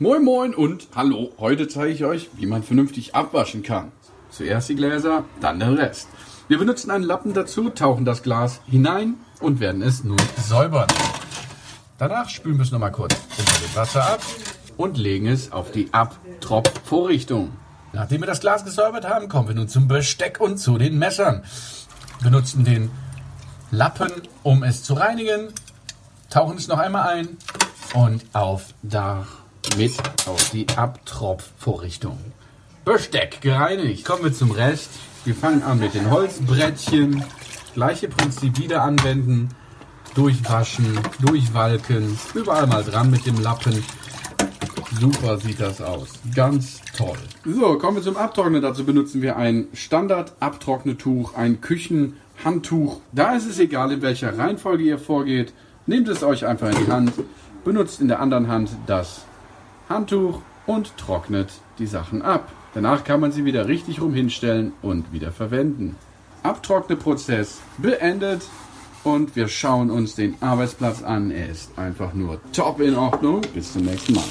Moin Moin und Hallo. Heute zeige ich euch, wie man vernünftig abwaschen kann. Zuerst die Gläser, dann der Rest. Wir benutzen einen Lappen dazu, tauchen das Glas hinein und werden es nun säubern. Danach spülen wir es nochmal kurz unter dem Wasser ab und legen es auf die Abtropfvorrichtung. Nachdem wir das Glas gesäubert haben, kommen wir nun zum Besteck und zu den Messern. Wir benutzen den Lappen, um es zu reinigen, tauchen es noch einmal ein und auf damit auf die Abtropfvorrichtung. Besteck gereinigt. Kommen wir zum Rest. Wir fangen an mit den Holzbrettchen. Gleiche Prinzip wieder anwenden. Durchwaschen, durchwalken. Überall mal dran mit dem Lappen. Super sieht das aus. Ganz toll. So, kommen wir zum Abtrocknen. Dazu benutzen wir ein Standard-Abtrocknetuch, ein Küchenhandtuch. Da ist es egal, in welcher Reihenfolge ihr vorgeht. Nehmt es euch einfach in die Hand, benutzt in der anderen Hand das Handtuch und trocknet die Sachen ab. Danach kann man sie wieder richtig rum hinstellen und wieder verwenden. Abtrockneprozess beendet und wir schauen uns den Arbeitsplatz an. Er ist einfach nur top in Ordnung. Bis zum nächsten Mal.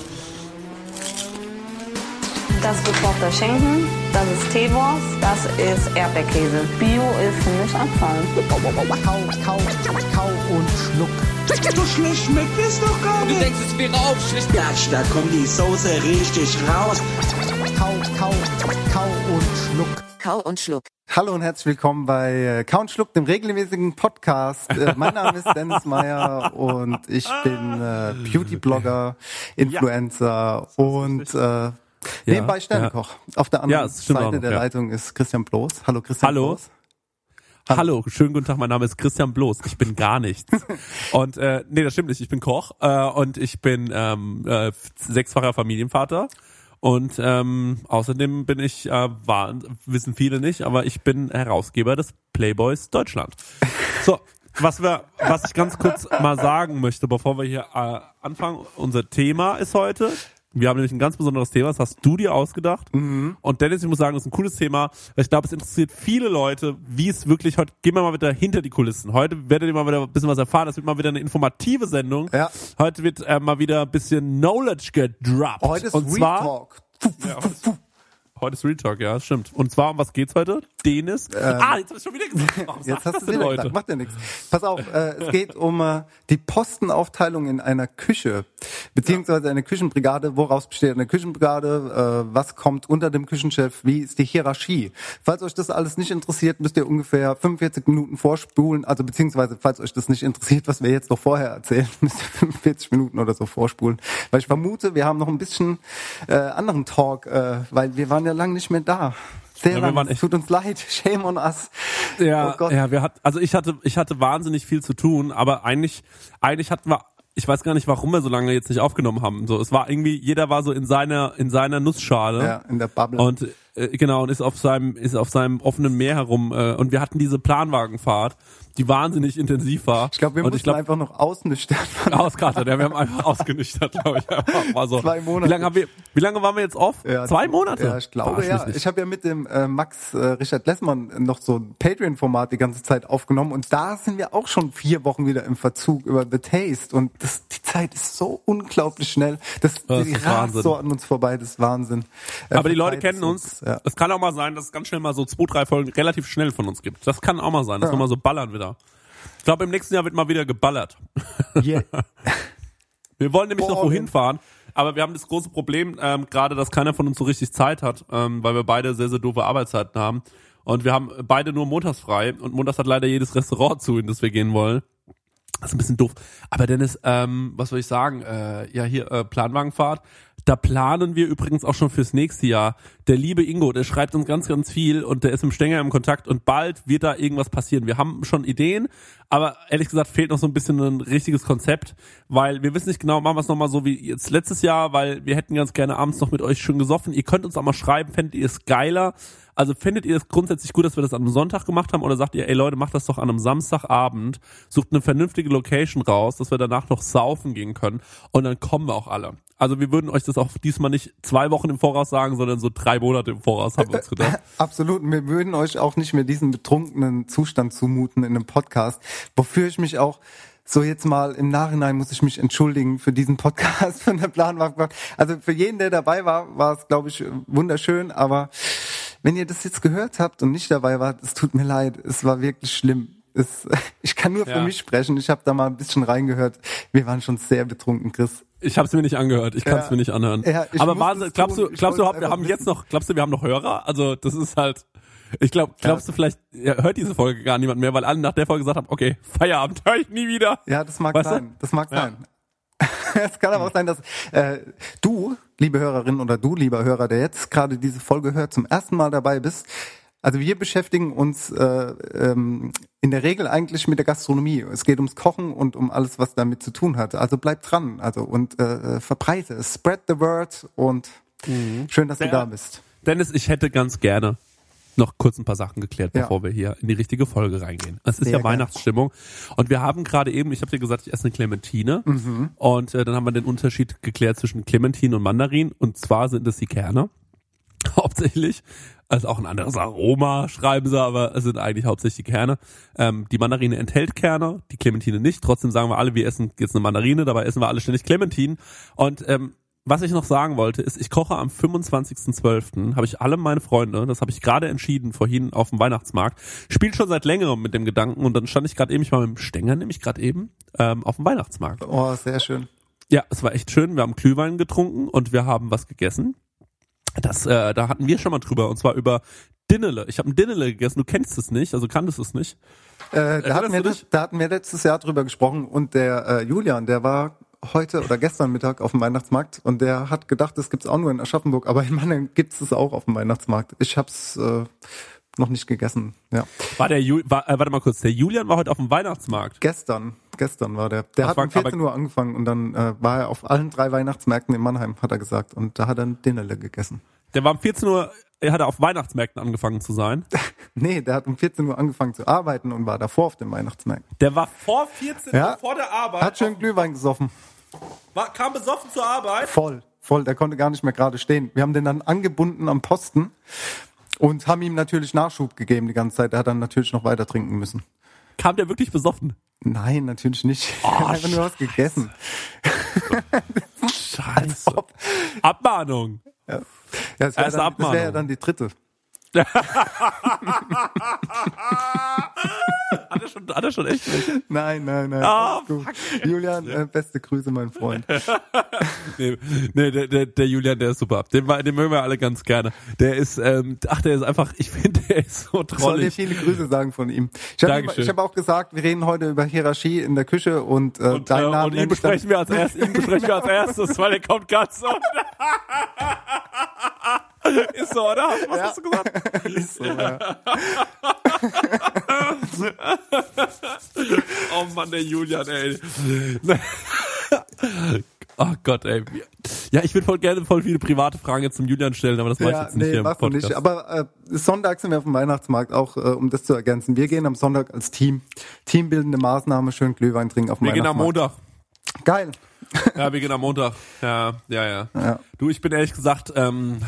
Das ist gekochter Schinken, das ist Teewurst, das ist Erdbeerkäse. Bio ist für mich Abfall. Kau, kau, kau und schluck. So schlecht schmeckt es doch gar Du nicht. denkst, es wäre aufschlicht. Gatsch, da kommt die Soße richtig raus. Kau, kau, kau und schluck. Kau und Schluck. Hallo und herzlich willkommen bei äh, Count Schluck, dem regelmäßigen Podcast. Äh, mein Name ist Dennis Meyer und ich bin äh, Beauty-Blogger, Influencer und äh, nebenbei Sternekoch. Auf der Ja, anderen auch Seite noch, der ja. Leitung ist Christian Bloß. Hallo Christian Hallo. Bloß. Hallo, schönen guten Tag, mein Name ist Christian Bloß. Ich bin gar nichts. Und äh, nee, das stimmt nicht. Ich bin Koch äh, und ich bin ähm, äh, sechsfacher Familienvater. Und ähm, außerdem bin ich, äh, war, wissen viele nicht, aber ich bin Herausgeber des Playboys Deutschland. So, was wir, was ich ganz kurz mal sagen möchte, bevor wir hier äh, anfangen, unser Thema ist heute. Wir haben nämlich ein ganz besonderes Thema, das hast du dir ausgedacht. Und Dennis, ich muss sagen, das ist ein cooles Thema. Ich glaube, es interessiert viele Leute, wie es wirklich heute, gehen wir mal wieder hinter die Kulissen. Heute werdet ihr mal wieder ein bisschen was erfahren. Das wird mal wieder eine informative Sendung. Ja. Heute wird äh, mal wieder ein bisschen Knowledge gedroppt. Heute ist Und zwar, Retalk. ja, heute, ist, Real Talk, ja, stimmt. Und zwar, um was geht's heute? Dennis? ah, jetzt hab ich schon wieder gesagt. Warum Jetzt hast du wieder heute? gesagt. Macht ja nichts. Pass auf, äh, es geht um äh, die Postenaufteilung in einer Küche, beziehungsweise eine Küchenbrigade. Woraus besteht eine Küchenbrigade? Äh, was kommt unter dem Küchenchef? Wie ist die Hierarchie? Falls euch das alles nicht interessiert, müsst ihr ungefähr 45 Minuten vorspulen. Also beziehungsweise, falls euch das nicht interessiert, was wir jetzt noch vorher erzählen, müsst ihr 45 Minuten oder so vorspulen. Weil ich vermute, wir haben noch ein bisschen äh, anderen Talk, äh, weil wir waren ja lange nicht mehr da. Sehr Ja, echt- tut uns leid. Shame on us. Ja, Oh Gott. ja, wir hat, also ich hatte, ich hatte wahnsinnig viel zu tun, aber eigentlich, eigentlich hatten wir, ich weiß gar nicht, warum wir so lange jetzt nicht aufgenommen haben. So, es war irgendwie, jeder war so in seiner, in seiner Nussschale. Ja, in der Bubble. Und äh, genau und ist auf seinem ist auf seinem offenen Meer herum äh, und wir hatten diese Planwagenfahrt, die wahnsinnig intensiv war. ich glaube, wir und mussten einfach noch ausnüchtern. Auskarte, ja, wir haben einfach ausgenüchtert, glaube ich. Einfach mal so. Zwei Monate. Wie lange haben wir wie lange waren wir jetzt off? Ja, Zwei Monate. Ja, ich glaube Verarsch ja. Ich habe ja mit dem äh, Max äh, Richard Lessmann noch so ein Patreon-Format die ganze Zeit aufgenommen und da sind wir auch schon vier Wochen wieder im Verzug über The Taste und das, die Zeit ist so unglaublich schnell. Das, Das die ist rast so an uns vorbei, das ist Wahnsinn. Äh, Aber die Leute kennen uns. Ja. Es kann auch mal sein, dass es ganz schnell mal so zwei, drei Folgen relativ schnell von uns gibt. Das kann auch mal sein, dass wir mal so ballern wieder. Ich glaube, im nächsten Jahr wird mal wieder geballert. Yeah. Wir wollen nämlich noch Boah, wohin fahren, aber wir haben das große Problem, ähm, gerade, dass keiner von uns so richtig Zeit hat, ähm, weil wir beide sehr, sehr doofe Arbeitszeiten haben. Und wir haben beide nur montags frei und montags hat leider jedes Restaurant zu, in das wir gehen wollen. Das ist ein bisschen doof. Aber Dennis, ähm, was soll ich sagen? Äh, ja, hier äh, Planwagenfahrt. Da planen wir übrigens auch schon fürs nächste Jahr. Der liebe Ingo, der schreibt uns ganz, ganz viel und der ist im Stenger im Kontakt und bald wird da irgendwas passieren. Wir haben schon Ideen, aber ehrlich gesagt fehlt noch so ein bisschen ein richtiges Konzept, weil wir wissen nicht genau, machen wir es nochmal so wie jetzt letztes Jahr, weil wir hätten ganz gerne abends noch mit euch schön gesoffen. Ihr könnt uns auch mal schreiben, fändet ihr es geiler? Also findet ihr es grundsätzlich gut, dass wir das einem Sonntag gemacht haben oder sagt ihr, ey Leute, macht das doch an einem Samstagabend, sucht eine vernünftige Location raus, dass wir danach noch saufen gehen können und dann kommen wir auch alle. Also wir würden euch das auch diesmal nicht zwei Wochen im Voraus sagen, sondern so drei Monate im Voraus haben wir uns gedacht. Absolut. Wir würden euch auch nicht mehr diesen betrunkenen Zustand zumuten in einem Podcast, wofür ich mich auch so jetzt mal im Nachhinein muss ich mich entschuldigen für diesen Podcast von der Planwacht. Also für jeden, der dabei war, war es, glaube ich, wunderschön. Aber wenn ihr das jetzt gehört habt und nicht dabei wart, es tut mir leid. Es war wirklich schlimm. Es, ich kann nur für Ja. mich sprechen. Ich habe da mal ein bisschen reingehört. Wir waren schon sehr betrunken, Chris. Ich habe es mir nicht angehört. Ich kann es Ja. mir nicht anhören. Ja, Aber es glaubst du, glaubst du, wir haben jetzt noch, glaubst du, wir haben noch Hörer? Also das ist halt, ich glaube, glaubst du vielleicht, ja, hört diese Folge gar niemand mehr, weil alle nach der Folge gesagt haben, okay, Feierabend, höre ich nie wieder. Ja, das mag Weißt du? sein. Das mag Ja. sein. es kann aber auch sein, dass äh, du, liebe Hörerin oder du, lieber Hörer, der jetzt gerade diese Folge hört, zum ersten Mal dabei bist. Also wir beschäftigen uns äh, ähm, in der Regel eigentlich mit der Gastronomie. Es geht ums Kochen und um alles, was damit zu tun hat. Also bleib dran, also und äh, verbreite es, spread the word und schön, dass du Ja. da bist. Dennis, ich hätte ganz gerne noch kurz ein paar Sachen geklärt, Ja. bevor wir hier in die richtige Folge reingehen. Es ist Sehr ja gerne. Weihnachtsstimmung und wir haben gerade eben, ich habe dir gesagt, ich esse eine Clementine Mhm. und äh, dann haben wir den Unterschied geklärt zwischen Clementine und Mandarin und zwar sind es die Kerne hauptsächlich. Also auch ein anderes Aroma, schreiben sie, aber es sind eigentlich hauptsächlich die Kerne. Ähm, die Mandarine enthält Kerne, die Clementine nicht. Trotzdem sagen wir alle, wir essen jetzt eine Mandarine, dabei essen wir alle ständig Clementinen. Und ähm, was ich noch sagen wollte, ist, ich koche am 25.12. habe ich alle meine Freunde, das habe ich gerade entschieden vorhin auf dem Weihnachtsmarkt, spielt schon seit längerem mit dem Gedanken und dann stand ich gerade eben, ich war mit dem Stenger nämlich gerade eben ähm, auf dem Weihnachtsmarkt. Oh, sehr schön. Ja, es war echt schön. Wir haben Glühwein getrunken und wir haben was gegessen. Das, äh, da hatten wir schon mal drüber und zwar über Dinnele. Ich habe ein Dinnele gegessen. Du kennst es nicht, also kanntest es nicht. Äh, da, hatten wir, da hatten wir letztes Jahr drüber gesprochen und der äh, Julian, der war heute oder gestern Mittag auf dem Weihnachtsmarkt und der hat gedacht, das gibt's auch nur in Aschaffenburg, aber in Mannheim gibt's es auch auf dem Weihnachtsmarkt. Ich hab's äh, noch nicht gegessen. Ja, War der Ju war, äh, warte mal kurz, der Julian war heute auf dem Weihnachtsmarkt. gestern, gestern war der. Der Ach, hat um 14 Uhr angefangen und dann äh, war er auf allen drei Weihnachtsmärkten in Mannheim, hat er gesagt, und da hat er ein Dinnerle gegessen. Der war um 14 Uhr, er hatte auf Weihnachtsmärkten angefangen zu sein. Nee, der hat um 14 Uhr angefangen zu arbeiten und war davor auf den Weihnachtsmärkten. Der war vor 14 Ja. Uhr vor der Arbeit, Hat schön Glühwein gesoffen. war, kam besoffen zur Arbeit. Voll, voll. Der konnte gar nicht mehr gerade stehen. Wir haben den dann angebunden am Posten und haben ihm natürlich Nachschub gegeben die ganze Zeit. Er hat dann natürlich noch weiter trinken müssen. Kam der wirklich besoffen? Nein, natürlich nicht. Oh, er hat einfach nur was gegessen. Scheiße. Abmahnung. Ja, das wäre dann, wär ja dann die dritte. Hat er schon, hat er schon echt welche? Nein, nein, nein. Ah, gut. Julian, äh, beste Grüße, mein Freund. Nee, nee der, der, der Julian, der ist super. Den, den mögen wir alle ganz gerne. Der ist, ähm, ach, der ist einfach, ich finde, der ist so Soll dir trollig. viele Grüße sagen von ihm. Ich habe hab auch gesagt, wir reden heute über Hierarchie in der Küche und, äh, Und, deinen äh, Namen und ihn besprechen wir als erstes, ihn besprechen wir als erstes, weil der kommt ganz so. Ist so, oder? Was hast du gesagt? Ist so, ja. Oh Mann, der Julian, ey. Oh Gott, ey. Ja, ich würde voll gerne voll viele private Fragen jetzt zum Julian stellen, aber das mache ich Ja, jetzt nicht hier nee, im Podcast. nicht. Aber äh, Sonntag sind wir auf dem Weihnachtsmarkt, auch äh, um das zu ergänzen. Wir gehen am Sonntag als Team. Teambildende Maßnahme, schön Glühwein trinken auf dem wir gehen am Weihnachtsmarkt. Montag. Geil. Ja, wir gehen am Montag. Ja, ja, ja. Ja. Du, ich bin ehrlich gesagt, ähm,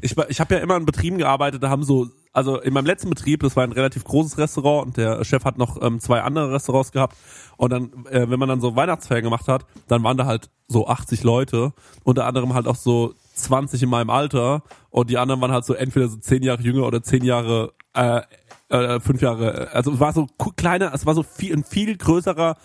ich, ich habe ja immer in Betrieben gearbeitet, da haben so, also in meinem letzten Betrieb, das war ein relativ großes Restaurant und der Chef hat noch ähm, zwei andere Restaurants gehabt. Und dann, äh, wenn man dann so Weihnachtsferien gemacht hat, dann waren da halt so 80 Leute, unter anderem halt auch so 20 in meinem Alter und die anderen waren halt so entweder so 10 Jahre jünger oder 10 Jahre, äh, äh, fünf Jahre, äh, also es war so kleiner, es war so viel, ein viel größerer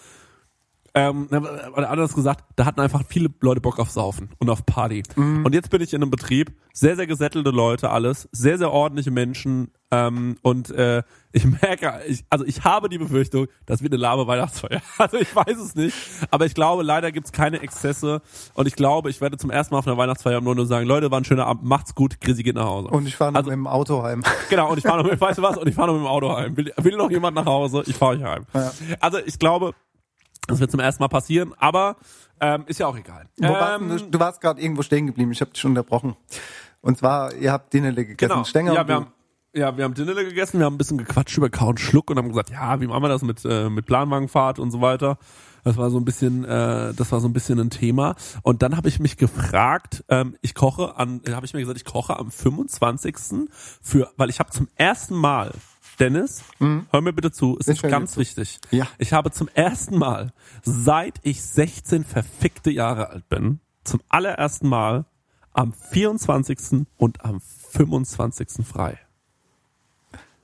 ähm, oder anders gesagt, da hatten einfach viele Leute Bock auf Saufen und auf Party. Und jetzt bin ich in einem Betrieb, sehr, sehr gesättelte Leute, alles, sehr, sehr ordentliche Menschen, Ähm, und äh, ich merke, ich, also ich habe die Befürchtung, das wird eine lahme Weihnachtsfeier. Also ich weiß es nicht, aber ich glaube, leider gibt's keine Exzesse und ich glaube, ich werde zum ersten Mal auf einer Weihnachtsfeier nur nur sagen, Leute, war ein schöner Abend, macht's gut, Chrissy geht nach Hause. Und ich fahre noch Also- mit dem Auto heim. Genau, und ich fahre noch mit, weißt du was, und ich fahre noch mit dem Auto heim. Will, will noch jemand nach Hause, ich fahre euch heim. Ja. Also ich glaube, das wird zum ersten Mal passieren, aber ähm, ist ja auch egal. Wo warst Ähm, du, warst gerade irgendwo stehen geblieben, ich habe dich schon unterbrochen. Und zwar, ihr habt Dinnerle gegessen. Genau. Stenger ja, wir haben, ja, wir haben Dinnerle gegessen, wir haben ein bisschen gequatscht über Kau und Schluck und haben gesagt, ja, wie machen wir das mit, äh, mit Planwagenfahrt und so weiter. Das war so ein bisschen, äh, das war so ein bisschen ein Thema. Und dann habe ich mich gefragt, ähm, ich koche an, habe ich mir gesagt, ich koche am 25. für, weil ich habe zum ersten Mal, Dennis, hör mir bitte zu, es Mhm. Ist ganz zu. wichtig. Ja. Ich habe zum ersten Mal, seit ich 16 verfickte Jahre alt bin, zum allerersten Mal am 24. und am 25. frei.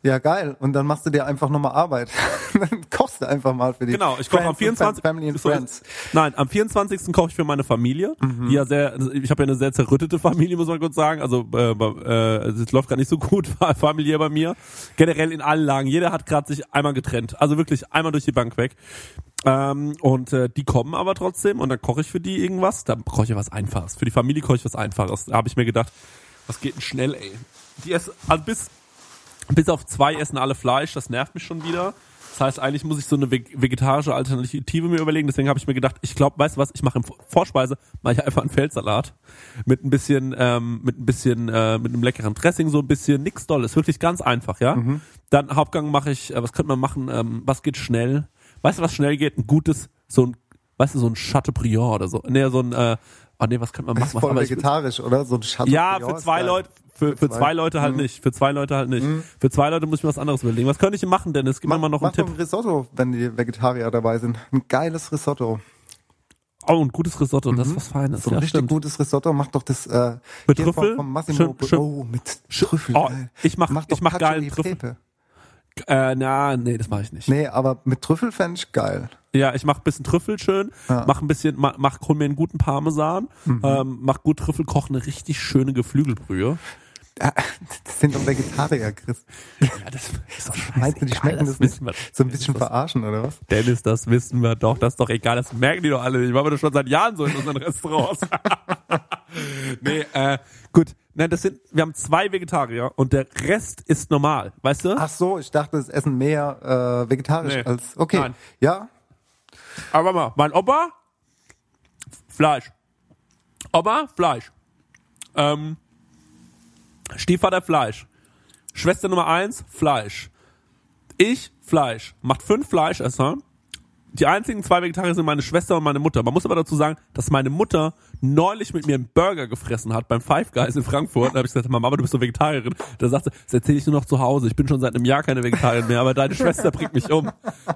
Ja, geil. Und dann machst du dir einfach nochmal Arbeit. dann kochst du einfach mal für die Genau, ich koche am Friends und 24. Family and so Friends. Nein, am 24. koche ich für meine Familie. Die ja sehr, ich habe ja eine sehr zerrüttete Familie, muss man kurz sagen. Also äh, äh, es läuft gar nicht so gut familiär bei mir. Generell in allen Lagen. Jeder hat gerade sich einmal getrennt. Also wirklich einmal durch die Bank weg. Ähm, und äh, die kommen aber trotzdem und dann koche ich für die irgendwas. Dann koche ich ja was Einfaches. Für die Familie koche ich was Einfaches. Da habe ich mir gedacht, was geht denn schnell, ey. Die essen, also bis bis auf zwei essen alle Fleisch, das nervt mich schon wieder. Das heißt, eigentlich muss ich so eine veg- vegetarische Alternative mir überlegen. Deswegen habe ich mir gedacht, ich glaube, weißt du was, ich mache im Vor- Vorspeise mache ich einfach einen Feldsalat mit ein bisschen, ähm, mit ein bisschen, äh, mit einem leckeren Dressing, so ein bisschen nix Dolles, wirklich ganz einfach, ja. Dann Hauptgang mache ich, äh, was könnte man machen? Ähm, was geht schnell? Weißt du, was schnell geht? Ein gutes, so ein, weißt du, so ein Chateaubriand oder so. Nee, so ein, äh, oh nee, was könnte man Das machen? ist Was- voll ich- vegetarisch, oder? So ein Schatz. ja, für zwei Leute, für, für zwei Leute halt nicht. Für zwei Leute halt nicht. Für zwei Leute muss ich mir was anderes überlegen. Was könnte ich denn machen, Dennis? Gib mir mal noch einen mach Tipp. ein Risotto, wenn die Vegetarier dabei sind. Ein geiles Risotto. Oh, ein gutes Risotto, das ist was Feines. So ein ja, richtig stimmt. gutes Risotto. Mach doch das äh, Mit Trüffel? Vom, Massimo. Schön- oh, mit Trüffel. Oh, ich mach- doch ich mach geilen Trüffel. Pepe. Äh, na, nee, das mache ich nicht. Nee, aber mit Trüffel fände ich geil. Ja, ich mach ein bisschen Trüffel schön, Ja. mach ein bisschen, mach, mach hol mir einen guten Parmesan, ähm, mach gut Trüffel, koch eine richtig schöne Geflügelbrühe. Ah, Das sind doch Vegetarier, Chris. Ja, das ist doch Meinst du, die schmecken das, wissen nicht? wir. So ein bisschen verarschen, oder was? Dennis, das wissen wir doch, das ist doch egal, das merken die doch alle nicht. Machen wir doch schon seit Jahren so in unseren Restaurants. nee, äh, gut. Nein, das sind, wir haben zwei Vegetarier und der Rest ist normal, weißt du? Ach so, ich dachte, es essen mehr äh, vegetarisch Nee. als. Okay. Nein. Ja, Aber warte mal, mein Opa, Fleisch. Opa, Fleisch. Ähm, Stiefvater, Fleisch. Schwester Nummer eins, Fleisch. Ich, Fleisch. Macht fünf Fleischesser. Die einzigen zwei Vegetarier sind meine Schwester und meine Mutter. Man muss aber dazu sagen, dass meine Mutter neulich mit mir einen Burger gefressen hat beim Five Guys in Frankfurt. Da habe ich gesagt, Mama, du bist doch Vegetarierin. Da sagte sie, das erzähle ich nur noch zu Hause. Ich bin schon seit einem Jahr keine Vegetarierin mehr, aber deine Schwester bringt mich um.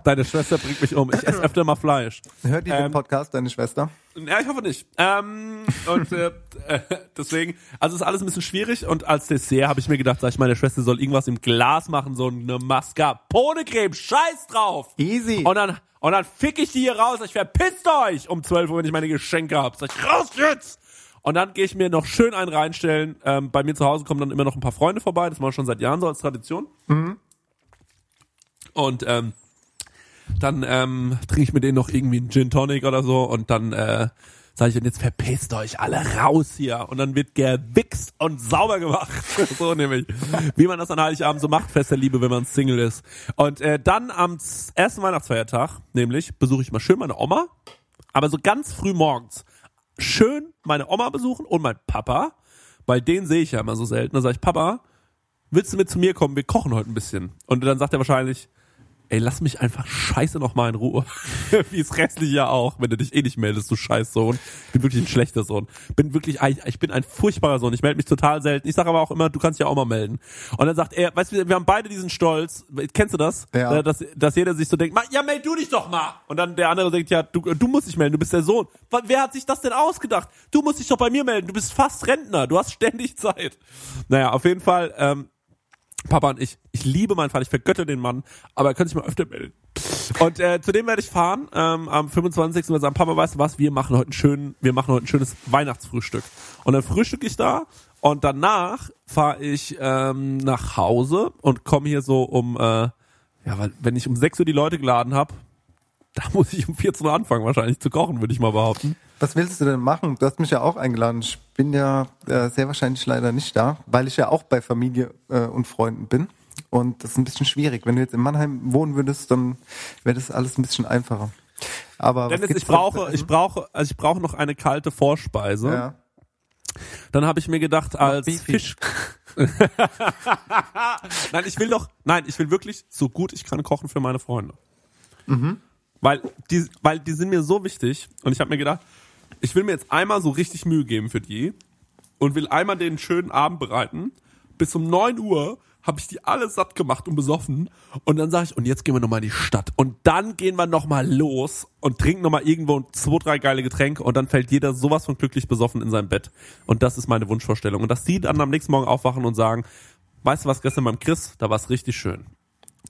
Deine Schwester bringt mich um. Ich esse öfter mal Fleisch. hört den Ähm, Podcast, deine Schwester? Ja, ich hoffe nicht. Ähm, und äh, äh, deswegen, also ist alles ein bisschen schwierig. Und als Dessert habe ich mir gedacht, sag ich meine Schwester soll irgendwas im Glas machen, so eine Mascarpone-Creme. Scheiß drauf! Easy. Und dann, und dann fick ich die hier raus. Ich verpisst euch um 12 Uhr, wenn ich meine Geschenke hab. Sag ich, raus jetzt! Und dann gehe ich mir noch schön einen reinstellen. Ähm, bei mir zu Hause kommen dann immer noch ein paar Freunde vorbei. Das machen wir schon seit Jahren so als Tradition. Und ähm, dann ähm, trinke ich mit denen noch irgendwie einen Gin Tonic oder so und dann äh, sage ich, und jetzt verpisst euch alle raus hier. Und dann wird gewichst und sauber gemacht. so nämlich. Wie man das an Heiligabend so macht, Fest der Liebe, wenn man Single ist. Und äh, dann am ersten Weihnachtsfeiertag, nämlich, besuche ich mal schön meine Oma, aber so ganz früh morgens. Schön meine Oma besuchen und mein Papa, weil den sehe ich ja immer so selten. Da sage ich, Papa, willst du mit zu mir kommen? Wir kochen heute ein bisschen. Und dann sagt er wahrscheinlich, ey, lass mich einfach scheiße noch mal in Ruhe. Wie es restliche ja auch, wenn du dich eh nicht meldest, du scheiß Sohn. Ich bin wirklich ein schlechter Sohn. Bin wirklich, ich ich bin ein furchtbarer Sohn. Ich melde mich total selten. Ich sage aber auch immer, du kannst ja auch mal melden. Und dann sagt er, weißt du, wir haben beide diesen Stolz. Kennst du das? Ja. Äh, Dass, dass jeder sich so denkt, "Ma, ja, meld du dich doch mal. Und dann der andere denkt, ja, du, du musst dich melden, du bist der Sohn. Wer hat sich das denn ausgedacht? Du musst dich doch bei mir melden. Du bist fast Rentner. Du hast ständig Zeit. Naja, auf jeden Fall, ähm, Papa und ich, ich liebe meinen Vater, ich vergötte den Mann, aber er könnte sich mal öfter melden. Und äh, zu dem werde ich fahren ähm, am 25. und sagen, Papa, weißt du was, wir machen heute einen schönen, wir machen heute ein schönes Weihnachtsfrühstück. Und dann frühstück ich da und danach fahre ich ähm, nach Hause und komme hier so um, äh, ja, weil wenn ich um 6 Uhr die Leute geladen habe, da muss ich um 14 Uhr anfangen wahrscheinlich zu kochen, würde ich mal behaupten. Was willst du denn machen? Du hast mich ja auch eingeladen. Ich bin ja äh, sehr wahrscheinlich leider nicht da, weil ich ja auch bei Familie äh, und Freunden bin. Und das ist ein bisschen schwierig. Wenn du jetzt in Mannheim wohnen würdest, dann wäre das alles ein bisschen einfacher. Aber Dennis, ich brauche, ich brauche, also ich brauche noch eine kalte Vorspeise. ja. Dann habe ich mir gedacht, als. Fisch. nein, ich will doch, nein, ich will wirklich so gut ich kann kochen für meine Freunde. Mhm. Weil die, weil die sind mir so wichtig und ich habe mir gedacht, ich will mir jetzt einmal so richtig Mühe geben für die und will einmal den schönen Abend bereiten. Bis um 9 Uhr habe ich die alle satt gemacht und besoffen und dann sage ich, und jetzt gehen wir nochmal in die Stadt und dann gehen wir nochmal los und trinken nochmal irgendwo zwei, drei geile Getränke und dann fällt jeder sowas von glücklich besoffen in sein Bett. Und das ist meine Wunschvorstellung. Und dass die dann am nächsten Morgen aufwachen und sagen, weißt du was, gestern beim Chris, da war es richtig schön.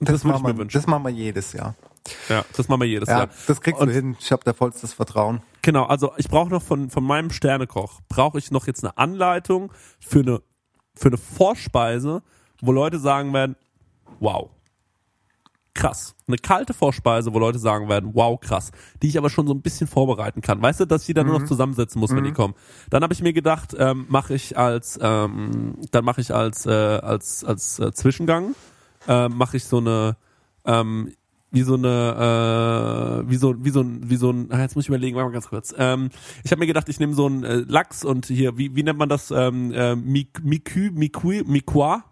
Und das, würde ich mir wünschen. das machen wir jedes Jahr. Ja, das machen wir jedes Ja, Jahr. das kriegst Und- du hin. Ich habe da vollstes Vertrauen. Genau, also ich brauche noch von, von meinem Sternekoch, brauche ich noch jetzt eine Anleitung für eine, für eine Vorspeise, wo Leute sagen werden, wow, krass. Eine kalte Vorspeise, wo Leute sagen werden, wow, krass. Die ich aber schon so ein bisschen vorbereiten kann. Weißt du, dass ich die dann nur noch zusammensetzen muss, wenn die kommen. Dann habe ich mir gedacht, ähm, mache ich als, ähm, dann mache ich als, äh, als, als äh, Zwischengang, äh, mache ich so eine, ähm, wie so eine, äh, wie so, wie so ein, wie so ein, ah, jetzt muss ich überlegen, warte mal ganz kurz. Ähm, ich habe mir gedacht, ich nehme so einen äh, Lachs und hier, wie, wie nennt man das, ähm, äh, Mik- Mikü, Mikui, Mikua?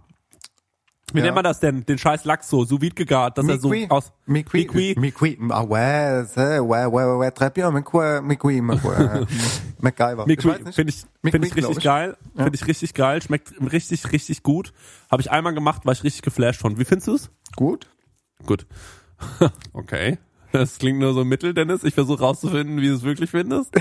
Wie Ja. nennt man das denn? Den scheiß Lachs so, sous vide gegart, dass er so aus, Miqui. Miqui. Miqui. Ah ouais, ouais, ouais, ouais, ouais, très bien. Miqui, Miqui, Miqui. MacGyver. Mikui, finde ich, finde ich richtig ich. geil, Ja. finde ich richtig geil, schmeckt richtig, richtig gut. Habe ich einmal gemacht, war ich richtig geflasht von. Wie findest du's? Gut. Gut. okay. Das klingt nur so mittel, Dennis. Ich versuche rauszufinden, wie du es wirklich findest.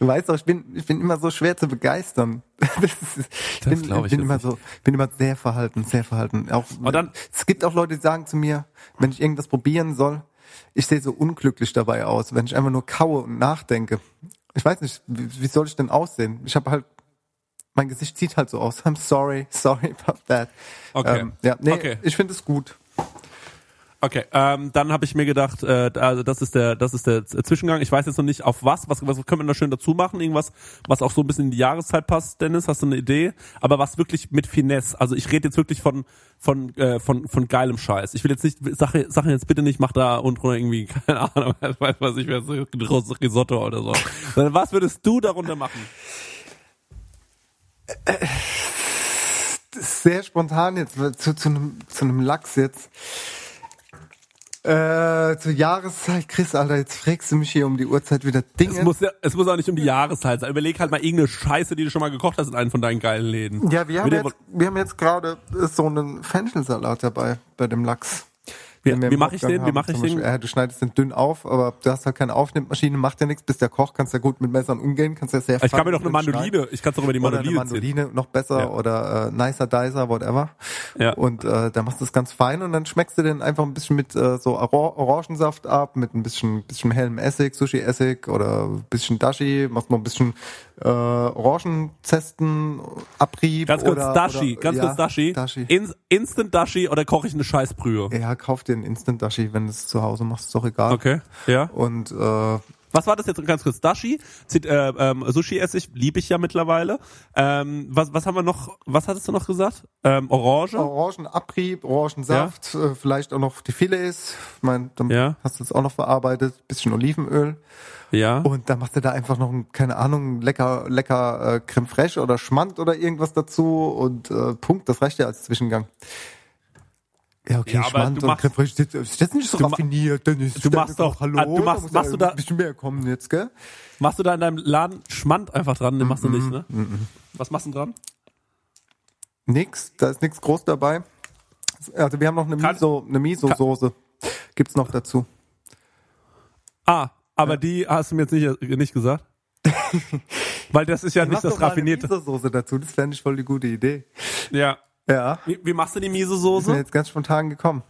Du weißt doch, ich bin, ich bin immer so schwer zu begeistern. Das ist, ich Das bin, ich bin immer nicht. so, bin immer sehr verhalten, sehr verhalten. Auch, Aber dann- es gibt auch Leute, die sagen zu mir, wenn ich irgendwas probieren soll, ich sehe so unglücklich dabei aus, wenn ich einfach nur kaue und nachdenke. Ich weiß nicht, wie, wie soll ich denn aussehen? Ich habe halt, mein Gesicht sieht halt so aus. I'm sorry, sorry about that. Okay. Ähm, ja, nee, Okay. ich finde es gut. Okay, ähm, dann habe ich mir gedacht, äh, also das ist der, das ist der Zwischengang. Ich weiß jetzt noch nicht auf was, was, was können wir da schön dazu machen? Irgendwas, was auch so ein bisschen in die Jahreszeit passt, Dennis, hast du eine Idee? Aber was wirklich mit Finesse. Also ich rede jetzt wirklich von von äh, von von geilem Scheiß. Ich will jetzt nicht Sache Sachen jetzt bitte nicht mach da und drunter irgendwie keine Ahnung, weiß was ich wäre so Risotto oder so. Was würdest du darunter machen? Sehr spontan jetzt zu, zu, einem, zu einem Lachs jetzt. Äh, zur Jahreszeit, Chris, Alter, jetzt fragst du mich hier um die Uhrzeit wieder Dinge. Es muss ja, es muss auch nicht um die Jahreszeit sein. Überleg halt mal irgendeine Scheiße, die du schon mal gekocht hast in einem von deinen geilen Läden. ja, wir haben, Mit jetzt, wir haben jetzt gerade so einen Fenchelsalat dabei bei dem Lachs. Wie- den wie im mach ich den? Wie haben. mach ich den? Beispiel, Ja, du schneidest den dünn auf, aber du hast halt keine Aufnehmmaschine, macht ja nichts, bist der Koch, kannst ja gut mit Messern umgehen, kannst ja sehr Ich kann mir doch eine drin schneiden. Mandoline, ich kann es doch über die Oder eine Mandoline ziehen. Mandoline, noch besser, Ja. oder äh, Nicer Dicer, whatever. Ja. Und äh, da machst du es ganz fein und dann schmeckst du den einfach ein bisschen mit äh, so Or Orangensaft ab, mit ein bisschen, bisschen hellem Essig, Sushi-Essig oder ein bisschen Dashi, machst noch ein bisschen äh, Orangenzesten, Abrieb. Ganz kurz oder, Dashi, oder, ganz ja, kurz Dashi. Dashi. In, Instant Dashi oder koche ich eine Scheißbrühe? Ja, kauf dir einen Instant Dashi, wenn du es zu Hause machst, ist doch egal. Okay, ja. Und äh, Was war das jetzt ganz kurz? Dashi, Zit- äh, ähm, Sushi-Essig, liebe ich ja mittlerweile. Ähm, was, was haben wir noch, was hattest du noch gesagt? Ähm, Orange? Orangenabrieb, Orangensaft, äh, vielleicht auch noch die Filets. Ich mein, dann Ja. hast du es auch noch verarbeitet, bisschen Olivenöl. Ja. Und dann machst du da einfach noch, ein, keine Ahnung, lecker, lecker äh, Creme fraiche oder Schmand oder irgendwas dazu und äh, Punkt, das reicht ja als Zwischengang. Ja, okay, Ja, aber Schmand du und machst- fraiche, das ist jetzt nicht so raffiniert, Dennis. du machst doch- Hallo, ah, du machst- machst du da- ein bisschen mehr kommen jetzt, gell? Machst du da in deinem Laden Schmand einfach dran? Den machst du nicht, Mhm. ne? Was machst du dran? Nix, da ist nichts groß dabei. Also wir haben noch eine Miso, eine Miso-Soße. Gibt's noch dazu. Ah, aber die hast du mir jetzt nicht, nicht gesagt. Weil das ist ja nicht das mal eine raffinierte. Miso-Soße dazu, das fände ich voll die gute Idee. Ja. Ja. Wie, wie machst du die Ist mir Miso-Soße? jetzt ganz spontan gekommen.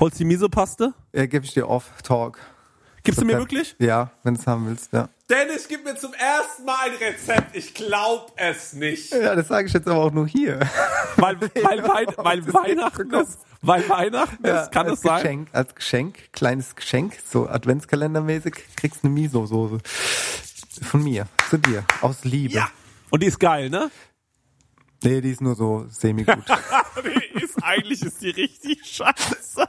Holst die Miso-Paste? Ja, gebe ich dir off-Talk. Gibst du mir wirklich? Ja, wenn du es haben willst, ja. Dennis, gib mir zum ersten Mal ein Rezept. Ich glaub es nicht. Ja, das sage ich jetzt aber auch nur hier. Weil, weil, Wein, weil Weihnachten ist. Weil Weihnachten Ja, ist, kann es sein? Geschenk, als Geschenk, kleines Geschenk, so Adventskalendermäßig, kriegst du eine Miso-Soße. Von mir, zu dir, aus Liebe. Ja. Und die ist geil, ne? Nee, die ist nur so semi-gut. Die ist, eigentlich ist die richtig scheiße.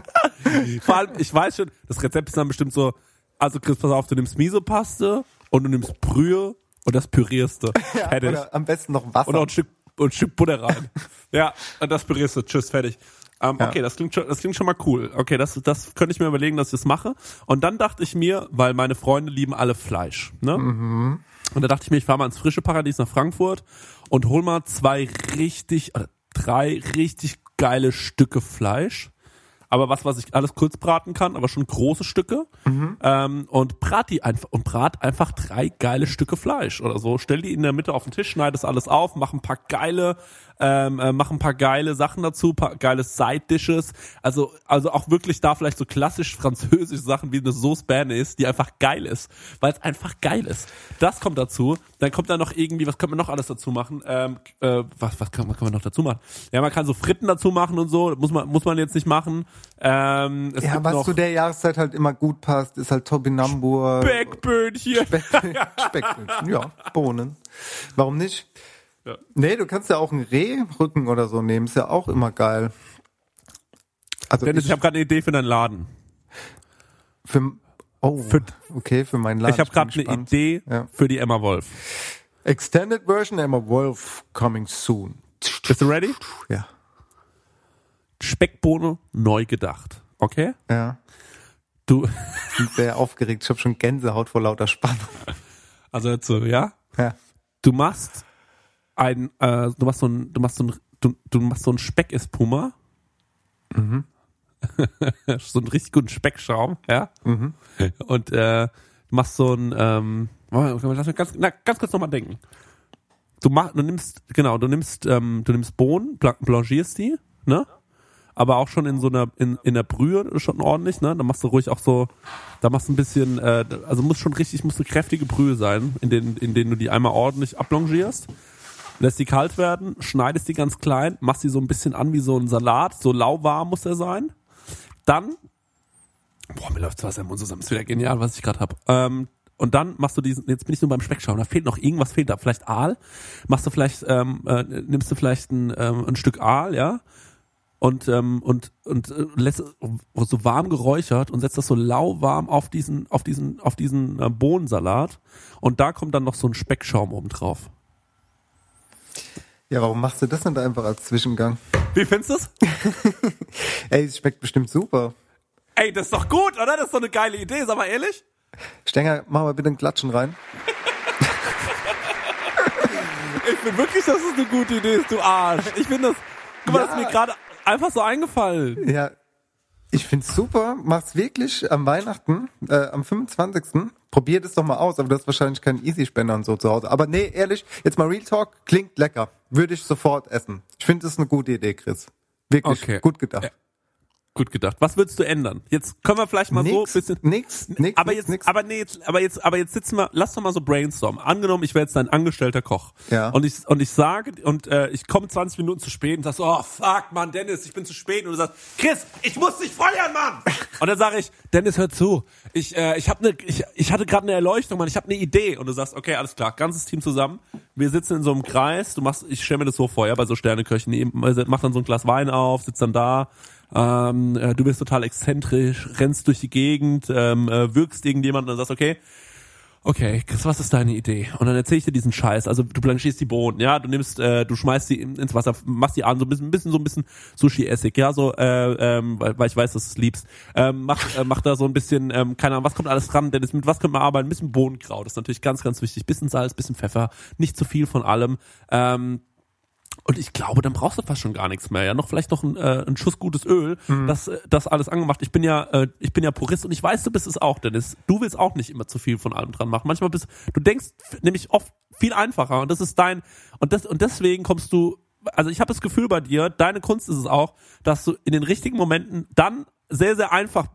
Vor allem, ich weiß schon, das Rezept ist dann bestimmt so, also Chris, pass auf, du nimmst Miso-Paste und du nimmst Brühe und das pürierst du. fertig. Oder am besten noch Wasser. Und noch ein Stück, und ein Stück Butter rein. ja, und das pürierst du. Tschüss, fertig. Ähm, Ja. Okay, das klingt schon, das klingt schon mal cool. Okay, das, das könnte ich mir überlegen, dass ich das mache. Und dann dachte ich mir, weil meine Freunde lieben alle Fleisch, ne? Und da dachte ich mir, ich fahre mal ins frische Paradies nach Frankfurt und hol mal zwei richtig, oder drei richtig geile Stücke Fleisch. Aber was, was ich alles kurz braten kann, aber schon große Stücke. Ähm, und brat die einfach und brat einfach drei geile Stücke Fleisch oder so. Stell die in der Mitte auf den Tisch, schneid das alles auf, mach ein paar geile, ähm, äh, mach ein paar geile Sachen dazu, paar geile Side Dishes. Also, also auch wirklich da vielleicht so klassisch französische Sachen wie eine Sauce Bernays, die einfach geil ist, weil es einfach geil ist. Das kommt dazu. Dann kommt da noch irgendwie, was können wir noch alles dazu machen? Ähm, äh, was, was kann, was kann man noch dazu machen? Ja, man kann so Fritten dazu machen und so. Muss man, muss man jetzt nicht machen. Ähm, es ja, was zu der Jahreszeit halt immer gut passt, ist halt Topinambur. Speckböhnchen. Speckböhnchen, ja, Bohnen. Warum nicht? Ja. Nee, du kannst ja auch einen Rehrücken oder so nehmen, ist ja auch immer geil. Also Dennis, ich, ich habe gerade eine Idee für deinen Laden. für, oh, okay, für meinen Laden. ich habe gerade eine gespannt. Idee Ja. für die Emma Wolf. Extended Version Emma Wolf coming soon. Bist du ready? Ja, Speckbohne neu gedacht. Okay? ja. Du, Bin sehr aufgeregt. Ich habe schon Gänsehaut vor lauter Spannung. also jetzt so, ja? Ja. Du machst ein, äh, du machst so ein, du machst so ein, du, du machst so ein Speckespuma. Mhm. so einen richtig guten Speckschaum, ja? Mhm. Und äh, du machst so ein, ähm, lass mich ganz, na, ganz kurz nochmal denken. Du mach, du nimmst, genau, du nimmst, ähm, du nimmst Bohnen, bla- blanchierst die, ne? Aber auch schon in so einer, in, in der Brühe schon ordentlich, ne? Da machst du ruhig auch so, da machst du ein bisschen, äh, also muss schon richtig, muss eine kräftige Brühe sein, in denen, in denen du die einmal ordentlich ablongierst. Lässt die kalt werden, schneidest die ganz klein, machst die so ein bisschen an wie so ein Salat, so lauwarm muss er sein. Dann Boah, mir läuft Wasser im Mund zusammen. Ist wieder genial, was ich gerade hab. Ähm, und dann machst du diesen, jetzt bin ich nur beim Speckschaum, da fehlt noch irgendwas, fehlt da. Vielleicht Aal. Machst du vielleicht, ähm, äh, nimmst du vielleicht ein, ähm, ein Stück Aal, ja? Und, ähm, und, und äh, lässt es so warm geräuchert und setzt das so lauwarm auf diesen, auf diesen, auf diesen äh, Bohnensalat. Und da kommt dann noch so ein Speckschaum oben drauf. Ja, warum machst du das nicht einfach als Zwischengang? Wie findest du's? Ey, es schmeckt bestimmt super. Ey, das ist doch gut, oder? Das ist doch eine geile Idee, sag mal ehrlich. Stenger, mach mal bitte ein Klatschen rein. Ich finde wirklich, dass es eine gute Idee ist, du Arsch. Ich finde das, guck mal, Ja. das ist mir gerade einfach so eingefallen. Ja, ich find's super. Mach's wirklich am Weihnachten, äh, am 25. Probier das doch mal aus, aber du hast wahrscheinlich keinen Easy-Spender und so zu Hause. Aber nee, ehrlich, jetzt mal Real Talk, klingt lecker. Würde ich sofort essen. Ich finde das eine gute Idee, Chris. Wirklich Okay. gut gedacht. Gut gedacht. Was würdest du ändern? Jetzt können wir vielleicht mal so ein Nix, bisschen. nix, nix, aber nix, jetzt, nix. aber nee, jetzt, aber jetzt, aber jetzt sitzen wir, lass doch mal so brainstormen. Angenommen, ich wäre jetzt dein angestellter Koch. Ja. Und ich, und ich sage, und äh, ich komme 20 Minuten zu spät und sagst, oh fuck, Mann, Dennis, ich bin zu spät. Und du sagst, Chris, ich muss dich feuern, Mann. und dann sage ich, Dennis, hör zu. Ich, äh, ich habe ne, ich, ich hatte gerade eine Erleuchtung, Mann, ich habe eine Idee. Und du sagst, okay, alles klar, ganzes Team zusammen. Wir sitzen in so einem Kreis, du machst, ich stelle mir das so vor, ja, bei so Sterneköchen, mach dann so ein Glas Wein auf, sitzt dann da, ähm, äh, du bist total exzentrisch, rennst durch die Gegend, ähm, äh, wirkst irgendjemanden und sagst, okay, okay, Chris, was ist deine Idee? Und dann erzähl ich dir diesen Scheiß. Also du blanchierst die Bohnen, ja, du nimmst, äh, du schmeißt in- ins Wasser, machst die an, so ein bisschen, ein bisschen so ein bisschen Sushi-Essig, ja, so, äh, ähm, weil, weil ich weiß, dass du es liebst. Ähm, mach, äh, mach da so ein bisschen, ähm, keine Ahnung, was kommt alles dran, Dennis, mit was können wir arbeiten? Ein bisschen Bohnenkraut, das ist natürlich ganz, ganz wichtig. Bisschen Salz, bisschen Pfeffer, nicht zu viel von allem. Ähm, und ich glaube, dann brauchst du fast schon gar nichts mehr. Ja, noch vielleicht noch ein, äh, ein Schuss gutes Öl, das, äh, das alles angemacht. Ich bin ja, äh, ich bin ja Purist und ich weiß, du bist es auch, Dennis. Du willst auch nicht immer zu viel von allem dran machen. Manchmal bist du denkst nämlich oft viel einfacher und das ist dein und das und deswegen kommst du also ich habe das Gefühl bei dir, deine Kunst ist es auch, dass du in den richtigen Momenten dann sehr, sehr einfach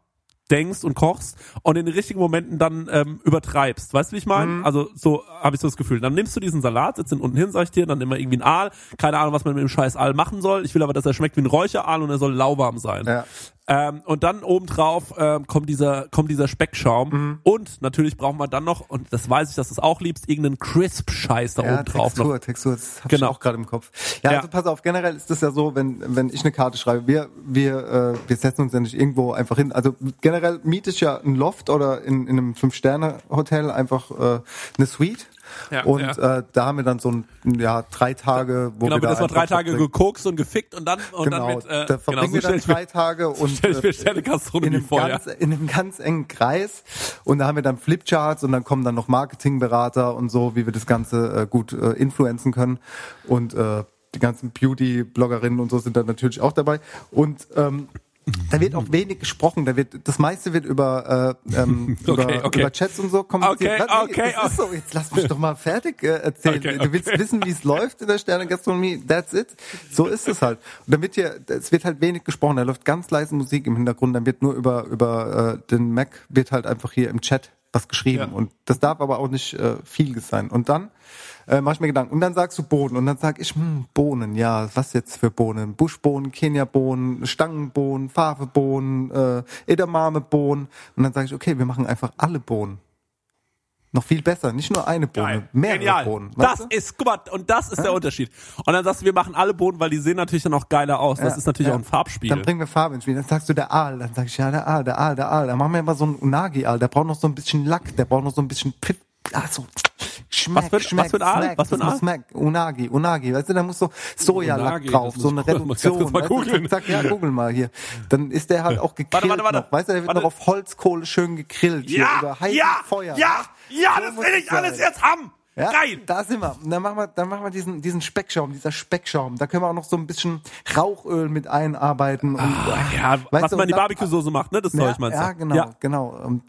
denkst und kochst und in den richtigen Momenten dann ähm, übertreibst. Weißt du, wie ich meine? Mhm. Also so habe ich so das Gefühl. Dann nimmst du diesen Salat, setzt ihn unten hin, sag ich dir, dann immer irgendwie ein Aal. Keine Ahnung, was man mit dem scheiß Aal machen soll. Ich will aber, dass er schmeckt wie ein Räucheraal und er soll lauwarm sein. Ja. Ähm, und dann obendrauf ähm, kommt dieser kommt dieser Speckschaum Mhm. und natürlich brauchen wir dann noch und das weiß ich, dass du es auch liebst, irgendeinen Crisp-Scheiß da Ja, oben drauf Textur, noch. Textur, das hab Genau. ich auch gerade im Kopf. Ja, Ja. also pass auf, generell ist das ja so, wenn wenn ich eine Karte schreibe, wir wir äh, wir setzen uns ja nicht irgendwo einfach hin. Also generell miete ich ja ein Loft oder in, in einem fünf Sterne Hotel einfach äh, eine Suite. Ja, und ja. Äh, da haben wir dann so ein ja drei Tage, wo Genau, wir da erstmal drei Tage verbringen. gekokst und gefickt und dann und Genau, dann mit äh, da genau, verbringen so wir dann ich mir, drei Tage und stell ich mir äh, Stelle in Gastronomie einem, vor, ja. ganz, in einem ganz engen Kreis und da haben wir dann Flipcharts und dann kommen dann noch Marketingberater und so, wie wir das Ganze äh, gut äh, influenzen können und äh, die ganzen Beauty-Bloggerinnen und so sind dann natürlich auch dabei und ähm, da wird auch wenig gesprochen, da wird das meiste wird über äh, ähm, Okay, über, okay. über Chats und so kommuniziert. Okay, okay, das ist so. Jetzt lass mich doch mal fertig äh, erzählen. Okay, Du willst okay. wissen, wie es läuft in der Sterne-Gastronomie. That's it. So ist es halt. Und dann wird hier, es wird halt wenig gesprochen. Da läuft ganz leise Musik im Hintergrund. Dann wird nur über über äh, den Mac wird halt einfach hier im Chat was geschrieben. Ja. Und das darf aber auch nicht äh, viel sein. Und dann äh, mach ich mir Gedanken. Und dann sagst du Bohnen. Und dann sag ich, hm, Bohnen, ja, was jetzt für Bohnen? Buschbohnen, Keniabohnen, Stangenbohnen, Favebohnen, äh, Edamamebohnen. Und dann sage ich, okay, wir machen einfach alle Bohnen. Noch viel besser, nicht nur eine Bohne, Geil. mehrere Genial. Bohnen. Das du? ist, guck mal, und das ist der Unterschied. Und dann sagst du, wir machen alle Bohnen, weil die sehen natürlich dann auch geiler aus. Das Ja, ist natürlich ja. auch ein Farbspiel. Dann bringen wir Farbe ins Spiel. Dann sagst du der Aal. Dann sag ich, ja, der Aal, der Aal, der Aal. Dann machen wir immer so einen Unagi-Aal. Der braucht noch so ein bisschen Lack. Der braucht noch so ein bisschen Pfiff. Ah, so. Schmeck, Was für ein- schmeck, was für ein Aal? Was für ein Aal? Smack. Unagi, Unagi. Weißt du, da muss so Sojalack Unagi, drauf. So eine Reduktion. mal weißt du? googeln. Sag, ja, google mal hier. Dann ist der halt auch gegrillt Warte, warte, warte. noch. Weißt du, der wird Warte. noch auf Holzkohle schön gegrillt. hier über heißes Feuer. ja, ja, So das will ich alles sein. jetzt haben. Ja, Geil. Da sind wir. Und dann machen wir, dann machen wir diesen, diesen Speckschaum, dieser Speckschaum. Da können wir auch noch so ein bisschen Rauchöl mit einarbeiten. Und, Ah, Ja, Weißt was du, man in die Barbecue-Soße macht, ne? Das ja, Zeug meinst du? ja, genau, Ja. genau. Und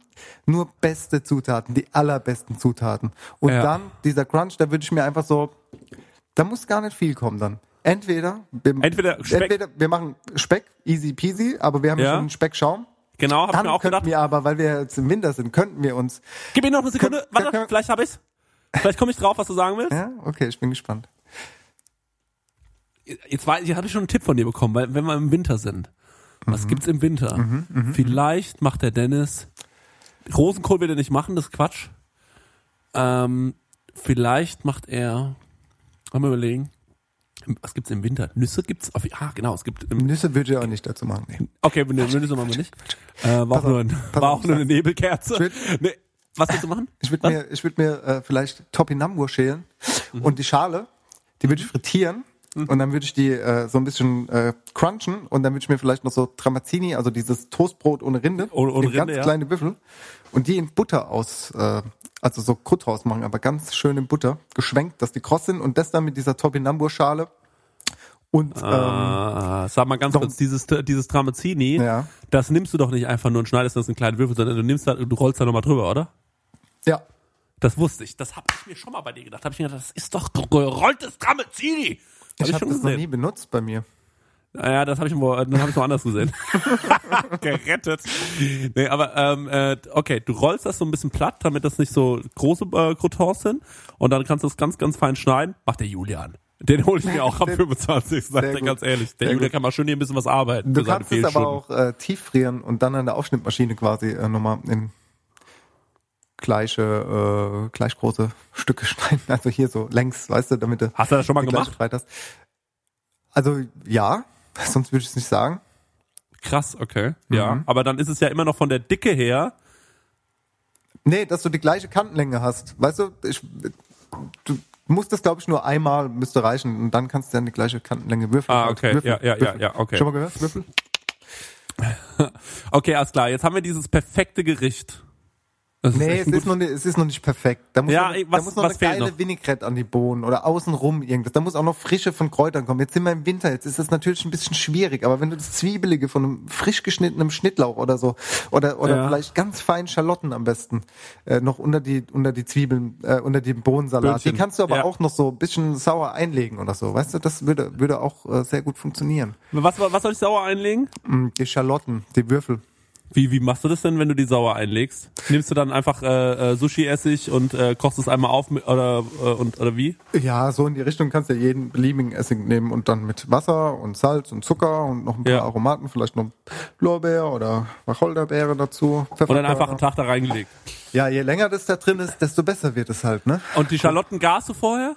nur beste Zutaten, die allerbesten Zutaten. Und Ja. dann dieser Crunch, da würde ich mir einfach so, da muss gar nicht viel kommen dann. Entweder, wir, Entweder Speck. entweder wir machen Speck, easy peasy, aber wir haben Ja. ja schon einen Speckschaum. Genau, hab ich mir auch gedacht. wir aber, weil wir jetzt im Winter sind, könnten wir uns. Gib mir noch eine Sekunde. Können- Warte, können- vielleicht hab ich's. Vielleicht komme ich drauf, was du sagen willst. Ja, okay, ich bin gespannt. Jetzt weiß ich, habe ich schon einen Tipp von dir bekommen, weil wenn wir im Winter sind. Was Mhm. gibt's im Winter? Vielleicht macht der Dennis Rosenkohl wird er nicht machen, das ist Quatsch. Ähm, vielleicht macht er, mal überlegen, was gibt's im Winter? Nüsse gibt's? Auf, ah, genau, es gibt. Im, Nüsse würde ich auch nicht dazu machen. Nee. okay, Nü- Nüsse machen wir nicht. Äh, war auch Pass nur, auf, ein, war auf, auch nur eine Nebelkerze. Ich würd- Nee, was willst du machen? Ich würde mir, ich würde mir äh, vielleicht Topinambur schälen und die Schale, die würde ich frittieren und dann würde ich die äh, so ein bisschen äh, crunchen und dann würde ich mir vielleicht noch so Tramazzini, also dieses Toastbrot ohne Rinde, Ohne- ohne in ganz Rinde, ja. kleine Büffel und die in Butter aus, äh, also so Kutthaus machen, aber ganz schön in Butter geschwenkt, dass die kross sind und das dann mit dieser Topinambur Schale und ähm, Ah, sag mal ganz Doch. kurz, dieses, dieses Tramezzini, Ja. das nimmst du doch nicht einfach nur und schneidest das in kleine Würfel, sondern du nimmst da, du rollst da nochmal drüber, oder? ja, Das wusste ich. Das habe ich mir schon mal bei dir gedacht. Habe ich mir gedacht, das ist doch gerolltes Tramezzini. Hab ich habe das noch nie benutzt bei mir. Naja, das habe ich, dann hab ich woanders gesehen. Gerettet. Nee, aber ähm, äh, okay, du rollst das so ein bisschen platt, damit das nicht so große äh, Croutons sind. Und dann kannst du es ganz, ganz fein schneiden. Macht der Julian. Den hole ich mir auch am 25. Sag Sehr dir ganz ehrlich. Der Julian kann mal schön hier ein bisschen was arbeiten. Du kannst es aber auch äh, tief frieren und dann an der Aufschnittmaschine quasi äh, nochmal in gleiche, äh, gleich große Stücke schneiden. Also hier so längs, weißt du, damit du Hast du das schon mal gemacht? Also ja, sonst würde ich es nicht sagen. Krass, okay. Ja, Mhm. aber dann ist es ja immer noch von der Dicke her. Nee, dass du die gleiche Kantenlänge hast. Weißt du, ich, du musst das, glaube ich, nur einmal müsste reichen und dann kannst du dann die gleiche Kantenlänge würfeln. Ah, okay. Würfel, Ja, ja, ja, ja, okay. Schon mal gehört? Würfel? Okay, alles klar. Jetzt haben wir dieses perfekte Gericht. Das Nee, es ist, noch nicht, es ist noch nicht perfekt. Da muss Ja, noch, was- da muss noch eine geile noch? Vinaigrette an die Bohnen oder außenrum irgendwas. Da muss auch noch Frische von Kräutern kommen. Jetzt sind wir im Winter, jetzt ist das natürlich ein bisschen schwierig, aber wenn du das Zwiebelige von einem frisch geschnittenen Schnittlauch oder so oder oder Ja. vielleicht ganz fein Schalotten am besten äh, noch unter die unter die Zwiebeln, äh, unter die Bohnensalat. Böhnchen. Die kannst du aber Ja. auch noch so ein bisschen sauer einlegen oder so. Weißt du, das würde würde auch äh, sehr gut funktionieren. Was, was soll ich sauer einlegen? Mm, Die Schalotten, die Würfel. Wie, wie machst du das denn, wenn du die sauer einlegst? Nimmst du dann einfach äh, äh, Sushi-Essig und äh, kochst es einmal auf mit, oder, äh, und, oder wie? Ja, so in die Richtung kannst du ja jeden beliebigen Essig nehmen und dann mit Wasser und Salz und Zucker und noch ein paar Ja. Aromaten, vielleicht noch Blaubeer oder Wacholderbeere dazu. Und dann einfach einen Tag da reingelegt. Ja, je länger das da drin ist, desto besser wird es halt, ne? Und die Schalotten garst du vorher?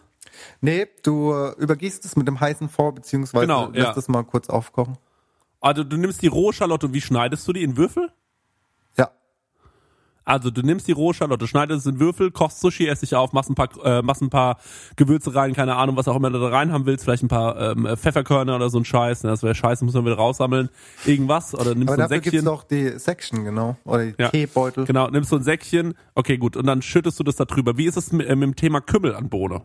Nee, du äh, übergießt es mit dem heißen vor, beziehungsweise Genau, lässt ja. es mal kurz aufkochen. Also du nimmst die rohe Schalotte und wie schneidest du die? In Würfel? Ja. Also du nimmst die rohe Schalotte, schneidest es in Würfel, kochst Sushi-Essig auf, machst ein paar, äh, machst ein paar Gewürze rein, keine Ahnung, was auch immer du da rein haben willst, vielleicht ein paar ähm, Pfefferkörner oder so ein Scheiß, ne, das wäre scheiße, muss man wieder raussammeln. Irgendwas oder nimmst Aber du ein dafür gibt's Säckchen. doch die Section, genau. Oder die Ja. Teebeutel. Genau, nimmst du ein Säckchen, okay gut, und dann schüttest du das da drüber. Wie ist es mit, äh, mit dem Thema Kümmel an Bohne?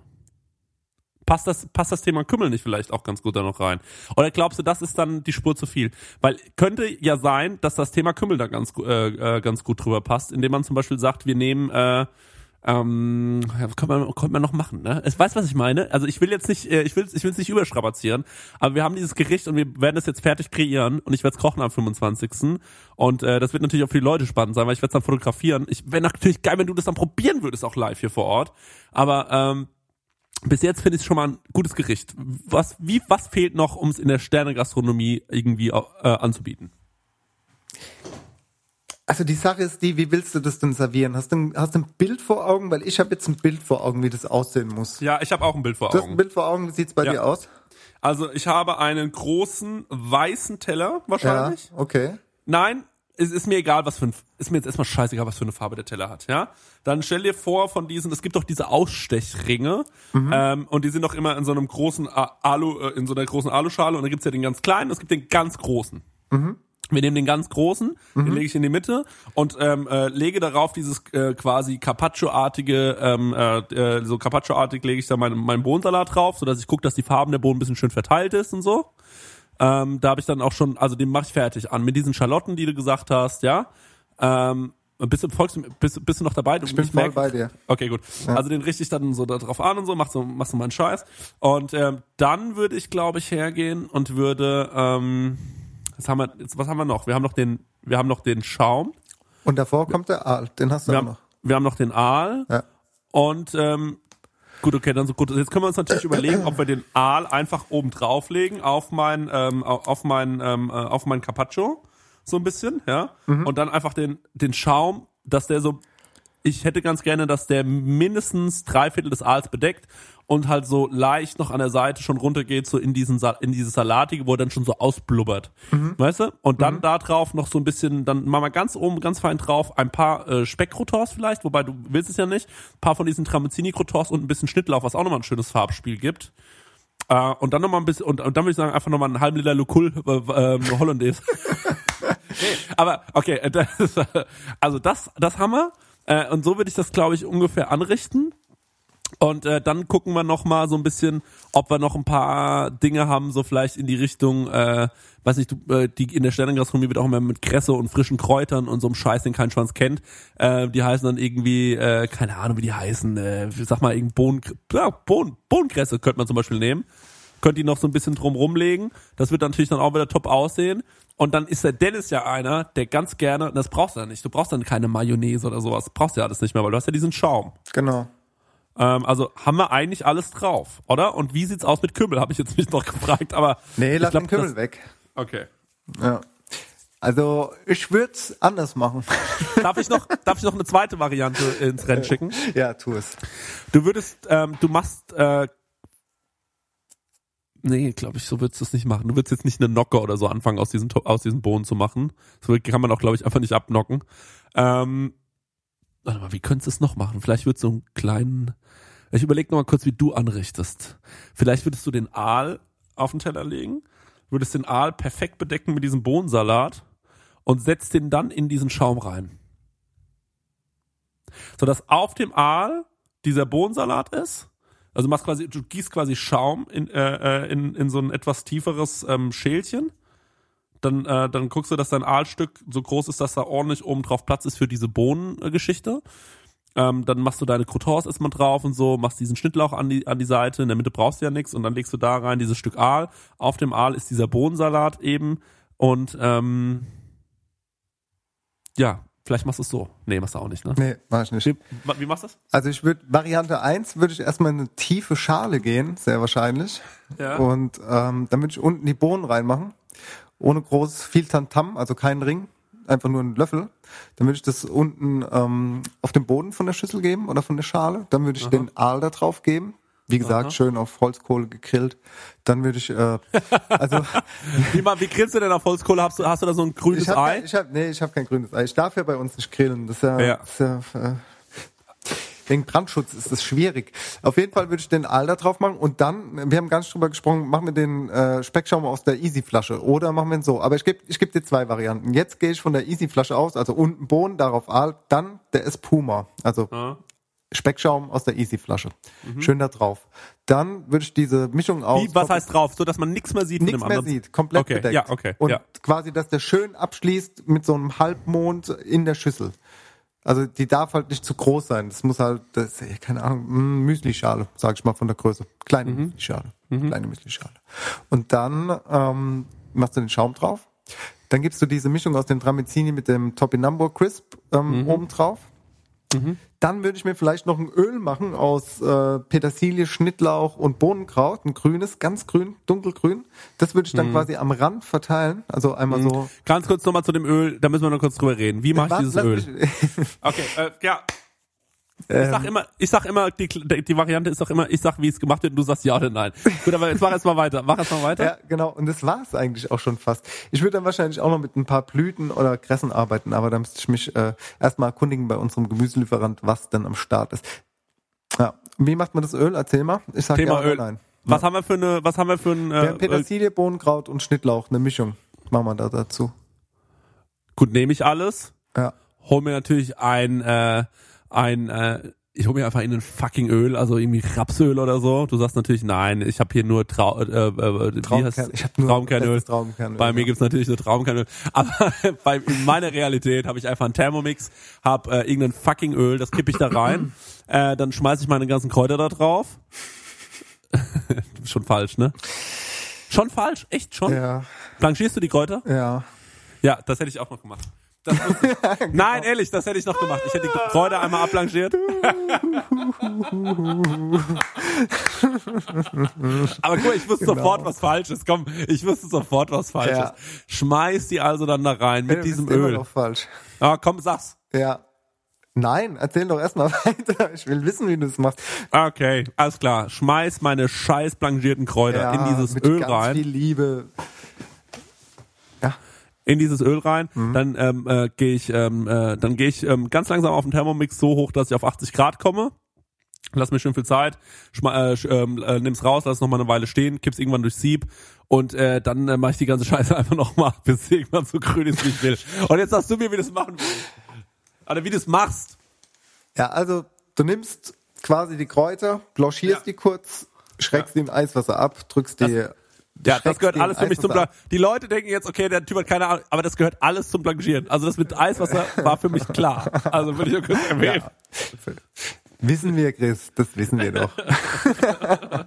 Passt das, passt das Thema Kümmel nicht vielleicht auch ganz gut da noch rein? Oder glaubst du, das ist dann die Spur zu viel? Weil könnte ja sein, dass das Thema Kümmel da ganz, äh, äh, ganz gut drüber passt, indem man zum Beispiel sagt, wir nehmen, äh, ähm, könnte man, könnte man noch machen, ne? Es weiß, was ich meine. Also ich will jetzt nicht, äh, ich will, ich will es nicht überstrapazieren, aber wir haben dieses Gericht und wir werden es jetzt fertig kreieren und ich werde es kochen am 25. Und äh, das wird natürlich auch für die Leute spannend sein, weil ich werde es dann fotografieren. Ich wäre natürlich geil, wenn du das dann probieren würdest, auch live hier vor Ort. Aber ähm, bis jetzt finde ich es schon mal ein gutes Gericht. Was, wie, was fehlt noch, um es in der Sternegastronomie irgendwie äh, anzubieten? Also die Sache ist die, wie willst du das denn servieren? Hast du ein, hast du ein Bild vor Augen? Weil ich habe jetzt ein Bild vor Augen, wie das aussehen muss. Ja, ich habe auch ein Bild vor Du hast ein Augen. Bild vor Augen, wie sieht's bei Ja. dir aus? Also ich habe einen großen weißen Teller wahrscheinlich. Ja, okay. Nein, es ist mir egal, was für ein, ist mir jetzt erstmal scheißegal, was für eine Farbe der Teller hat, ja? Dann stell dir vor von diesen, es gibt doch diese Ausstechringe, ähm, und die sind doch immer in so einem großen Alu, äh, in so einer großen Aluschale und dann gibt's ja den ganz kleinen, es gibt den ganz großen. Wir nehmen den ganz großen, den lege ich in die Mitte und ähm, äh, lege darauf dieses äh, quasi Carpaccio-artige, ähm, äh, äh, so Carpaccio-artig lege ich da meinen meinen Bohnensalat drauf, sodass ich gucke, dass die Farben der Bohnen ein bisschen schön verteilt ist und so. Ähm, da habe ich dann auch schon, also den mache ich fertig an mit diesen Schalotten, die du gesagt hast, ja. Ähm, bist du, folgst du, bist, bist du noch dabei? Du, Ich bin voll bei dir. Okay, gut. Also den richte ich dann so da drauf an und so, machst so, machst so meinen Scheiß. Und ähm, dann würde ich, glaube ich, hergehen und würde, ähm, jetzt haben wir, jetzt, was haben wir noch? Wir haben noch den, wir haben noch den Schaum, Und davor kommt der Aal, den hast du wir auch haben, noch. wir haben noch den Aal Ja. und ähm, gut, okay, dann so gut. Jetzt können wir uns natürlich überlegen, ob wir den Aal einfach oben drauflegen auf mein, ähm, au- auf mein, ähm, äh, auf mein Carpaccio, so ein bisschen, ja, und dann einfach den, den Schaum, dass der so, ich hätte ganz gerne, dass der mindestens drei Viertel des Aals bedeckt und halt so leicht noch an der Seite schon runtergeht, so in diesen, Sa- in dieses Salatige, wo er dann schon so ausblubbert. Weißt du? Und dann da drauf noch so ein bisschen, dann machen wir ganz oben, ganz fein drauf, ein paar äh, Speckkrotors vielleicht, wobei du willst es ja nicht, ein paar von diesen Tramezzini-Krotors und ein bisschen Schnittlauch, was auch nochmal ein schönes Farbspiel gibt. Äh, und dann nochmal ein bisschen, und, und dann würde ich sagen, einfach nochmal einen halben Liter Lucul äh, äh, Hollandaise. nee, aber okay, das also das, das haben wir. Äh, und so würde ich das, glaube ich, ungefähr anrichten. Und äh, dann gucken wir noch mal so ein bisschen, ob wir noch ein paar Dinge haben, so vielleicht in die Richtung, äh, weiß nicht, du, äh, die in der Sternengastronomie wird auch immer mit Kresse und frischen Kräutern und so einem Scheiß, den kein Schwanz kennt. Äh, die heißen dann irgendwie, äh, keine Ahnung, wie die heißen, äh, sag mal, irgendein Bohnen, ja, Bohnen, Bohnenkresse könnte man zum Beispiel nehmen. Könnt die noch so ein bisschen drum rumlegen. Das wird natürlich dann auch wieder top aussehen. Und dann ist der Dennis ja einer, der ganz gerne, das brauchst du ja nicht, du brauchst dann keine Mayonnaise oder sowas, brauchst du ja alles nicht mehr, weil du hast ja diesen Schaum. Genau. Ähm, also haben wir eigentlich alles drauf, oder? Und wie sieht's aus mit Kümmel? Habe ich jetzt mich noch gefragt, aber Nee, lass glaub, den Kümmel das- weg. Okay. Ja. Also ich würde es anders machen. Darf ich noch, darf ich noch eine zweite Variante ins Rennen schicken? ja, tu es. Du würdest, ähm, du machst, äh, nee, glaube ich, so würdest du es nicht machen. Du würdest jetzt nicht eine Nocker oder so anfangen, aus diesen, aus diesen Bohnen zu machen. So kann man auch, glaube ich, einfach nicht abnocken. Ähm, warte mal, wie könntest du es noch machen? Vielleicht würdest du einen kleinen, ich überlege noch mal kurz, wie du anrichtest. Vielleicht würdest du den Aal auf den Teller legen, würdest den Aal perfekt bedecken mit diesem Bohnensalat und setzt den dann in diesen Schaum rein. so dass auf dem Aal dieser Bohnensalat ist. Also machst quasi, du gießt quasi Schaum in, äh, äh, in, in so ein etwas tieferes ähm, Schälchen. Dann, äh, dann guckst du, dass dein Aalstück so groß ist, dass da ordentlich oben drauf Platz ist für diese Bohnengeschichte. Ähm, dann machst du deine Croutons erstmal drauf und so, machst diesen Schnittlauch an die, an die Seite, in der Mitte brauchst du ja nichts und dann legst du da rein dieses Stück Aal. Auf dem Aal ist dieser Bohnensalat eben und ähm, ja, vielleicht machst du es so. Nee, machst du auch nicht, ne? Nee, mach ich nicht. Wie, wie machst du das? Also ich würde, Variante 1 würde ich erstmal in eine tiefe Schale gehen, sehr wahrscheinlich. Ja. Und ähm, dann würde ich unten die Bohnen reinmachen. Ohne groß viel Tantam, also kein Ring, einfach nur einen Löffel. Dann würde ich das unten ähm, auf den Boden von der Schüssel geben oder von der Schale. Dann würde ich den Aal da drauf geben. Wie gesagt, Aha. schön auf Holzkohle gegrillt. Dann würde ich, äh, also Wie, mal, wie grillst du denn auf Holzkohle? Hast du, hast du da so ein grünes ich habe Ei? ich hab, nee, ich habe kein grünes Ei. Ich darf ja bei uns nicht grillen. Das ist ja, Ja. Das ist ja äh, wegen Brandschutz ist das schwierig. Auf jeden Fall würde ich den Aal da drauf machen und dann, wir haben ganz drüber gesprochen, machen wir den äh, Speckschaum aus der Easy-Flasche oder machen wir ihn so. Aber ich gebe ich geb dir zwei Varianten. Jetzt gehe ich von der Easy-Flasche aus, also unten Bohnen, darauf Aal, dann der Espuma, also Ja. Speckschaum aus der Easy-Flasche. Schön da drauf. Dann würde ich diese Mischung aus... Wie, was heißt drauf? So, dass man nichts mehr sieht Nichts mehr anderen? sieht, komplett okay, bedeckt. Ja, okay. Und ja. quasi, dass der schön abschließt mit so einem Halbmond in der Schüssel. Also die darf halt nicht zu groß sein. Das muss halt, das, keine Ahnung, mm, Müslischale, sag ich mal von der Größe. Kleine Mhm. Müslischale. Kleine Müslischale. Und dann ähm, machst du den Schaum drauf. Dann gibst du diese Mischung aus dem Tramezzini mit dem Topinambo Crisp ähm, Mhm. oben drauf. Dann würde ich mir vielleicht noch ein Öl machen aus äh, Petersilie, Schnittlauch und Bohnenkraut, ein grünes, ganz grün, dunkelgrün. Das würde ich Mhm. dann quasi am Rand verteilen, also einmal so. Ganz kurz nochmal zu dem Öl, da müssen wir noch kurz drüber reden. Wie mache ich dieses Öl? Okay, äh, ja. Ich Ähm. sag immer, ich sag immer, die, die Variante ist doch immer, ich sag, wie es gemacht wird und du sagst ja oder nein. Gut, aber jetzt mach erst mal weiter. Mach erst mal weiter. Ja, genau. Und das war's eigentlich auch schon fast. Ich würde dann wahrscheinlich auch noch mit ein paar Blüten oder Kressen arbeiten, aber da müsste ich mich äh, erstmal erkundigen bei unserem Gemüselieferant, was denn am Start ist. Ja. Wie macht man das Öl? Erzähl mal. Ich sag Thema ja oder Öl. nein. Was haben wir für eine, was haben wir für ein, Wir äh, haben Petersilie, Bohnenkraut und Schnittlauch, eine Mischung. Machen wir da dazu. gut, nehme ich alles. Ja. Hol mir natürlich ein, äh, ein, äh, ich hol mir einfach in ein fucking Öl, also irgendwie Rapsöl oder so. Du sagst natürlich nein, ich habe hier nur Trau, äh, äh, Traumkern. Ich hab nur Traumkernöl. Traumkernöl, Bei mir gibt's natürlich nur Traumkernöl. Aber bei, in meiner Realität habe ich einfach einen Thermomix, hab äh, irgendein fucking Öl, das kippe ich da rein, äh, dann schmeiß ich meine ganzen Kräuter da drauf. Schon falsch, ne? Schon falsch, echt schon? Ja, Blanchierst du die Kräuter? ja. Ja, das hätte ich auch noch gemacht. Das ich. Nein, ehrlich, das hätte ich noch gemacht. Ich hätte die Kräuter einmal abblanchiert. Aber guck mal, ich wusste sofort, was falsch ist. Komm, ich wusste sofort, was falsch Ja. ist. Schmeiß die also dann da rein mit Ey, diesem das ist immer Öl. noch falsch. Ah, komm, sag's. Ja. Nein, erzähl doch erstmal weiter. Ich will wissen, wie du es machst. Okay, alles klar. Schmeiß meine scheiß blanchierten Kräuter Ja, in dieses mit Öl ganz rein. viel Liebe. Ja. in dieses Öl rein, Mhm. dann ähm, äh, gehe ich, ähm, äh, dann gehe ich ähm, ganz langsam auf den Thermomix so hoch, dass ich auf 80 Grad komme. Lass mir schön viel Zeit, schma äh, ähm, äh, nimm's raus, lass es noch mal eine Weile stehen, kipp's irgendwann durchs Sieb und äh, dann äh, mache ich die ganze Scheiße einfach noch mal, bis es irgendwann so grün ist, wie ich will. Und jetzt sagst du mir, wie du das machen willst. Oder wie du es machst. Ja, also du nimmst quasi die Kräuter, blanchierst Ja. die kurz, schreckst die in Eiswasser ab, drückst die. Ja, das gehört alles für mich zum Blanchieren. Die Leute denken jetzt, okay, der Typ hat keine Ahnung, aber das gehört alles zum Blanchieren. Also das mit Eiswasser war für mich klar. Also würde ich nur kurz erwähnen. ab. Wissen wir, Chris, das wissen wir doch.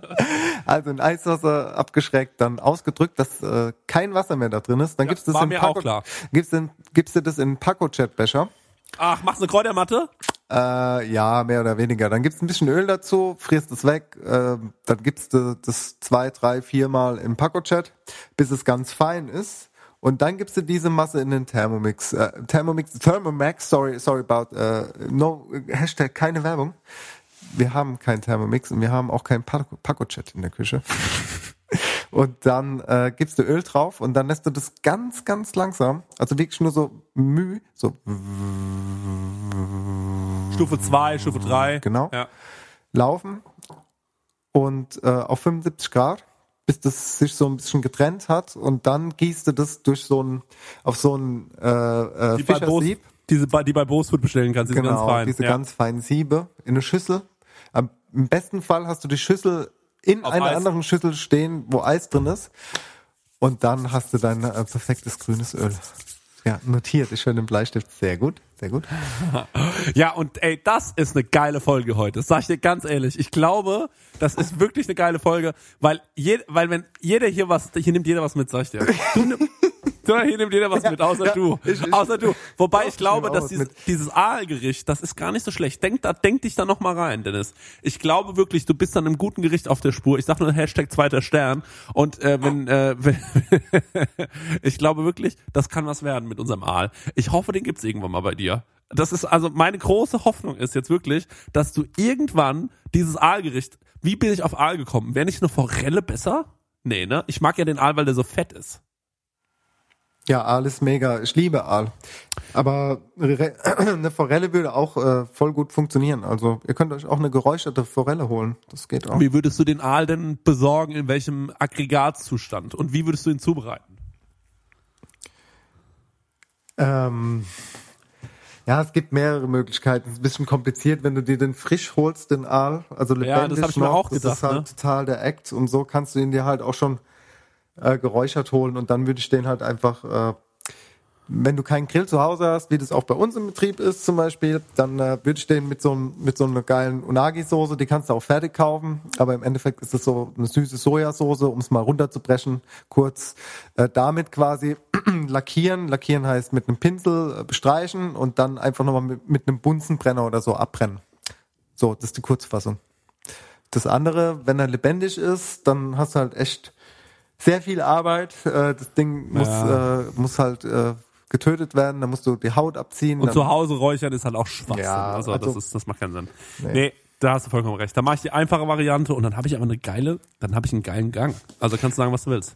also in Eiswasser abgeschreckt, dann ausgedrückt, dass äh, kein Wasser mehr da drin ist. Dann gibst du das mir Paco, auch. Gibst, in, gibst du das in Paco-Chat-Becher. Ach, machst du eine Kräutermatte? Äh, ja, mehr oder weniger. Dann gibst ein bisschen Öl dazu, frierst es weg, äh, dann gibst du das zwei, drei, viermal im Paco-Chat, bis es ganz fein ist. Und dann gibst du diese Masse in den Thermomix. Äh, Thermomix, Thermomax, sorry, sorry about, äh, no, Hashtag keine Werbung. Wir haben keinen Thermomix und wir haben auch keinen Paco- Paco-Chat in der Küche. Und dann äh, gibst du Öl drauf und dann lässt du das ganz, ganz langsam, also wirklich nur so Müh, so Stufe 2, Stufe 3. Genau. Ja. laufen und äh, auf 75 Grad, bis das sich so ein bisschen getrennt hat und dann gießt du das durch so ein auf so ein äh, äh, Wie bei, Fischersieb. Diese, die bei Bosfood bestellen kannst, diese genau, ganz feinen. diese ja. ganz feinen Siebe in eine Schüssel. Am, Im besten Fall hast du die Schüssel in Auf einer Eis. anderen Schüssel stehen, wo Eis drin ist. Und dann hast du dein äh, perfektes grünes Öl. Ja, notiert. Ich höre den Bleistift. Sehr gut, sehr gut. Ja, und ey, das ist eine geile Folge heute. Das sag ich dir ganz ehrlich. Ich glaube, das ist wirklich eine geile Folge, weil je, weil wenn jeder hier was, hier nimmt jeder was mit, sag ich dir. Du du, hier nimmt jeder was mit, außer ja, du. ich- ich- außer du. Wobei ich glaube, dass dieses, dieses Aalgericht, das ist gar nicht so schlecht. Denk, da, denk dich da noch mal rein, Dennis. Ich glaube wirklich, du bist dann im guten Gericht auf der Spur. Ich sag nur Hashtag zweiter Stern. Und äh, wenn, äh, wenn ich glaube wirklich, das kann was werden mit unserem Aal. Ich hoffe, den gibt's irgendwann mal bei dir. Das ist also meine große Hoffnung ist jetzt wirklich, dass du irgendwann dieses Aalgericht, wie bin ich auf Aal gekommen? Wäre nicht eine Forelle besser? Nee, ne? Ich mag ja den Aal, weil der so fett ist. Ja, Aal ist mega. Ich liebe Aal. Aber eine Forelle würde auch äh, voll gut funktionieren. Also ihr könnt euch auch eine geräucherte Forelle holen. Das geht auch. Wie würdest du den Aal denn besorgen? In welchem Aggregatzustand? Und wie würdest du ihn zubereiten? Ähm, ja, es gibt mehrere Möglichkeiten. Es ist ein bisschen kompliziert, wenn du dir den frisch holst, den Aal. Also Ja, lebendig das hab ich mir noch, auch Das gedacht, ist halt ne? total der Act. Und so kannst du ihn dir halt auch schon äh, geräuchert holen. Und dann würde ich den halt einfach, äh, wenn du keinen Grill zu Hause hast, wie das auch bei uns im Betrieb ist zum Beispiel, dann äh, würde ich den mit so, mit so einer geilen Unagi-Soße, die kannst du auch fertig kaufen. Aber im Endeffekt ist es so eine süße Sojasauce, um es mal runterzubrechen, kurz äh, damit quasi lackieren. Lackieren heißt mit einem Pinsel äh, bestreichen und dann einfach nochmal mit, mit einem Bunsenbrenner oder so abbrennen. So, das ist die Kurzfassung. Das andere, wenn er lebendig ist, dann hast du halt echt sehr viel Arbeit. Äh, das Ding muss, Ja. äh, muss halt äh, getötet werden, dann musst du die Haut abziehen. Und zu Hause räuchern ist halt auch Schwachsinn. Ja, also, also- das ist, das macht keinen Sinn. Nee. da hast du vollkommen recht. Da mache ich die einfache Variante und dann habe ich aber eine geile, dann habe ich einen geilen Gang. Also kannst du sagen, was du willst.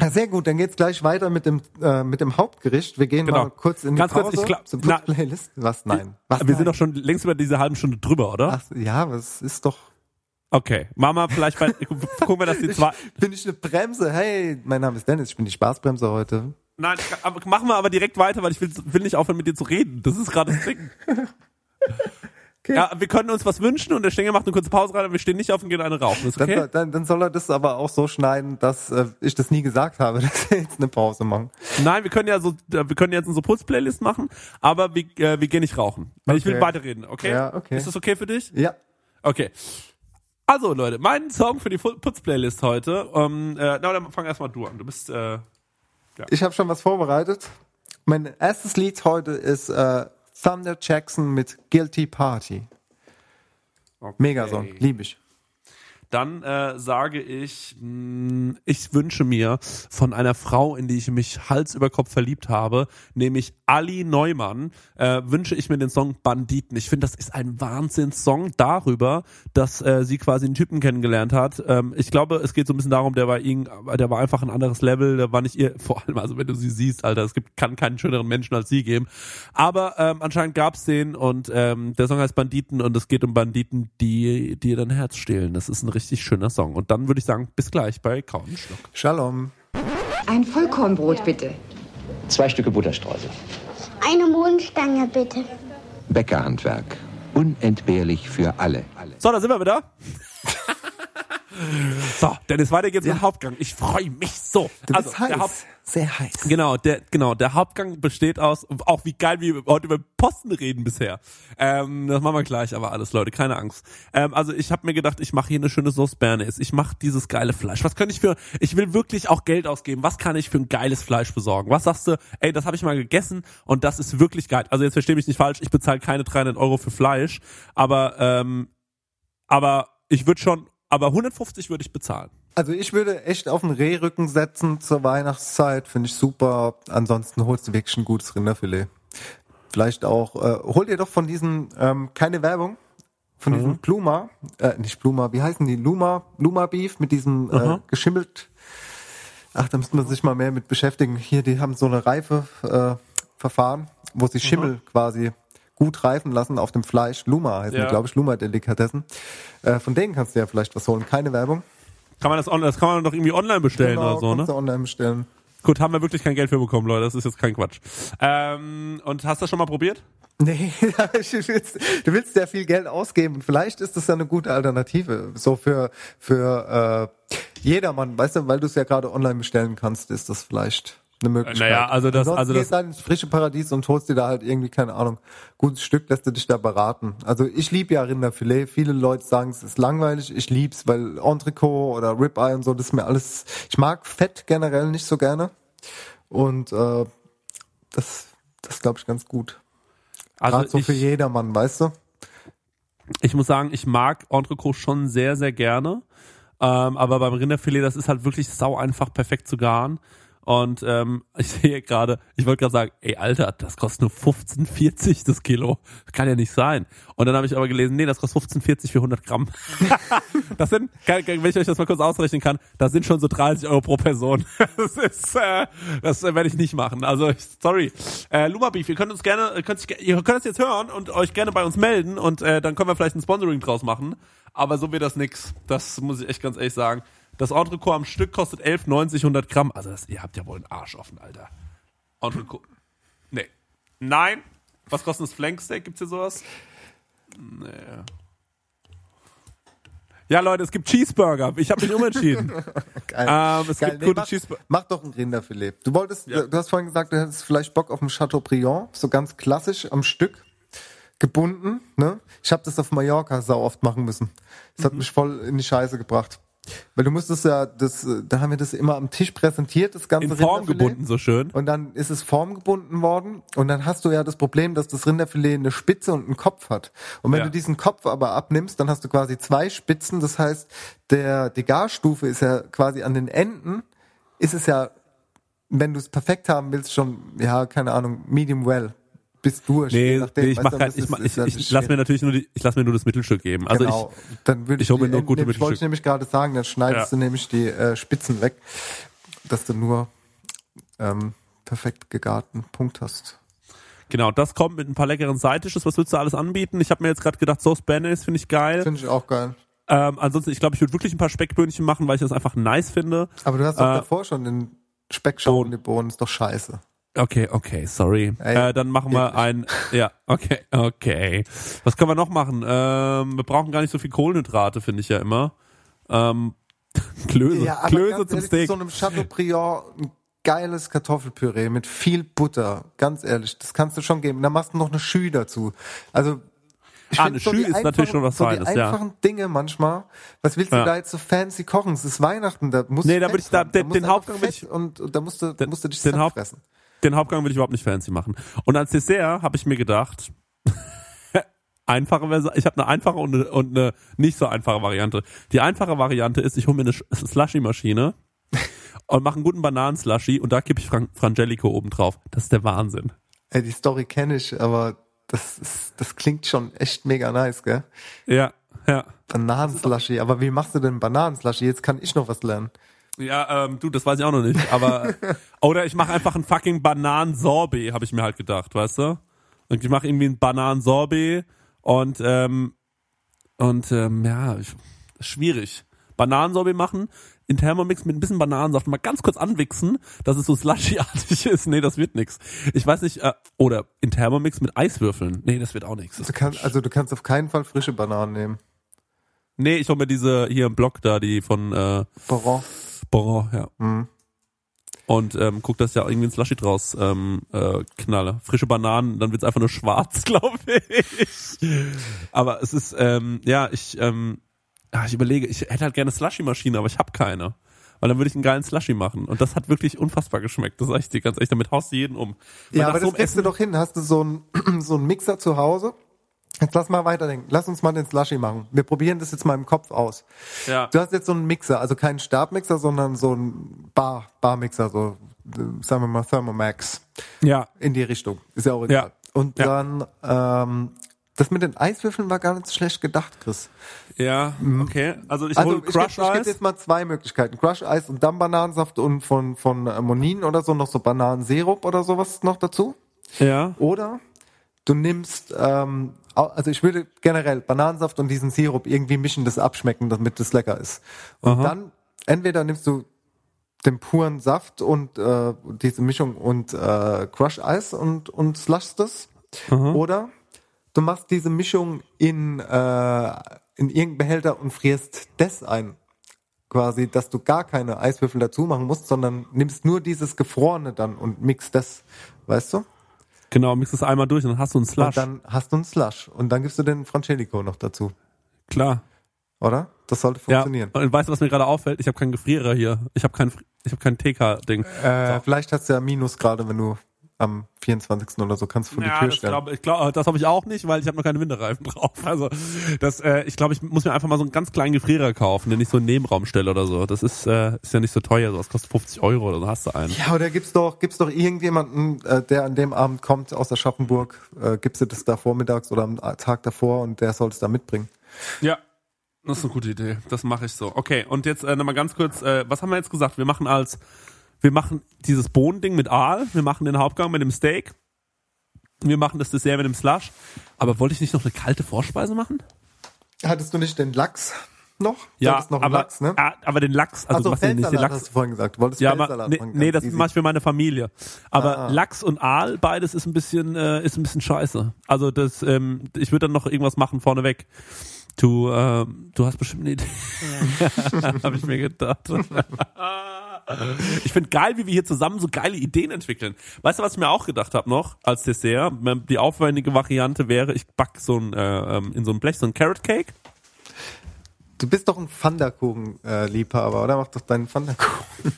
Ja, sehr gut, dann geht's gleich weiter mit dem äh, mit dem Hauptgericht. Wir gehen Genau. mal kurz in die Ganz kurz, Pause ich glaub- zur na- Playlist. Was? Nein. Was? Wir nein? sind doch schon längst über diese halben Stunde drüber, oder? Ach, ja, was ist doch. Okay, machen wir vielleicht bei, gucken wir, dass die zwei, Bin ich eine Bremse? Hey, mein Name ist Dennis, ich bin die Spaßbremse heute. nein, aber machen wir aber direkt weiter, weil ich will, will nicht aufhören mit dir zu reden. Das ist gerade das Ding. Ja, wir können uns was wünschen und der Stenger macht eine kurze Pause rein und wir stehen nicht auf und gehen eine rauchen. Ist Dann, okay? soll- dann, dann soll er das aber auch so schneiden, dass äh, ich das nie gesagt habe, dass wir jetzt eine Pause machen. Nein, wir können ja so, äh, wir können jetzt eine so Putzplaylist machen, aber wir, äh, wir gehen nicht rauchen. Weil ich will Okay. weiterreden, okay? Ja, okay. Ist das okay für dich? Ja. Okay. Also Leute, mein Song für die Putzplaylist heute. Ähm, äh, na, dann fang erstmal du an. Du bist äh, Ich habe schon was vorbereitet. Mein erstes Lied heute ist äh, Thunder Jackson mit Guilty Party. Megasong, liebe ich. Dann äh, sage ich, mh, ich wünsche mir von einer Frau, in die ich mich Hals über Kopf verliebt habe, nämlich Ali Neumann, äh, wünsche ich mir den Song Banditen. Ich finde, das ist ein Wahnsinnssong darüber, dass äh, sie quasi einen Typen kennengelernt hat. Ähm, ich glaube, es geht so ein bisschen darum, der war ihn, der war einfach ein anderes Level, der war nicht ihr, vor allem, also wenn du sie siehst, Alter, es gibt, kann keinen schöneren Menschen als sie geben. Aber ähm, anscheinend gab's den und ähm, der Song heißt Banditen und es geht um Banditen, die dir dein Herz stehlen. Das ist ein richtig schöner Song. Und dann würde ich sagen, bis gleich bei Kauen und Schluck. Shalom. Ein Vollkornbrot bitte. Zwei Stücke Butterstreusel. Eine Mondstange bitte. Bäckerhandwerk. Unentbehrlich für alle. So, da sind wir wieder. so, Dennis, weiter geht's mit dem Hauptgang. Ich freue mich so. Du also, bist heiß. der Haupt, Sehr heiß. Genau, der, genau, der Hauptgang besteht aus, auch wie geil wir heute über Posten reden bisher. Ähm, das machen wir gleich, aber alles, Leute, keine Angst. Ähm, also ich habe mir gedacht, ich mache hier eine schöne Sauce Bernays. Ich mache dieses geile Fleisch. Was könnte ich für, ich will wirklich auch Geld ausgeben. Was kann ich für ein geiles Fleisch besorgen? Was sagst du, ey, das habe ich mal gegessen und das ist wirklich geil. Also jetzt verstehe mich nicht falsch, ich bezahle keine 300 Euro für Fleisch, aber, ähm, aber ich würde schon, aber 150 würde ich bezahlen. Also ich würde echt auf den Rehrücken setzen zur Weihnachtszeit, finde ich super. Ansonsten holst du wirklich ein gutes Rinderfilet. Vielleicht auch, äh, hol dir doch von diesen, ähm, keine Werbung, von diesem Pluma, äh, nicht Pluma, wie heißen die? Luma, Luma Beef mit diesem äh, geschimmelt. Ach, da müsste man sich mal mehr mit beschäftigen. Hier, die haben so eine Reife äh, Verfahren, wo sie Schimmel quasi gut reifen lassen auf dem Fleisch. Luma heißen Ja. die, glaube ich, Luma-Delikatessen. Äh, von denen kannst du ja vielleicht was holen. Keine Werbung. Kann man das online, das kann man doch irgendwie online bestellen oder so, kannst ne? du online bestellen. Gut, haben wir wirklich kein Geld für bekommen, Leute. Das ist jetzt kein Quatsch. Ähm, und hast du das schon mal probiert? Nee, du willst, du willst ja viel Geld ausgeben. Vielleicht ist das ja eine gute Alternative. So für, für äh, jedermann, weißt du, weil du es ja gerade online bestellen kannst, ist das vielleicht eine Möglichkeit. Naja, also das- Ansonsten also das- gehst halt ins frische Paradies und holst dir da halt irgendwie, keine Ahnung, gutes Stück, lässt du dich da beraten. Also ich liebe ja Rinderfilet. Viele Leute sagen, es ist langweilig. Ich lieb's, weil Entrecot oder Ribeye und so, das ist mir alles, ich mag Fett generell nicht so gerne. Und äh, das, das glaube ich ganz gut. Also Gerade so ich, für jedermann, weißt du? ich muss sagen, ich mag Entrecot schon sehr, sehr gerne. Ähm, aber beim Rinderfilet, das ist halt wirklich sau einfach perfekt zu garen. Und ähm, ich sehe gerade, ich wollte gerade sagen, ey Alter, das kostet nur 15,40 das Kilo. Das kann ja nicht sein. Und dann habe ich aber gelesen, nee, das kostet 15,40 für 100 Gramm. das sind, wenn ich euch das mal kurz ausrechnen kann, das sind schon so 30 Euro pro Person. Das ist, äh, das äh, werde ich nicht machen. Also sorry. Äh, Luma Beef, ihr könnt uns gerne, ihr könnt, ihr könnt das jetzt hören und euch gerne bei uns melden und äh, dann können wir vielleicht ein Sponsoring draus machen. Aber so wird das nix. Das muss ich echt ganz ehrlich sagen. Das Entrecot am Stück kostet 11,90 100 Gramm. Also das, ihr habt ja wohl einen Arsch offen, Alter. Entrecot. Nee. Nein. Was kostet das Flanksteak? Gibt's hier sowas? Nee. Ja, Leute, es gibt Cheeseburger. Ich habe mich umentschieden. Geil. ähm, es Geil. gibt Nee, gute mach, Cheeseburger. mach doch ein Rinderfilet. Du wolltest, Ja. du hast vorhin gesagt, du hättest vielleicht Bock auf ein Chateaubriand, so ganz klassisch am Stück gebunden. Ne? Ich habe das auf Mallorca sau oft machen müssen. Das hat Mhm. mich voll in die Scheiße gebracht. Weil du musstest ja, das, äh, da haben wir das immer am Tisch präsentiert, das ganze In Form gebunden, so schön. Und dann ist es formgebunden worden und dann hast du ja das Problem, dass das Rinderfilet eine Spitze und einen Kopf hat. Und wenn Ja. du diesen Kopf aber abnimmst, dann hast du quasi zwei Spitzen. Das heißt, der die Garstufe ist ja quasi an den Enden, ist es ja, wenn du es perfekt haben willst, schon, ja, keine Ahnung, medium well. Bis durch. je Nee, nachdem, nee ich mach du, das ich, mach- ich, ich lass mir natürlich nur die, ich lass mir nur das Mittelstück geben. Also genau. dann würde ich hol mir nur gute nämlich, wollte ich Mittelstück. nämlich gerade sagen, dann schneidest Ja. du nämlich die äh, Spitzen weg, dass du nur ähm, perfekt gegarten Punkt hast. ich, genau, das kommt mit ein paar leckeren Side-Dishes. Was würdest du alles anbieten? Ich habe mir jetzt gerade gedacht, Sauce Bernays finde ich geil. Finde ich auch geil. Ähm, ansonsten, ich glaube, ich würde wirklich ein paar Speckböhnchen machen, weil ich das einfach nice finde. Aber du hast doch Äh, davor schon den Speckschaum und die Bohnen, ist doch scheiße. Okay, okay, sorry. Äh, dann machen wir ein, ja, okay, okay. Was können wir noch machen? Ähm, wir brauchen gar nicht so viel Kohlenhydrate, finde ich ja immer. Ähm, Klöße, Ja, Klöße zum ehrlich, Steak. so einem Chateaubriand ein geiles Kartoffelpüree mit viel Butter, ganz ehrlich, das kannst du schon geben. Da machst du noch eine Schü dazu. Also ich Ah, eine so Schü ist natürlich schon was so Feines, die ja. einfachen Dinge manchmal. Was willst Ja. du da jetzt so fancy kochen? Es ist Weihnachten, da musst Nee, du da Fett würd ich da- den- musst den Hauptgang ich- und, und da musst du, Den- musst du dich den Haupt- fressen. Den Hauptgang will ich überhaupt nicht fancy machen. Und als Dessert habe ich mir gedacht, einfache Version, ich habe eine einfache und eine, und eine nicht so einfache Variante. Die einfache Variante ist, ich hole mir eine Sch- Slushy-Maschine und mache einen guten Bananenslushy und da kippe ich Fran Frangelico oben drauf. Das ist der Wahnsinn. Ey, die Story kenne ich, aber das ist, das klingt schon echt mega nice, gell? Ja, ja. Bananenslushy, aber wie machst du denn Bananenslushy? Jetzt kann ich noch was lernen. Ja, ähm, du, das weiß ich auch noch nicht, aber oder ich mache einfach ein fucking Bananensorbet, habe ich mir halt gedacht, weißt du? Und ich mache irgendwie ein Bananensorbet und ähm, und ähm, ja, ich, schwierig. Bananensorbet machen, in Thermomix mit ein bisschen Bananensaft mal ganz kurz anwichsen, dass es so slushy-artig ist. Nee, das wird nix. Ich weiß nicht, äh, oder in Thermomix mit Eiswürfeln. Nee, das wird auch nix. Du kannst, also du kannst auf keinen Fall frische Bananen nehmen. Nee, ich hol mir diese hier im Blog da, die von äh. Boah, ja. Mhm. Und ähm, guck, dass ja irgendwie ein Slushy draus ähm, äh, knalle. Frische Bananen, dann wird's einfach nur schwarz, glaube ich. Aber es ist, ähm, ja, ich, ähm, ja, ich überlege, ich hätte halt gerne Slushy-Maschine, aber ich habe keine. Weil dann würde ich einen geilen Slushy machen. Und das hat wirklich unfassbar geschmeckt. Das sag ich dir ganz echt. Damit haust du jeden um. Ja, aber so das kriegst du doch hin. Hast du so einen, so einen Mixer zu Hause? Jetzt lass mal weiterdenken. Lass uns mal den Slushy machen. Wir probieren das jetzt mal im Kopf aus. Ja. Du hast jetzt so einen Mixer, also keinen Stabmixer, sondern so einen Bar, Barmixer, so, sagen wir mal Thermomax. Ja. In die Richtung. Ist ja auch egal. Ja. Und Ja. dann, ähm, das mit den Eiswürfeln war gar nicht so schlecht gedacht, Chris. Ja, okay. Also ich Also hol ich gebe Crush Eis. jetzt mal zwei Möglichkeiten. Crush Eis und dann Bananensaft und von, von äh, Monin oder so noch so Bananensirup oder sowas noch dazu. Ja. Oder du nimmst, ähm, also ich würde generell Bananensaft und diesen Sirup irgendwie mischen, das abschmecken, damit das lecker ist. Und Aha. dann entweder nimmst du dem puren Saft und äh, diese Mischung und äh, Crush Eis und und slushst das. Oder du machst diese Mischung in äh, in irgendeinen Behälter und frierst das ein. Quasi, dass du gar keine Eiswürfel dazu machen musst, sondern nimmst nur dieses Gefrorene dann und mixt das, weißt du? Genau, mix es einmal durch und dann hast du einen Slush. Und dann hast du einen Slush und dann gibst du den Francelico noch dazu, Klar. oder? Das sollte Ja. funktionieren. Und weißt du, was mir gerade auffällt? Ich habe keinen Gefrierer hier. Ich habe kein, ich habe kein TK-Ding. Äh, Vielleicht hast du ja Minus gerade, wenn du am 24. oder so kannst vor die Ja, Tür das stellen. glaube ich, glaub, das habe ich auch nicht, weil ich habe noch keine Winterreifen drauf. Also das, äh, ich glaube, ich muss mir einfach mal so einen ganz kleinen Gefrierer kaufen, den ich so in den Nebenraum stelle oder so. Das ist, äh, ist ja nicht so teuer, so das kostet 50 Euro oder so, hast du einen. Ja, oder gibt's doch, gibt's doch irgendjemanden, äh, der an dem Abend kommt aus Aschaffenburg, äh, gibst du das da vormittags oder am Tag davor und der soll es da mitbringen. Ja. Das ist eine gute Idee. Das mache ich so. Okay, und jetzt äh, nochmal ganz kurz, äh, was haben wir jetzt gesagt? Wir machen als, wir machen dieses Bohnending mit Aal, wir machen den Hauptgang mit dem Steak, wir machen das Dessert mit dem Slush. Aber wollte ich nicht noch eine kalte Vorspeise machen? Hattest du nicht den Lachs noch? Du Ja, hattest noch einen aber, Lachs, ne? ah, aber den Lachs, also Also du machst ja nicht den Feldsalat Lachs. hast du vorhin gesagt. Du wolltest Ja, aber, Feldsalat nee, machen. nee, das easy. mache ich für meine Familie. Aber Ah. Lachs und Aal, beides ist ein bisschen, äh, ist ein bisschen scheiße. Also das, ähm, ich würde dann noch irgendwas machen vorneweg. Du, ähm, du hast bestimmt eine Idee. Habe ich mir gedacht. ich finde geil, wie wir hier zusammen so geile Ideen entwickeln. Weißt du, was ich mir auch gedacht habe noch als Dessert? Die aufwendige Variante wäre, ich back so ein äh, ähm, in so ein Blech so ein Carrot Cake. Du bist doch ein Pfannkuchen-Liebhaber, oder? Mach doch deinen Pfannkuchen.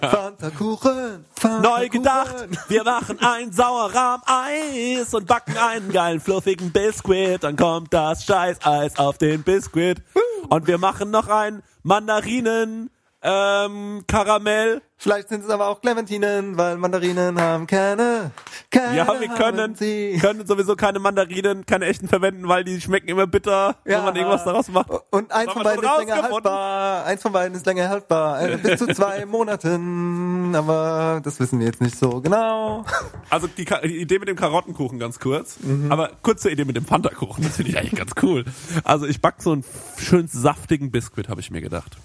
Pfannkuchen, Pfannkuchen. Neu gedacht, wir machen ein Sauerrahm-Eis und backen einen geilen, fluffigen Biskuit. Dann kommt das Scheißeis auf den Biskuit. Und wir machen noch ein Mandarinen, ähm, Karamell. Vielleicht sind es aber auch Clementinen, weil Mandarinen haben keine. keine Ja, wir können, können sowieso keine Mandarinen, keine echten verwenden, weil die schmecken immer bitter, wenn man irgendwas daraus macht. Und eins von beiden ist länger haltbar. Eins von beiden ist länger haltbar. Äh, bis zu zwei Monaten. Aber das wissen wir jetzt nicht so genau. Also die, die Idee mit dem Karottenkuchen ganz kurz. Mhm. Aber kurze Idee mit dem Pfannkuchen, das finde ich eigentlich ganz cool. Also ich back so einen schön saftigen Biskuit, habe ich mir gedacht.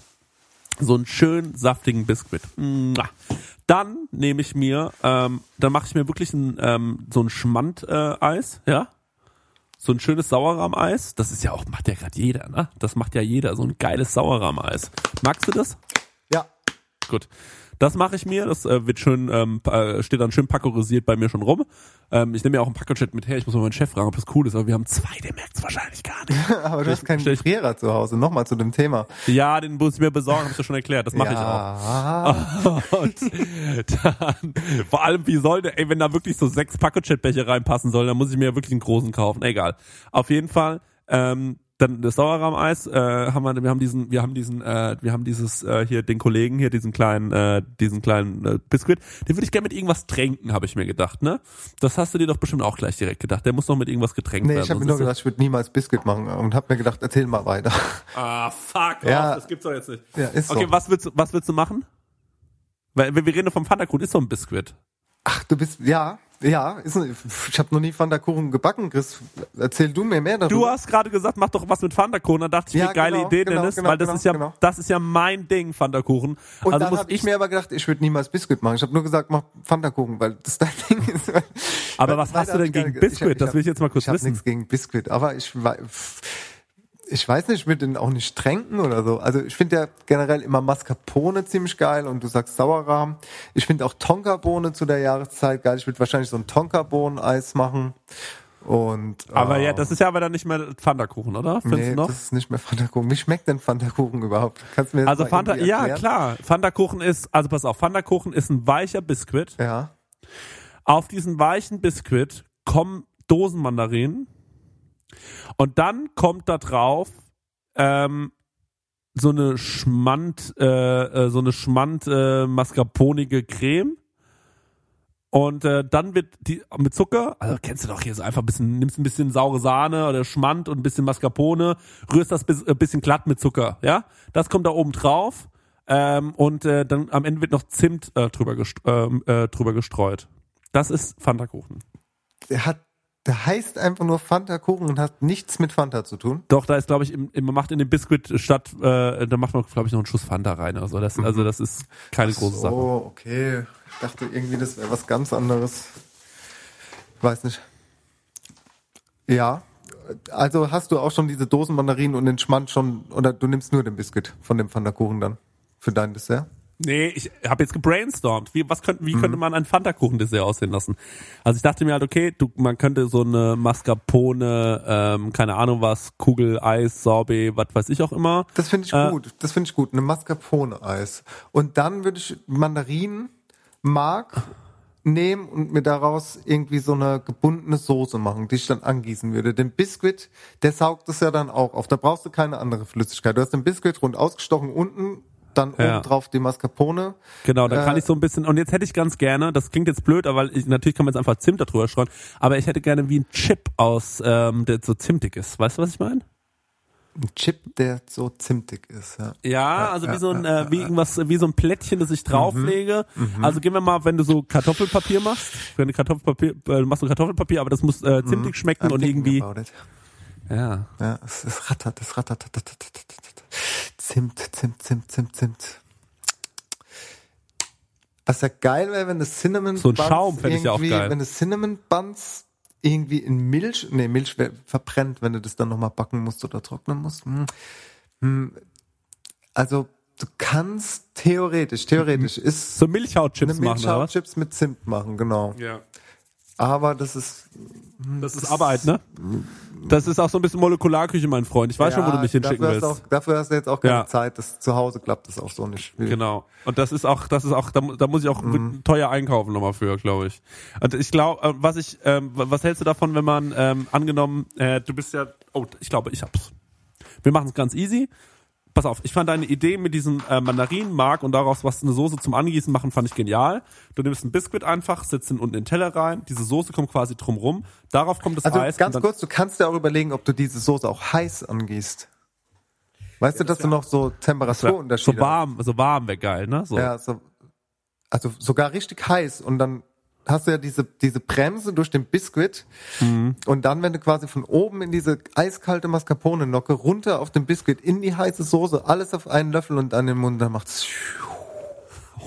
So einen schön saftigen Biskuit. Dann nehme ich mir, ähm, dann mache ich mir wirklich ein, ähm, so ein Schmand-Eis, äh, Eis, ja. So ein schönes Sauerrahmeis. Das ist ja auch, macht ja gerade jeder, ne? Das macht ja jeder, so ein geiles Sauerrahmeis. Magst du das? Ja. Gut. Das mache ich mir, das äh, wird schön, ähm, äh, steht dann schön pakorisiert bei mir schon rum. Ähm, ich nehme ja auch ein Packchat mit her, ich muss mal meinen Chef fragen, ob das cool ist, aber wir haben zwei, der merkt es wahrscheinlich gar nicht. Aber du hast keinen ich- Gefrierer zu Hause. Nochmal zu dem Thema. Ja, den muss ich mir besorgen, habe ich ja schon erklärt, das mache ja. ich auch. Und dann, vor allem, wie soll der, ey, wenn da wirklich so sechs Packchat-Becher reinpassen sollen, dann muss ich mir ja wirklich einen großen kaufen. Egal. Auf jeden Fall, ähm, dann das Sauerrahmeis, äh, haben wir, wir haben diesen, wir haben diesen, äh, wir haben dieses äh, hier den Kollegen hier, diesen kleinen, äh, diesen kleinen äh, Biskuit, den würde ich gerne mit irgendwas tränken, habe ich mir gedacht, ne? Das hast du dir doch bestimmt auch gleich direkt gedacht. Der muss noch mit irgendwas getränkt Nee, werden. ich habe mir nur gedacht, ich würde niemals Biscuit machen und habe mir gedacht, erzähl mal weiter. Ah, fuck, Ja. off, das gibt's doch jetzt nicht. Ja, ist so. Okay, was willst du, was willst du machen? Weil wir wir reden vom Pfannkuchen, ist so ein Biskuit. Ach, du bist, ja, ja, ist, ich habe noch nie Pfannkuchen gebacken, Chris. Erzähl du mir mehr darüber. Du hast gerade gesagt, mach doch was mit Pfannkuchen. Da dachte ich Ja, mir, geile genau, Idee, genau, Dennis, genau, weil das genau, ist ja, genau. das ist ja mein Ding, Pfannkuchen. Und Also dann habe ich, ich, mir aber gedacht, ich würde niemals Biscuit machen. Ich habe nur gesagt, mach Pfannkuchen, weil das dein Ding ist. aber was hast du hab denn ich gegen hab- Das hab- will ich jetzt mal kurz Ich habe wissen. nichts gegen Biscuit, aber ich wei- ich weiß nicht, ich würde den auch nicht tränken oder so. Also ich finde ja generell immer Mascarpone ziemlich geil und du sagst Sauerrahm. Ich finde auch Tonkabohne zu der Jahreszeit geil. Ich würde wahrscheinlich so ein Tonkabohnen-Eis machen. Und, Aber äh, ja, das ist ja aber dann nicht mehr Pfannkuchen, oder? Findest nee, du noch? das ist nicht mehr Pfannkuchen. Wie schmeckt denn Pfannkuchen überhaupt? Kannst du mir Also Fanta, ja klar. Pfannkuchen ist, also pass auf, Pfannkuchen ist ein weicher Biskuit. Ja. Auf diesen weichen Biskuit kommen Dosenmandarinen und dann kommt da drauf ähm, so eine Schmand, äh, äh, so eine Schmand äh, mascarponige Creme. Und äh, dann wird die mit Zucker, also kennst du doch hier so einfach ein bisschen, nimmst ein bisschen saure Sahne oder Schmand und ein bisschen Mascarpone, rührst das bis, ein bisschen glatt mit Zucker, ja? Das kommt da oben drauf ähm, und äh, dann am Ende wird noch Zimt äh, drüber, gest ähm, äh, drüber gestreut. Das ist Pfannkuchen. Der hat Der heißt einfach nur Fanta-Kuchen und hat nichts mit Fanta zu tun. Doch, da ist, glaube ich, im, man macht in dem Biscuit statt, äh, da macht man, glaube ich, noch einen Schuss Fanta rein. Also das, also das ist keine große Sache. Oh, okay. Ich dachte irgendwie, das wäre was ganz anderes. Weiß nicht. Ja. Also hast du auch schon diese Dosen Mandarinen und den Schmand schon, oder du nimmst nur den Biscuit von dem Pfannkuchen dann für dein Dessert? Nee, ich habe jetzt gebrainstormt. Wie, was könnte, wie könnte man ein Fanta-Kuchen-Dessert aussehen lassen? Also ich dachte mir halt, okay, du, man könnte so eine Mascarpone, ähm, keine Ahnung was, Kugel, Eis, Sorbet, was weiß ich auch immer. Das finde ich Äh, gut. Das finde ich gut. Eine Mascarpone-Eis. Und dann würde ich Mandarinen, Mark nehmen und mir daraus irgendwie so eine gebundene Soße machen, die ich dann angießen würde. Den Biscuit, der saugt es ja dann auch auf. Da brauchst du keine andere Flüssigkeit. Du hast den Biscuit rund ausgestochen unten, dann Ja. oben drauf die Mascarpone. Genau, da kann Äh, ich so ein bisschen, und jetzt hätte ich ganz gerne, das klingt jetzt blöd, aber ich, natürlich kann man jetzt einfach Zimt da drüber streuen, aber ich hätte gerne wie ein Chip aus, ähm, der so zimtig ist. Weißt du, was ich meine? Ein Chip, der so zimtig ist. Ja. Ja, also wie so ein, äh, wie irgendwas, wie so ein Plättchen, das ich drauflege. Also gehen wir mal, wenn du so Kartoffelpapier machst, wenn du Kartoffelpapier, äh, du machst so Kartoffelpapier, aber das muss äh, zimtig schmecken und irgendwie, ja. Ja, es, es rattert, es rattert. Zimt, Zimt, Zimt, Zimt, Zimt. Was ja geil wäre, wenn das Cinnamon So ein Buns Schaum fänd ich ja auch irgendwie- geil. Wenn das Cinnamon Buns irgendwie in Milch, nee, Milch verbrennt, wenn du das dann nochmal backen musst oder trocknen musst. Hm. Hm. Also, du kannst theoretisch, theoretisch ist So Milchhautchips machen? Milchhautchips mit Zimt machen, genau. Ja. Aber das ist, Das ist Arbeit, ne? Das ist auch so ein bisschen Molekularküche, mein Freund. Ich weiß schon, wo du mich hinschicken willst. Auch, dafür hast du jetzt auch keine Ja. Zeit. Das, zu Hause klappt das auch so nicht. Genau. Und das ist auch, das ist auch, da, da muss ich auch Mhm. teuer einkaufen nochmal für, glaube ich. Und ich glaube, äh, was ich, ähm, was hältst du davon, wenn man ähm, angenommen, äh, du bist ja, oh, ich glaube, ich hab's. Wir machen es ganz easy. Pass auf, ich fand deine Idee mit diesem äh, Mandarinenmark und daraus was eine Soße zum Angießen machen, fand ich genial. Du nimmst einen Biskuit einfach, setzt ihn unten in den Teller rein, diese Soße kommt quasi drum rum, darauf kommt das Also Eis. ganz kurz, du kannst dir auch überlegen, ob du diese Soße auch heiß angießt. Weißt du, dass du noch so Temperaturunterschiede So warm, so warm wäre geil, ne? So. Ja, so, also sogar richtig heiß und dann hast du ja diese, diese Bremse durch den Biskuit Mhm. und dann, wenn du quasi von oben in diese eiskalte Mascarpone-Nocke runter auf den Biskuit in die heiße Soße, alles auf einen Löffel und an den Mund, dann macht's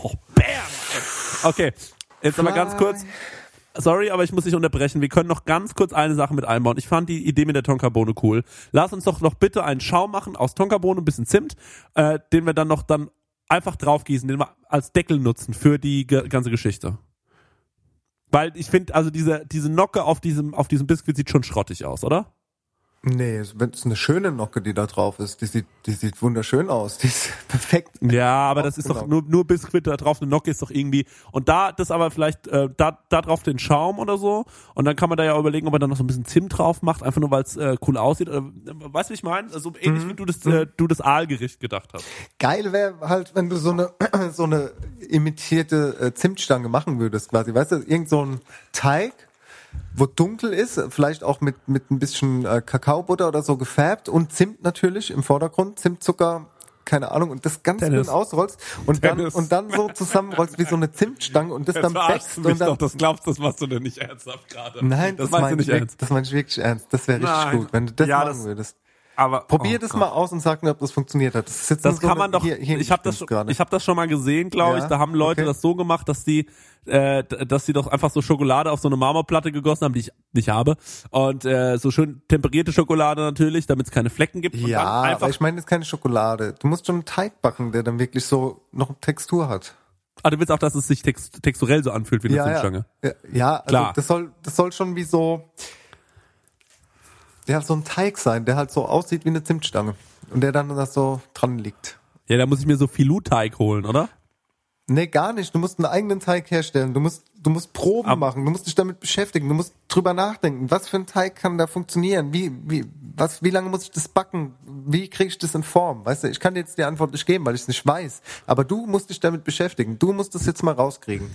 Oh, bam! Okay, jetzt aber ganz kurz. Sorry, aber ich muss dich unterbrechen. Wir können noch ganz kurz eine Sache mit einbauen. Ich fand die Idee mit der Tonkabohne cool. Lass uns doch noch bitte einen Schaum machen aus Tonkabohne, ein bisschen Zimt, äh, den wir dann noch dann einfach draufgießen, den wir als Deckel nutzen für die ganze Geschichte. Weil ich finde, also diese, diese Nocke auf diesem, auf diesem Biskuit sieht schon schrottig aus, oder? Nee, wenn es eine schöne Nocke, die da drauf ist, die sieht, die sieht wunderschön aus. Die ist perfekt. Ja, aber das ist doch nur, nur Biskuit da drauf, eine Nocke ist doch irgendwie. Und da, das aber vielleicht, äh, da, da drauf den Schaum oder so. Und dann kann man da ja überlegen, ob man da noch so ein bisschen Zimt drauf macht, einfach nur weil es äh, cool aussieht. Äh, weißt du, wie ich meine? So ähnlich Mhm. wie du das, äh, du das Aalgericht gedacht hast. Geil wäre halt, wenn du so eine, so eine imitierte äh, Zimtstange machen würdest, quasi. Weißt du, irgend so ein Teig, wo dunkel ist, vielleicht auch mit, mit ein bisschen äh, Kakaobutter oder so gefärbt und Zimt natürlich im Vordergrund, Zimtzucker, keine Ahnung, und das ganz dünn ausrollst und dann, und dann so zusammenrollst wie so eine Zimtstange und das dann backst und dann, das glaubst, das machst du denn nicht ernsthaft gerade. Nein, das, das, meinst du meine ich, nicht ernst. das meine ich wirklich ernst. Das wäre richtig Nein. gut, wenn du das Ja, machen das- würdest. Aber Probier oh das Gott. mal aus und sag mir, ob das funktioniert hat. Das, jetzt Das so kann eine- man doch. hier- hier ich habe das, gerade. ich habe das schon mal gesehen, glaube Ja? ich. Da haben Leute Okay. das so gemacht, dass die, äh, dass sie doch einfach so Schokolade auf so eine Marmorplatte gegossen haben, die ich nicht habe, und äh, so schön temperierte Schokolade natürlich, damit es keine Flecken gibt. Ja, aber ich meine, ist keine Schokolade. Du musst schon einen Teig backen, der dann wirklich so noch Textur hat. Ah, du willst auch, dass es sich text texturell so anfühlt wie eine ja, Zimtstange. ja, ja, also Klar. das soll, das soll schon wie so, ja, so ein Teig sein, der halt so aussieht wie eine Zimtstange und der dann da so dran liegt. Ja, da muss ich mir so Filou-Teig holen, oder? Nee, gar nicht. Du musst einen eigenen Teig herstellen. Du musst, du musst Proben Ab- machen. Du musst dich damit beschäftigen. Du musst drüber nachdenken. Was für ein Teig kann da funktionieren? Wie, wie, was, wie lange muss ich das backen? Wie kriege ich das in Form? Weißt du, ich kann dir jetzt die Antwort nicht geben, weil ich es nicht weiß. Aber du musst dich damit beschäftigen. Du musst das jetzt mal rauskriegen.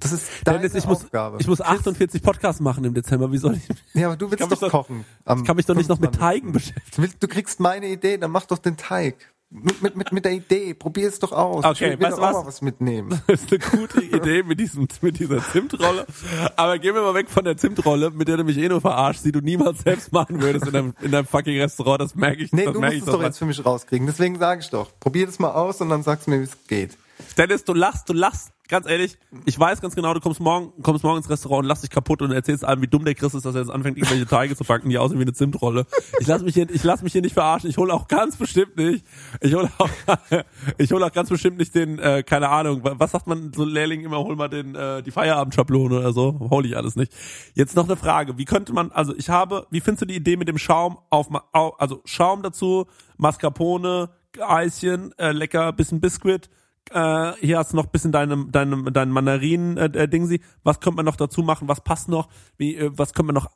Das ist deine Dennis, ich muss, Aufgabe. ich muss 48 Podcasts machen im Dezember. Wie soll ich? ja, aber du willst doch doch- kochen. Ich kann mich doch nicht noch mit 25.. Teigen beschäftigen. Du, kriegst meine Idee, dann mach doch den Teig. Mit, mit, mit, mit der Idee, probier es doch aus. Okay, ich will weißt doch auch was? mal was mitnehmen. Das ist eine gute Idee mit diesem, mit dieser Zimtrolle. Aber gehen wir mal weg von der Zimtrolle, mit der du mich eh nur verarschst, die du niemals selbst machen würdest in deinem, in deinem fucking Restaurant. Das merke ich. Nee, das du musst es doch jetzt für mich rauskriegen. Deswegen sage ich doch, probier das mal aus und dann sagst du mir, wie es geht. Dennis, du lachst, du lachst. Ganz ehrlich, ich weiß ganz genau, du kommst morgen, kommst morgen ins Restaurant und lachst dich kaputt und erzählst allem, wie dumm der Chris ist, dass er jetzt anfängt, irgendwelche Teige zu backen, die aussehen wie eine Zimtrolle. Ich lass mich hier, ich lass mich hier nicht verarschen. Ich hole auch ganz bestimmt nicht. Ich hole auch, ich hole auch ganz bestimmt nicht den, äh, keine Ahnung, wa- was sagt man so Lehrling immer, hol mal den, äh, die Feierabendschablone oder so. Hol ich alles nicht. Jetzt noch eine Frage. Wie könnte man, also ich habe, wie findest du die Idee mit dem Schaum auf, also Schaum dazu, Mascarpone, Eischen, äh, lecker, bisschen Biscuit, äh, hier hast du noch ein bisschen deinem deinem deinen Mandarinen äh, äh. Was könnte man noch dazu machen? Was passt noch? Wie äh, was können wir noch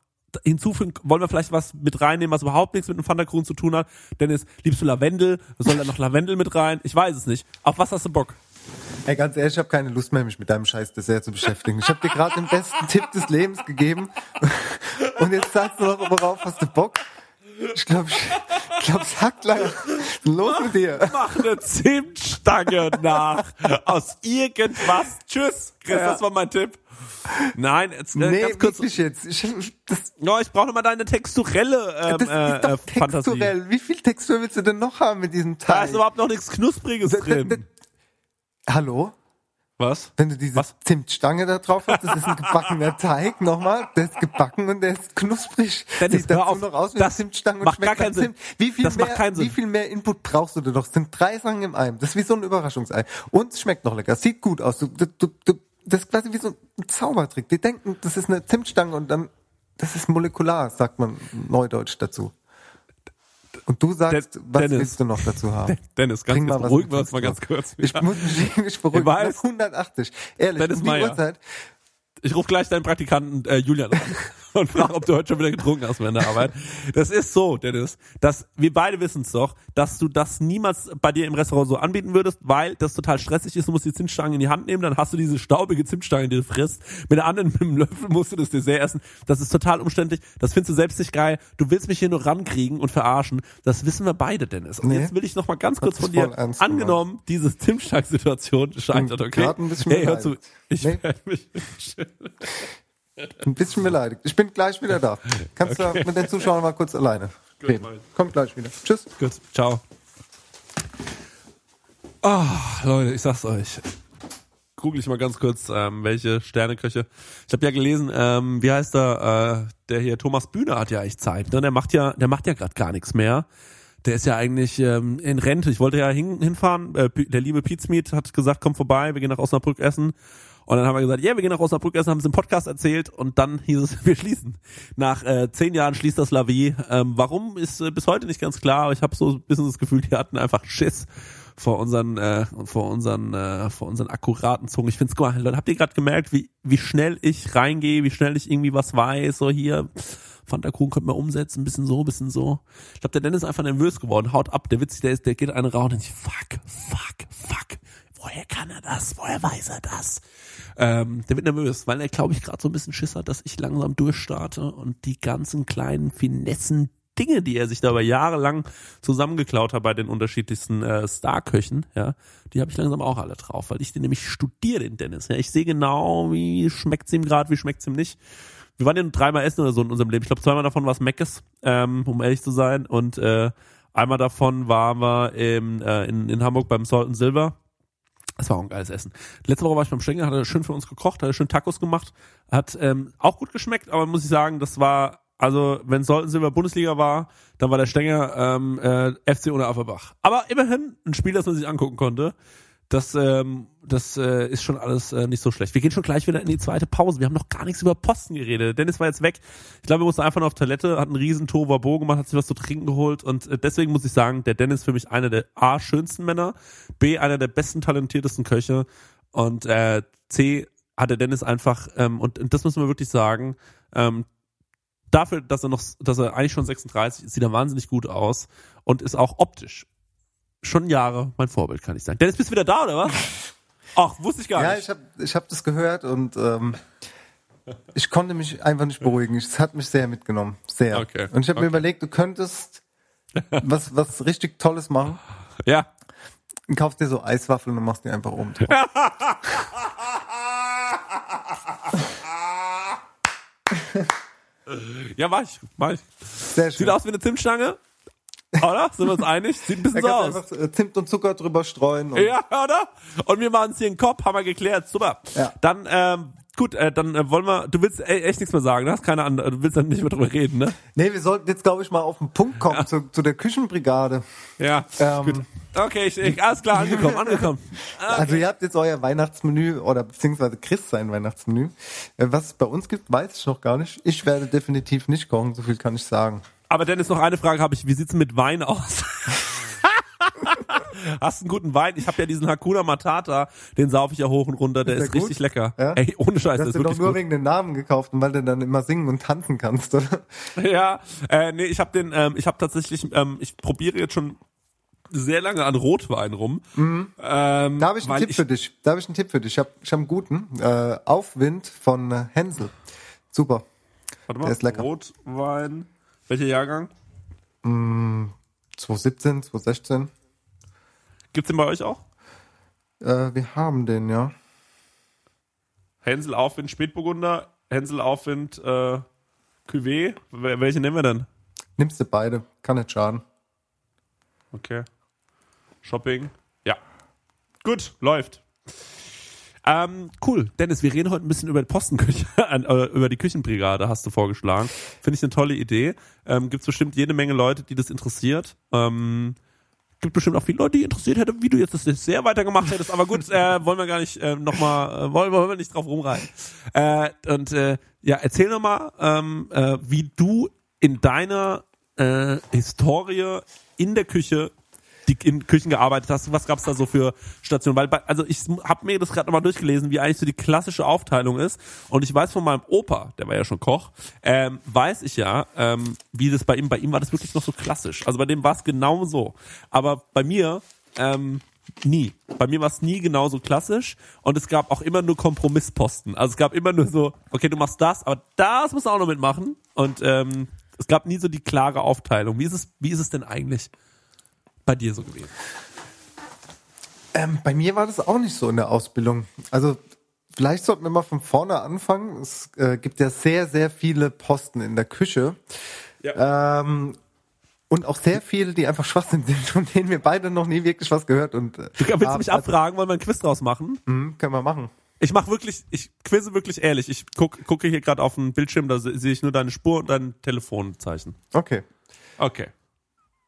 hinzufügen? Wollen wir vielleicht was mit reinnehmen, was überhaupt nichts mit einem Pfannkuchen zu tun hat? Dennis, liebst du Lavendel? Soll da noch Lavendel mit rein? Ich weiß es nicht. Auf was hast du Bock? Ey, ganz ehrlich, ich habe keine Lust mehr, mich mit deinem scheiß Dessert zu beschäftigen. Ich habe dir gerade den besten Tipp des Lebens gegeben. Und jetzt sagst du noch, worauf hast du Bock? Ich glaube, ich, glaub, es hackt lang. Los mit dir. Mach eine Zimtstange nach aus irgendwas. Tschüss. Chris, Ja. das war mein Tipp. Nein, jetzt äh, Nee, ganz kurz. wirklich jetzt. Ich, das, No, ich brauche noch mal deine texturelle ähm, das äh, ist doch äh, Fantasie. texturell. Wie viel Textur willst du denn noch haben mit diesem Da Teig? ist überhaupt noch nichts Knuspriges drin. Hallo? Was? Wenn du diese Was? Zimtstange da drauf hast, das ist ein gebackener Teig, nochmal, der ist gebacken und der ist knusprig. Dennis, Sieht dazu auf. noch aus wie Das eine Zimtstange und macht schmeckt gar keinen Zimt. Wie viel, Das mehr, macht keinen Sinn. wie viel mehr Input brauchst du denn noch? Es sind drei Sachen im Eim. Das ist wie so ein Überraschungsei. Und es schmeckt noch lecker. Sieht gut aus. Du, du, du, das ist quasi wie so ein Zaubertrick. Die denken, das ist eine Zimtstange und dann, das ist molekular, sagt man neudeutsch dazu. Und du sagst, Den- was Dennis. willst du noch dazu haben? Dennis, ganz Bring mal beruhigen wir uns mal ganz kurz. Ich muss mich beruhigen. Ich weiß. Auf 180. Ehrlich, Dennis um die Meyer. Uhrzeit. Ich rufe gleich deinen Praktikanten äh, Julian an und frage, ob du heute schon wieder getrunken hast während der Arbeit. Das ist so, Dennis, dass wir beide wissen es doch, dass du das niemals bei dir im Restaurant so anbieten würdest, weil das total stressig ist. Du musst die Zimtstange in die Hand nehmen, dann hast du diese staubige Zimtstange, die du frisst. Mit der anderen, mit dem Löffel musst du das Dessert essen. Das ist total umständlich. Das findest du selbst nicht geil. Du willst mich hier nur rankriegen und verarschen. Das wissen wir beide, Dennis. Und Nee. jetzt will ich noch mal ganz kurz von dir angenommen, diese Zimtstangen-Situation scheitert, okay? hey, hör zu. Ich Nee. werde mich Ein bisschen beleidigt. Ich bin gleich wieder da. Kannst du mit den Zuschauern mal kurz alleine reden. Kommt gleich wieder. Tschüss. Gut, ciao. Ah, Leute, ich sag's euch. Google ich mal ganz kurz, ähm, welche Sterneköche. Ich habe ja gelesen, ähm, wie heißt er, äh, der hier, Thomas Bühne hat ja eigentlich Zeit, ne? Der macht ja, der macht ja gerade gar nichts mehr. Der ist ja eigentlich ähm, in Rente. Ich wollte ja hin, hinfahren. Äh, der liebe Pizmeet hat gesagt, komm vorbei, wir gehen nach Osnabrück essen. Und dann haben wir gesagt, ja, wir gehen nach Osnabrück essen, haben es im Podcast erzählt und dann hieß es, wir schließen. Nach äh, zehn Jahren schließt das Lavi. Ähm, warum ist äh, bis heute nicht ganz klar, aber ich habe so ein bisschen das Gefühl, die hatten einfach Schiss vor unseren, äh, vor unseren, äh, vor unseren akkuraten Zungen. Ich find's geil. Leute, habt ihr gerade gemerkt, wie, wie schnell ich reingehe, wie schnell ich irgendwie was weiß, so hier, Fanta-Kuchen könnte man umsetzen, ein bisschen so, ein bisschen so. Ich glaube, der Dennis ist einfach nervös geworden, haut ab, der witzig, der ist, der geht eine raus und ich, fuck, fuck, fuck. Woher kann er das? Woher weiß er das? Ähm, der wird nervös, weil er, glaube ich, gerade so ein bisschen Schiss hat, dass ich langsam durchstarte und die ganzen kleinen Finessen Dinge, die er sich da über Jahre lang zusammengeklaut hat bei den unterschiedlichsten äh, Starköchen, ja, die habe ich langsam auch alle drauf, weil ich den nämlich studiere, den Dennis. Ja, ich sehe genau, wie schmeckt's ihm gerade, wie schmeckt's ihm nicht. Wir waren ja nur dreimal essen oder so in unserem Leben. Ich glaube, zweimal davon war es Meckes, ähm, um ehrlich zu sein. Und äh, einmal davon waren wir im, äh, in, in Hamburg beim Salt and Silver. Das war auch ein geiles Essen. Letzte Woche war ich beim Stenger, hat er schön für uns gekocht, hat er schön Tacos gemacht. Hat ähm, auch gut geschmeckt, aber muss ich sagen, das war, also wenn Sollten Silber Bundesliga war, dann war der Stenger ähm, äh, FC ohne Affenbach. Aber immerhin ein Spiel, das man sich angucken konnte. Das, ähm, das äh, ist schon alles äh, nicht so schlecht. Wir gehen schon gleich wieder in die zweite Pause. Wir haben noch gar nichts über Posten geredet. Dennis war jetzt weg. Ich glaube, er musste einfach nur auf Toilette, hat einen riesen Tohuwabohu gemacht, hat sich was zu trinken geholt und äh, deswegen muss ich sagen, der Dennis für mich einer der A, schönsten Männer, B, einer der besten, talentiertesten Köche und äh, C, hat der Dennis einfach, ähm, und, und das müssen wir wirklich sagen, ähm, dafür, dass er noch, dass er eigentlich schon 36 ist, sieht er wahnsinnig gut aus und ist auch optisch schon Jahre mein Vorbild, kann ich sagen. Dennis, bist du wieder da, oder was? Ach, wusste ich gar Ja, nicht. ich habe ich hab das gehört und ähm, ich konnte mich einfach nicht beruhigen. Es hat mich sehr mitgenommen. Sehr. Okay, Und ich habe okay. mir überlegt, du könntest was, was richtig Tolles machen. Ja. Und kaufst dir so Eiswaffeln und machst die einfach oben drauf. Ja, mach ich. Mach ich. Sehr schön. Sieht aus wie eine Zimtstange. Oder? Sind wir uns einig? Sieht ein bisschen so aus. einfach Zimt und Zucker drüber streuen. Und Ja, oder? Und wir machen es hier in den Kopf, haben wir geklärt. Super. Ja. Dann, ähm, gut, äh, dann äh, wollen wir, du willst äh, echt nichts mehr sagen, ne? Hast keine andere, du willst dann nicht mehr drüber reden, ne? Nee, wir sollten jetzt, glaube ich, mal auf den Punkt kommen zu, zu der Küchenbrigade. Ja. Ähm, gut. Okay, ich, ich, alles klar, angekommen, angekommen. Also ihr habt jetzt euer Weihnachtsmenü oder beziehungsweise Chris sein Weihnachtsmenü. Äh, Was es bei uns gibt, weiß ich noch gar nicht. Ich werde definitiv nicht kochen, so viel kann ich sagen. Aber Dennis, noch eine Frage habe ich. Wie sieht's mit Wein aus? Hast du einen guten Wein? Ich habe ja diesen Hakuna Matata, den sauf ich ja hoch und runter, der Ist ist, der richtig gut? lecker. Ja? Ey, ohne Scheiß, Du hast ist den doch nur gut. wegen den Namen gekauft und weil du dann immer singen und tanzen kannst, oder? Ja, äh, nee, ich habe den, ähm, ich habe tatsächlich, ähm, ich probiere jetzt schon sehr lange an Rotwein rum. Ähm, Da habe ich einen Tipp für dich. Da habe ich einen Tipp für dich. Ich habe ich hab einen guten. Äh, Aufwind von Hänsel. Super. Warte mal, der ist lecker. Rotwein. Welcher Jahrgang? 2017, 2016. Gibt's den bei euch auch? Äh, wir haben den, ja. Hänsel Aufwind Spätburgunder, Hänsel Aufwind äh, Cuvée. Wel- Welche nehmen wir denn? Nimmst du beide. Kann nicht schaden. Okay. Shopping. Ja. Gut, läuft. Ähm, cool. Dennis, wir reden heute ein bisschen über die Postenküche, äh, über die Küchenbrigade, hast du vorgeschlagen. Finde ich eine tolle Idee. Ähm, Gibt bestimmt jede Menge Leute, die das interessiert. Ähm, gibt bestimmt auch viele Leute, die interessiert hätte, wie du jetzt das sehr weitergemacht hättest. Aber gut, äh, wollen wir gar nicht äh, nochmal, äh, wollen, wollen wir nicht drauf rumreiten. Äh, und äh, ja, erzähl noch mal, ähm, äh, wie du in deiner äh, Historie in der Küche die in Küchen gearbeitet hast. Was gab's da so für Stationen? Weil also ich habe mir das gerade nochmal durchgelesen, wie eigentlich so die klassische Aufteilung ist. Und ich weiß von meinem Opa, der war ja schon Koch, ähm, weiß ich ja, ähm, wie das bei ihm, bei ihm war das wirklich noch so klassisch. Also bei dem war es genau so. Aber bei mir ähm, nie. Bei mir war es nie genauso klassisch und es gab auch immer nur Kompromissposten. Also es gab immer nur so, okay, du machst das, aber das musst du auch noch mitmachen. Und ähm, es gab nie so die klare Aufteilung. Wie ist es, wie ist es denn eigentlich bei dir so gewesen? Ähm, bei mir war das auch nicht so in der Ausbildung. Also vielleicht sollten wir mal von vorne anfangen. Es äh, gibt ja sehr, sehr viele Posten in der Küche. Ähm, und auch sehr viele, die einfach Schwachsinn sind, von denen wir beide noch nie wirklich was gehört. Und, äh, Du willst haben. mich abfragen, wollen wir ein Quiz draus machen? Mhm, können wir machen. Ich mache wirklich, ich quizze wirklich ehrlich. Ich guck, gucke hier gerade auf den Bildschirm, da se- sehe ich nur deine Spur und dein Telefonzeichen. Okay. Okay.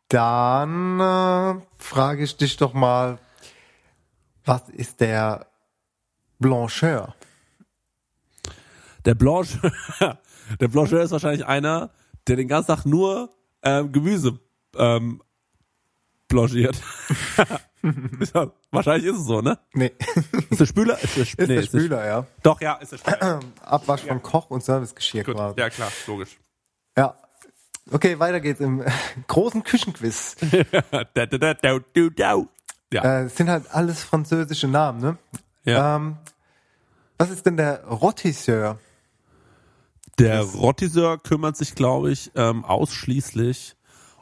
Dann äh, frage ich dich doch mal, was ist der Blancheur? Der Blancheur, der Blancheur ist wahrscheinlich einer, der den ganzen Tag nur ähm, Gemüse ähm, blanchiert. ja, wahrscheinlich ist es so, ne? Nee, Ist der Spüler? Ist der, ist der Spüler, ja. Doch, ja, ist der Spüler. Abwasch von Koch und Servicegeschirr Gut. quasi. Ja, klar, logisch. Ja. Okay, weiter geht's im äh, großen Küchenquiz. da, da, da, da, da, da. Ja, Äh, es sind halt alles französische Namen, ne? ja. Ähm, was ist denn der Rotisseur? Der Rotiseur kümmert sich, glaube ich, ähm, ausschließlich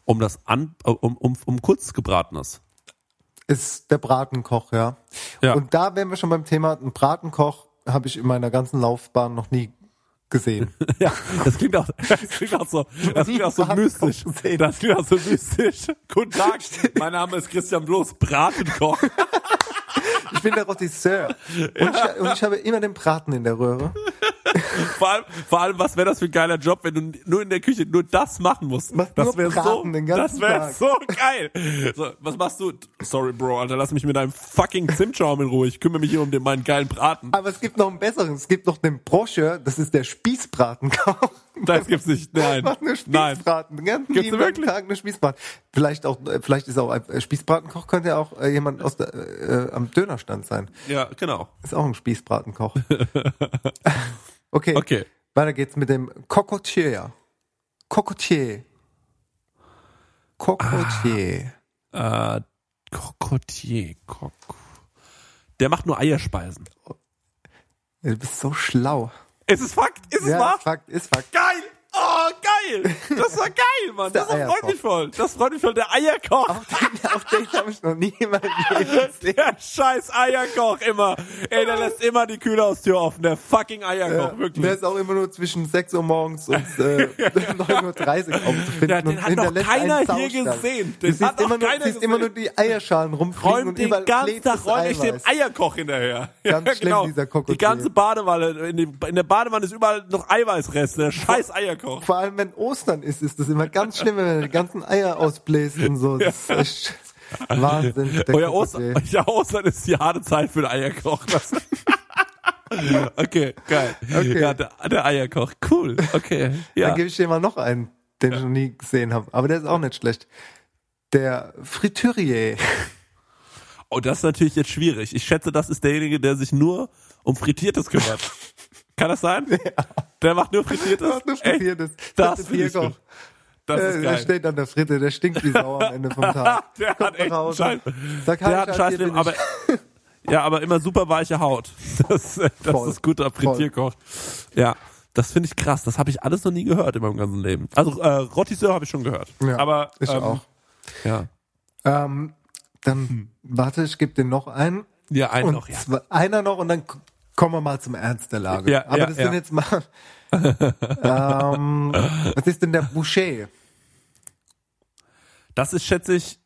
um das An äh, um, um, um kurzgebratenes. Ist der Bratenkoch, ja. Ja. Und da wären wir schon beim Thema, ein Bratenkoch habe ich in meiner ganzen Laufbahn noch nie gesehen. Ja, das klingt auch, das klingt auch so, das klingt auch so mystisch. Das klingt auch so mystisch. Guten Tag, mein Name ist Christian Bloß, Bratenkoch. Ich bin der Rotisseur. Und, ich, und ich habe immer den Braten in der Röhre. Vor allem, vor allem, was wäre das für ein geiler Job, wenn du nur in der Küche nur das machen musst? Machst das wäre so, den das wäre so geil. So, was machst du? Sorry, Bro, Alter, lass mich mit deinem fucking Zimtschaum in Ruhe. Ich kümmere mich hier um den, meinen geilen Braten. Aber es gibt noch einen besseren. Es gibt noch den Broscheur, das ist der Spießbratenkoch. Das gibt's nicht. Nein. Macht nur Nein. Spießbraten. Den ganzen Gibt's wirklich? Tag nur Spießbraten. Vielleicht auch, äh, vielleicht ist auch ein äh, Spießbratenkoch könnte ja auch äh, jemand aus der, äh, am Dönerstand sein. Ja, genau. Ist auch ein Spießbratenkoch. okay. Okay. Weiter geht's mit dem Cocotier. Cocotier. Cocotier. Äh, Cocotier. Coco. Der macht nur Eierspeisen. Du bist so schlau. Ist es Fakt? Ist es Ja, wahr? ist Fakt, ist Fakt. Geil! Oh, geil. Das war geil, Mann. Das freut Eierkoch. mich voll. Das freut mich voll. Der Eierkoch. Auf den habe ich noch nie mal gesehen. Der scheiß Eierkoch immer. Ey, der lässt immer die Kühlhaustür offen. Der fucking Eierkoch, wirklich. Der ist auch immer nur zwischen 6 Uhr morgens und äh, 9.30 Uhr aufzufinden. Ja, den und hat noch keiner hier gesehen. Du Den siehst, hat immer nur, keiner siehst immer nur die Eierschalen rumfliegen und Räumt den überall ganzen Tag, das räumt ich dem. Eierkoch hinterher. Ganz schlimm, dieser Krokodil. Die ganze Badewanne, in, die, in der Badewanne ist überall noch Eiweißreste. Der scheiß Eierkoch. Vor allem, wenn Ostern ist, ist das immer ganz schlimm, wenn die ganzen Eier ausbläst und so. Das ist echt Wahnsinn. Euer. Ostern, ja, Ostern ist die harte Zeit für den Eierkoch. Okay, geil. Okay. Ja, der, der Eierkoch. Cool. Okay. Dann Ja. gebe ich dir mal noch einen, den ich noch nie gesehen habe. Aber der ist auch nicht schlecht. Der Friturier. Oh, das ist natürlich jetzt schwierig. Ich schätze, das ist derjenige, der sich nur um Frittiertes kümmert. Kann das sein? Der macht nur Frittiertes? Der macht nur Frittiertes. Echt? Das Das ist finde ich gut. Das Äh, ist der geil. steht an der Fritte, der stinkt wie Sau am Ende vom Tag. Der Kommt hat echt. Scheiß. Hi, Der hat Scheiß, bin aber, ja, aber immer super weiche Haut. Das, äh, das Voll. ist guter. Frittierkoch. Ja. Das finde ich krass. Das habe ich alles noch nie gehört in meinem ganzen Leben. Also äh, Rotisseur habe ich schon gehört. Ja, aber ich ähm, auch. Ja. Ähm, dann, warte, ich gebe dir noch einen. Ja, einen und noch, ja. zwei- einer noch und dann kommen wir mal zum Ernst der Lage. Ja, Aber ja, das ja. sind jetzt mal. ähm, was ist denn der Boucher? Das ist, schätze ich,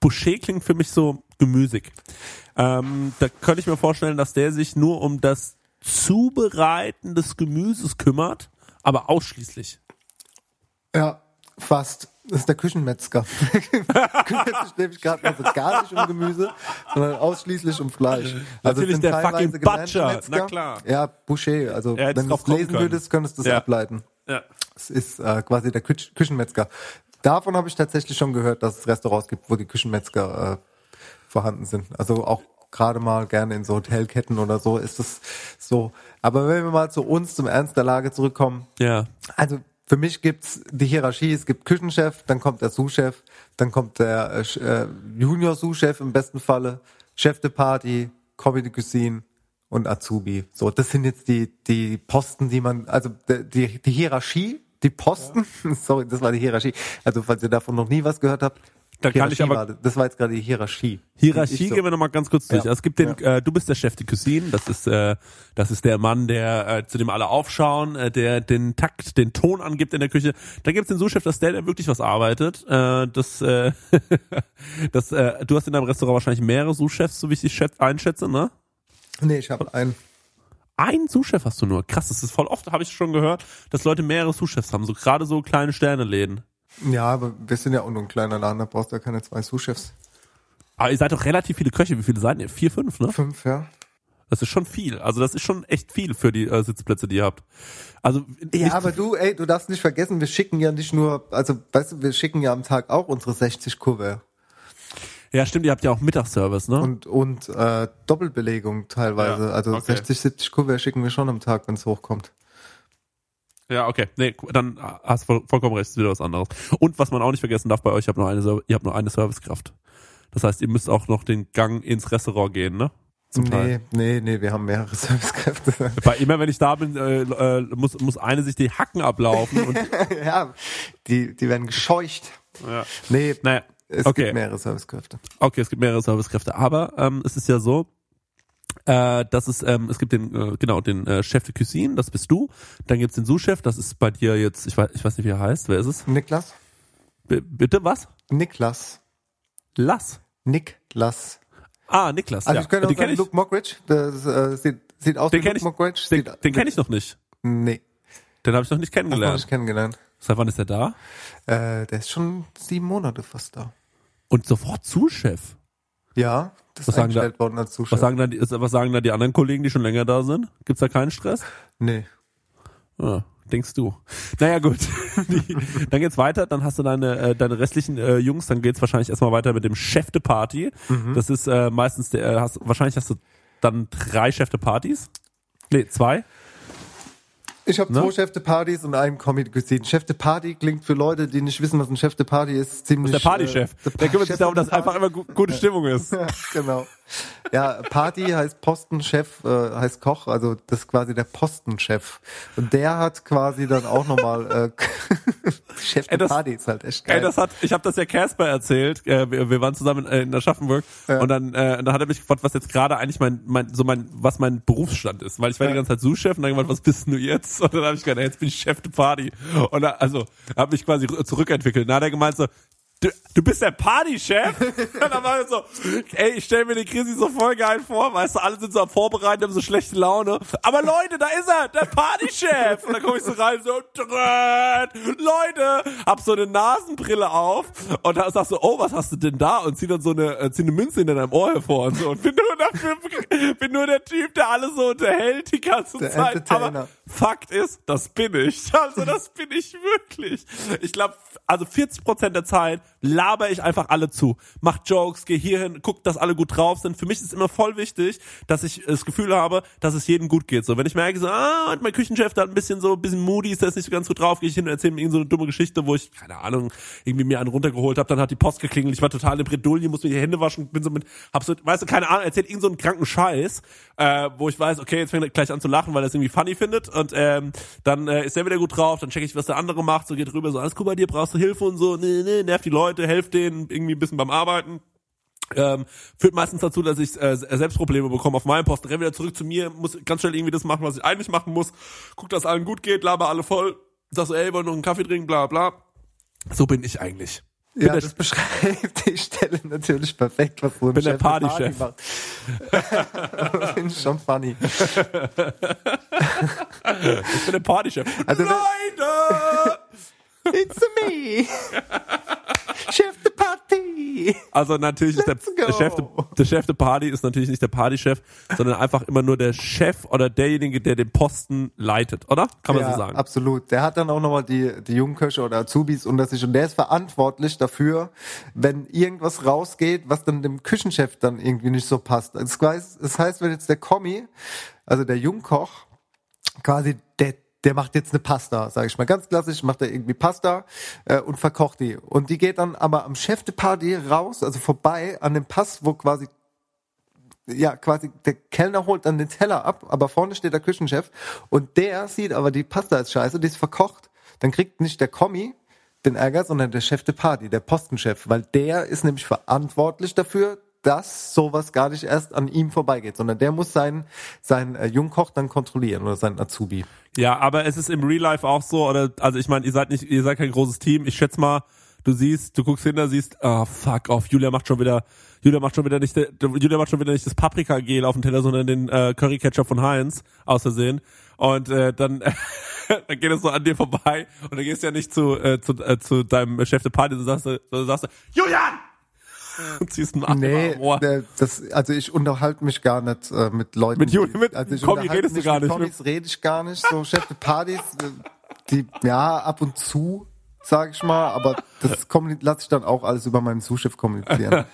Boucher klingt für mich so gemüsig. Ähm, da könnte ich mir vorstellen, dass der sich nur um das Zubereiten des Gemüses kümmert, aber ausschließlich. Ja, fast. Das ist der Küchenmetzger. Kümmert sich nämlich gerade also gar nicht um Gemüse, sondern ausschließlich um Fleisch. Also Natürlich der teilweise fucking Butcher, na klar. Ja, Boucher. Also Ja, wenn du es lesen können. würdest, könntest du es Ja. ableiten. Ja. Es ist äh, quasi der Küch Küchenmetzger. Davon habe ich tatsächlich schon gehört, dass es Restaurants gibt, wo die Küchenmetzger äh, vorhanden sind. Also auch gerade mal gerne in so Hotelketten oder so ist es so. Aber wenn wir mal zu uns, zum Ernst der Lage zurückkommen, Ja. also für mich gibt's die Hierarchie, es gibt Küchenchef, dann kommt der Sous-Chef, dann kommt der äh, äh, Junior-Sous-Chef im besten Falle, Chef de Party, Comedy Cuisine und Azubi. So, das sind jetzt die, die Posten, die man, also die, die Hierarchie, die Posten, sorry, das war die Hierarchie. Also falls ihr davon noch nie was gehört habt, Da kann ich aber- war das. war jetzt gerade die Hierarchie. Hierarchie so- gehen wir nochmal ganz kurz durch. Ja. Also es gibt den, äh, du bist der Chef de Cuisine, das ist, äh, das ist der Mann, der äh, zu dem alle aufschauen, äh, der den Takt, den Ton angibt in der Küche. Dann gibt's den Sous-Chef, das ist der, der wirklich was arbeitet. Äh, das, äh, das, äh, du hast in deinem Restaurant wahrscheinlich mehrere Sous-Chefs, so wie ich dich schätz, einschätze, ne? Nee, ich habe einen. Einen Sous-Chef hast du nur. Krass, das ist voll oft, habe ich schon gehört, dass Leute mehrere Sous-Chefs haben, so gerade so kleine Sterneläden. Ja, aber wir sind ja auch nur ein kleiner Laden, da brauchst du ja keine zwei Sous-Chefs. Aber ihr seid doch relativ viele Köche. Wie viele seid ihr? Vier, fünf, ne? Fünf, ja. Das ist schon viel. Also das ist schon echt viel für die äh, Sitzplätze, die ihr habt. Also Ja, aber du, ey, du darfst nicht vergessen, wir schicken ja nicht nur, also weißt du, wir schicken ja am Tag auch unsere 60 Kuvert ja, stimmt. Ihr habt ja auch Mittagsservice, ne? und und äh, Doppelbelegung teilweise. Ja, also okay. 60, 70 Kuvert schicken wir schon am Tag, wenn es hochkommt. Ja, okay. Nee, dann hast du voll, vollkommen recht, ist wieder was anderes. Und was man auch nicht vergessen darf bei euch, ihr habt nur eine, ihr habt nur eine Servicekraft. Das heißt, ihr müsst auch noch den Gang ins Restaurant gehen, ne? Zum nee, Teil. nee, nee, wir haben mehrere Servicekräfte. Bei immer, wenn ich da bin, äh, äh, muss, muss eine sich die Hacken ablaufen und ja, die, die werden gescheucht. ja. Nee, Naja, es okay. gibt mehrere Servicekräfte. Okay, es gibt mehrere Servicekräfte, aber ähm, es ist ja so, äh, dass es ähm, es gibt den äh, genau den äh, Chef de Cuisine, das bist du. Dann gibt's den Sous-Chef, das ist bei dir jetzt, ich weiß ich weiß nicht wie er heißt, wer ist es? Niklas? B bitte was? Niklas. Lass. Niklas. Ah, Niklas. Also ja. ich könnte auch den sagen, ich, Luke Mockridge. Das äh, sieht, sieht aus den wie Luke ich, Mockridge. den, Sieht- den kenne ich noch nicht. Nee, Den habe ich noch nicht hast du noch kennengelernt. nicht kennengelernt. Seit wann ist er da? Äh, der ist schon sieben Monate fast da. Und sofort Sous-Chef. Ja, das Was sagen da- worden als Zuschauer. Was sagen, da die, was sagen da die anderen Kollegen, die schon länger da sind? Gibt's da keinen Stress? Nee. Ah, denkst du. Naja, gut. Die, dann geht's weiter, dann hast du deine, äh, deine restlichen äh, Jungs, dann geht's wahrscheinlich erstmal weiter mit dem Chef de Party. Mhm. Das ist äh, meistens der, äh, hast, wahrscheinlich hast du dann drei Chef de Partys. Nee, zwei. Ich habe Ne? zwei Chef de Partys und einen Comedy Cuisine. Chef de Party klingt für Leute, die nicht wissen, was ein Chef de Party ist, ziemlich. Das ist der Partychef. äh, der kümmert sich darum, dass einfach immer gu gute Stimmung ist. Ja, genau. Ja, Party heißt Postenchef, äh, heißt Koch, also das ist quasi der Postenchef. Und der hat quasi dann auch nochmal äh, Chef Ey, das- Party, ist halt echt geil. Ey, das hat, ich habe das ja Casper erzählt. Äh, wir, wir waren zusammen in, in Aschaffenburg Ja. und dann, äh, dann hat er mich gefragt, was jetzt gerade eigentlich mein, mein, so mein, was mein Berufsstand ist, weil ich war die ganze Zeit Sous-Chef und dann gemeint, was bist denn du jetzt? Und dann habe ich ey, jetzt bin ich Chef der Party. Und dann, also habe mich quasi zurückentwickelt. Dann hat er gemeint so, Du, du bist der Partychef? Und dann war er so, ey, ich stell mir den Chrissy so voll geil vor, weißt du, alle sind so am Vorbereiten, haben so schlechte Laune. Aber Leute, da ist er, der Partychef. Und dann komme ich so rein, so, Leute, hab so eine Nasenbrille auf und da sagst du, oh, was hast du denn da? Und zieh dann so eine, äh, zieh eine Münze in deinem Ohr hervor und so. Und bin nur dafür, bin nur der Typ, der alle so unterhält die ganze Der Zeit. Aber Fakt ist, das bin ich. Also das bin ich wirklich. Ich glaube, also 40 Prozent der Zeit laber ich einfach alle zu. Mach Jokes, geh hierhin, guck, dass alle gut drauf sind. Für mich ist es immer voll wichtig, dass ich das Gefühl habe, dass es jedem gut geht. So, wenn ich merke, so, ah, mein Küchenchef da ein bisschen so, ein bisschen moody ist, der ist nicht so ganz gut drauf, gehe ich hin und erzähle mir irgendeine so eine dumme Geschichte, wo ich, keine Ahnung, irgendwie mir einen runtergeholt habe, dann hat die Post geklingelt, ich war total in Bredouille, muss mir die Hände waschen, bin so mit, hab so, weißt du, keine Ahnung, erzählt irgendeinen so einen kranken Scheiß, äh, wo ich weiß, okay, jetzt fängt er gleich an zu lachen, weil er es irgendwie funny findet und ähm, dann äh, ist er wieder gut drauf, dann checke ich, was der andere macht, so geht rüber, so, alles gut bei dir, brauchst du Hilfe und so, nee, nee, nervt die Leute, helft denen irgendwie ein bisschen beim Arbeiten. Ähm, führt meistens dazu, dass ich äh, selbst Probleme bekomme auf meinem Posten, renn wieder zurück zu mir, muss ganz schnell irgendwie das machen, was ich eigentlich machen muss, guck, dass allen gut geht, laber alle voll, sag so, ey, wollen noch einen Kaffee trinken, bla bla. So bin ich eigentlich. Bin ja, der- das beschreibt die Stelle natürlich perfekt, was so ein Bin der Chef eine Partychef. Party macht. Finde ich schon funny. Ich bin der Partychef. Also Leute! It's me! Chef der Party! Also natürlich ist der, Let's der Chef, de, der Chef der Party ist natürlich nicht der Partychef, sondern einfach immer nur der Chef oder derjenige, der den Posten leitet, oder? Kann man ja, so sagen. absolut. Der hat dann auch nochmal die, die Jungköche oder Azubis unter sich und der ist verantwortlich dafür, wenn irgendwas rausgeht, was dann dem Küchenchef dann irgendwie nicht so passt. Das heißt, das heißt wenn jetzt der Kommi, also der Jungkoch, quasi der macht jetzt eine Pasta, sage ich mal ganz klassisch, macht er irgendwie Pasta äh, und verkocht die. Und die geht dann aber am Chef de Party raus, also vorbei an dem Pass, wo quasi ja, quasi der Kellner holt dann den Teller ab, aber vorne steht der Küchenchef und der sieht aber die Pasta ist scheiße, die ist verkocht. Dann kriegt nicht der Kommi den Ärger, sondern der Chef de Party, der Postenchef, weil der ist nämlich verantwortlich dafür, dass sowas gar nicht erst an ihm vorbeigeht, sondern der muss seinen, seinen äh, Jungkoch dann kontrollieren oder seinen Azubi. Ja, aber es ist im Real Life auch so, oder, also ich meine, ihr seid nicht, ihr seid kein großes Team. Ich schätze mal, du siehst, du guckst hinter, siehst, ah, fuck off, Julia macht schon wieder, Julia macht schon wieder nicht, der- Julia macht schon wieder nicht das Paprikagel auf dem Teller, sondern den äh, Curry Ketchup von Heinz, aus Versehen. Und äh, dann, dann geht es so an dir vorbei und dann gehst du ja nicht zu, äh, zu, äh, zu deinem Chef de Party, sondern sagst, du- sondern sagst du, Julian! Und ziehst einen Arm Nee, der- das, also ich unterhalte mich gar nicht äh, mit Leuten. Mit Juli- mit also ich Kommi redest du gar mit nicht, Kommis rede ich gar nicht. So Chef Partys, äh, die, ja, ab und zu, sage ich mal, aber das lasse ich dann auch alles über meinen Sous-Chef kommunizieren.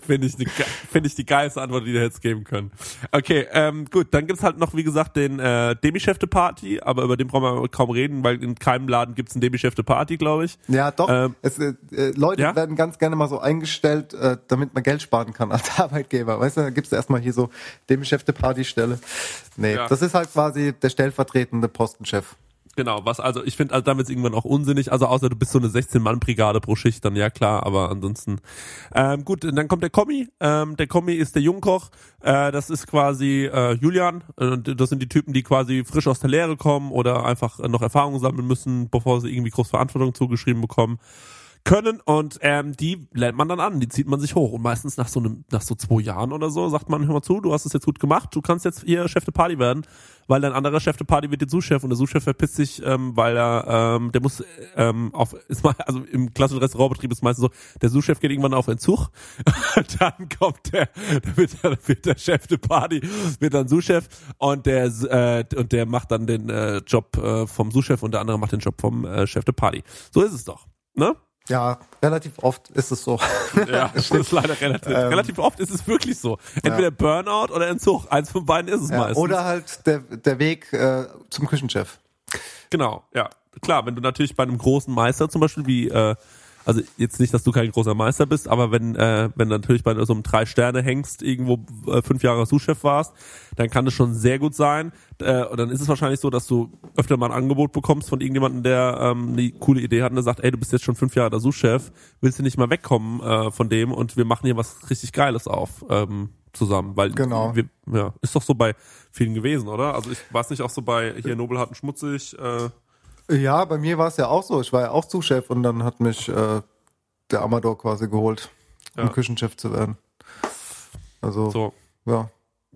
Finde ich, die finde ich die geilste Antwort, die du hättest geben können. Okay, ähm, gut, dann gibt's halt noch, wie gesagt, den äh, Demi-Chef de Party, aber über den brauchen wir kaum reden, weil in keinem Laden gibt's einen Demi-Chef de Party, glaube ich. Ja, doch. Ähm, es, äh, äh, Leute ja? werden ganz gerne mal so eingestellt, äh, damit man Geld sparen kann als Arbeitgeber. Weißt du, da gibt's erstmal hier so dem Chef der Partystelle. Nee, Ja. das ist halt quasi der stellvertretende Postenchef. Genau, was also, ich finde, also damit ist irgendwann auch unsinnig, also außer du bist so eine 16-Mann-Brigade pro Schicht, dann ja klar, aber ansonsten. Ähm, gut, dann kommt der Kommi, ähm, der Kommi ist der Jungkoch, äh, das ist quasi äh, Julian, und das sind die Typen, die quasi frisch aus der Lehre kommen oder einfach noch Erfahrungen sammeln müssen, bevor sie irgendwie groß Verantwortung zugeschrieben bekommen können und ähm, die lernt man dann an, die zieht man sich hoch und meistens nach so einem, nach so zwei Jahren oder so sagt man, hör mal zu, du hast es jetzt gut gemacht, du kannst jetzt hier Chef de Party werden, weil dein anderer Chef de Party wird jetzt Sous-Chef und der Sous-Chef verpisst sich, ähm, weil er, ähm, der muss ähm, auf, ist mal, also im klassischen Restaurantbetrieb ist meistens so, der Sous-Chef geht irgendwann auf Entzug, dann kommt der, dann wird, dann wird der Chef de Party, wird dann Sous-Chef und der, äh, und der macht dann den äh, Job äh, vom Sous-Chef und der andere macht den Job vom äh, Chef de Party. So ist es doch, ne? Ja, relativ oft ist es so. Ja, das ist leider relativ, Ähm, relativ oft ist es wirklich so. Entweder Burnout oder Entzug. Eins von beiden ist es Ja, meistens. oder halt der, der Weg äh, zum Küchenchef. Genau, ja. Klar, wenn du natürlich bei einem großen Meister zum Beispiel wie, äh, Also jetzt nicht, dass du kein großer Meister bist, aber wenn äh, wenn du natürlich bei so einem drei Sterne hängst, irgendwo äh, fünf Jahre Sous-Chef warst, dann kann das schon sehr gut sein. Äh, und dann ist es wahrscheinlich so, dass du öfter mal ein Angebot bekommst von irgendjemandem, der ähm, eine coole Idee hat und der sagt, ey, du bist jetzt schon fünf Jahre der Sous-Chef, willst du nicht mal wegkommen äh, von dem und wir machen hier was richtig Geiles auf ähm, zusammen, weil Genau. wir, ja, ist doch so bei vielen gewesen, oder? Also ich weiß nicht auch so bei hier Nobelharten schmutzig. Äh, Ja, bei mir war es ja auch so. Ich war ja auch Zuschef und dann hat mich äh, der Amador quasi geholt, um Ja. Küchenchef zu werden. Also, so. ja.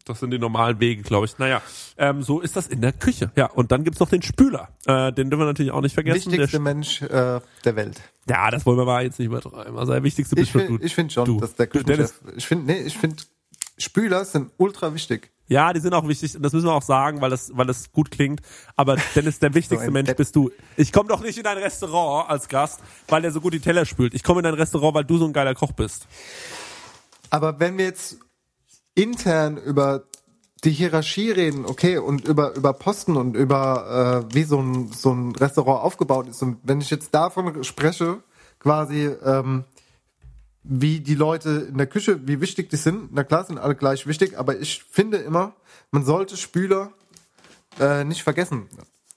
Das sind die normalen Wege, glaube ich. Naja, ähm, so ist das in der Küche. Ja, und dann gibt's noch den Spüler. Äh, den dürfen wir natürlich auch nicht vergessen. Wichtigste Der, Mensch äh, der Welt. ja, das wollen wir mal jetzt nicht übertreiben. Also der wichtigste bist Ich finde du. ich find schon, du. dass der. Küchenchef. Ich finde, nee, ich finde, Spüler sind ultra wichtig. Ja, die sind auch wichtig. Und das müssen wir auch sagen, weil das, weil das gut klingt. Aber Dennis, der wichtigste ein Mensch Depp. bist du. Ich komme doch nicht in dein Restaurant als Gast, weil der so gut die Teller spült. Ich komme in dein Restaurant, weil du so ein geiler Koch bist. Aber wenn wir jetzt intern über die Hierarchie reden, okay, und über, über Posten und über äh, wie so ein, so ein Restaurant aufgebaut ist. Und wenn ich jetzt davon spreche, quasi, ähm, wie die Leute in der Küche, wie wichtig die sind, na klar sind alle gleich wichtig, aber ich finde immer, man sollte Spüler äh, nicht vergessen.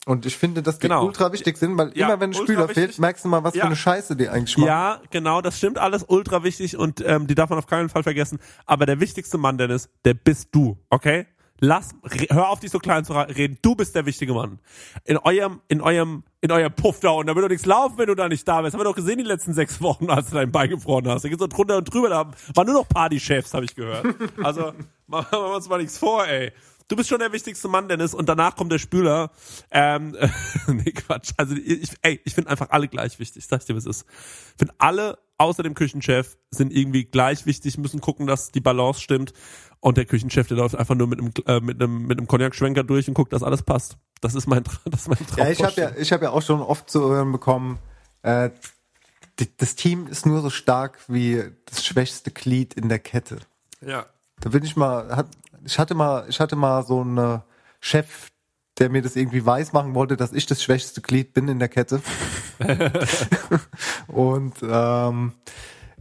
Und ich finde, dass die Genau. ultra wichtig sind, weil Ja, immer wenn ein Spüler wichtig. fehlt, merkst du mal, was Ja. für eine Scheiße die eigentlich machen. Ja, genau, das stimmt alles ultra wichtig und ähm, die darf man auf keinen Fall vergessen. Aber der wichtigste Mann, Dennis, der bist du, okay? Lass, hör auf, dich so klein zu reden. Du bist der wichtige Mann. In eurem, in eurem, in eurem Puff da und da wird doch nichts laufen, wenn du da nicht da bist. Haben wir doch gesehen die letzten sechs Wochen, als du dein Bein gefroren hast. Da geht's so drunter und drüber. Da waren nur noch Partychefs, habe ich gehört. Also machen wir uns mal nichts vor, ey. Du bist schon der wichtigste Mann, Dennis, und danach kommt der Spüler. Ähm, nee, Quatsch. Also ich, ey, ich finde einfach alle gleich wichtig. Sag ich dir, was ist. Ich finde alle außer dem Küchenchef sind irgendwie gleich wichtig, müssen gucken, dass die Balance stimmt. Und der Küchenchef, der läuft einfach nur mit einem äh, mit einem mit einem Cognac-Schwenker durch und guckt, dass alles passt. Das ist mein, das ist mein Traum. Ja, ich habe ja, ich habe ja auch schon oft zu hören bekommen, äh, die, das Team ist nur so stark wie das schwächste Glied in der Kette. ja. Da bin ich mal, hat, ich hatte mal, ich hatte mal so einen Chef, der mir das irgendwie weiß machen wollte, dass ich das schwächste Glied bin in der Kette. und ähm,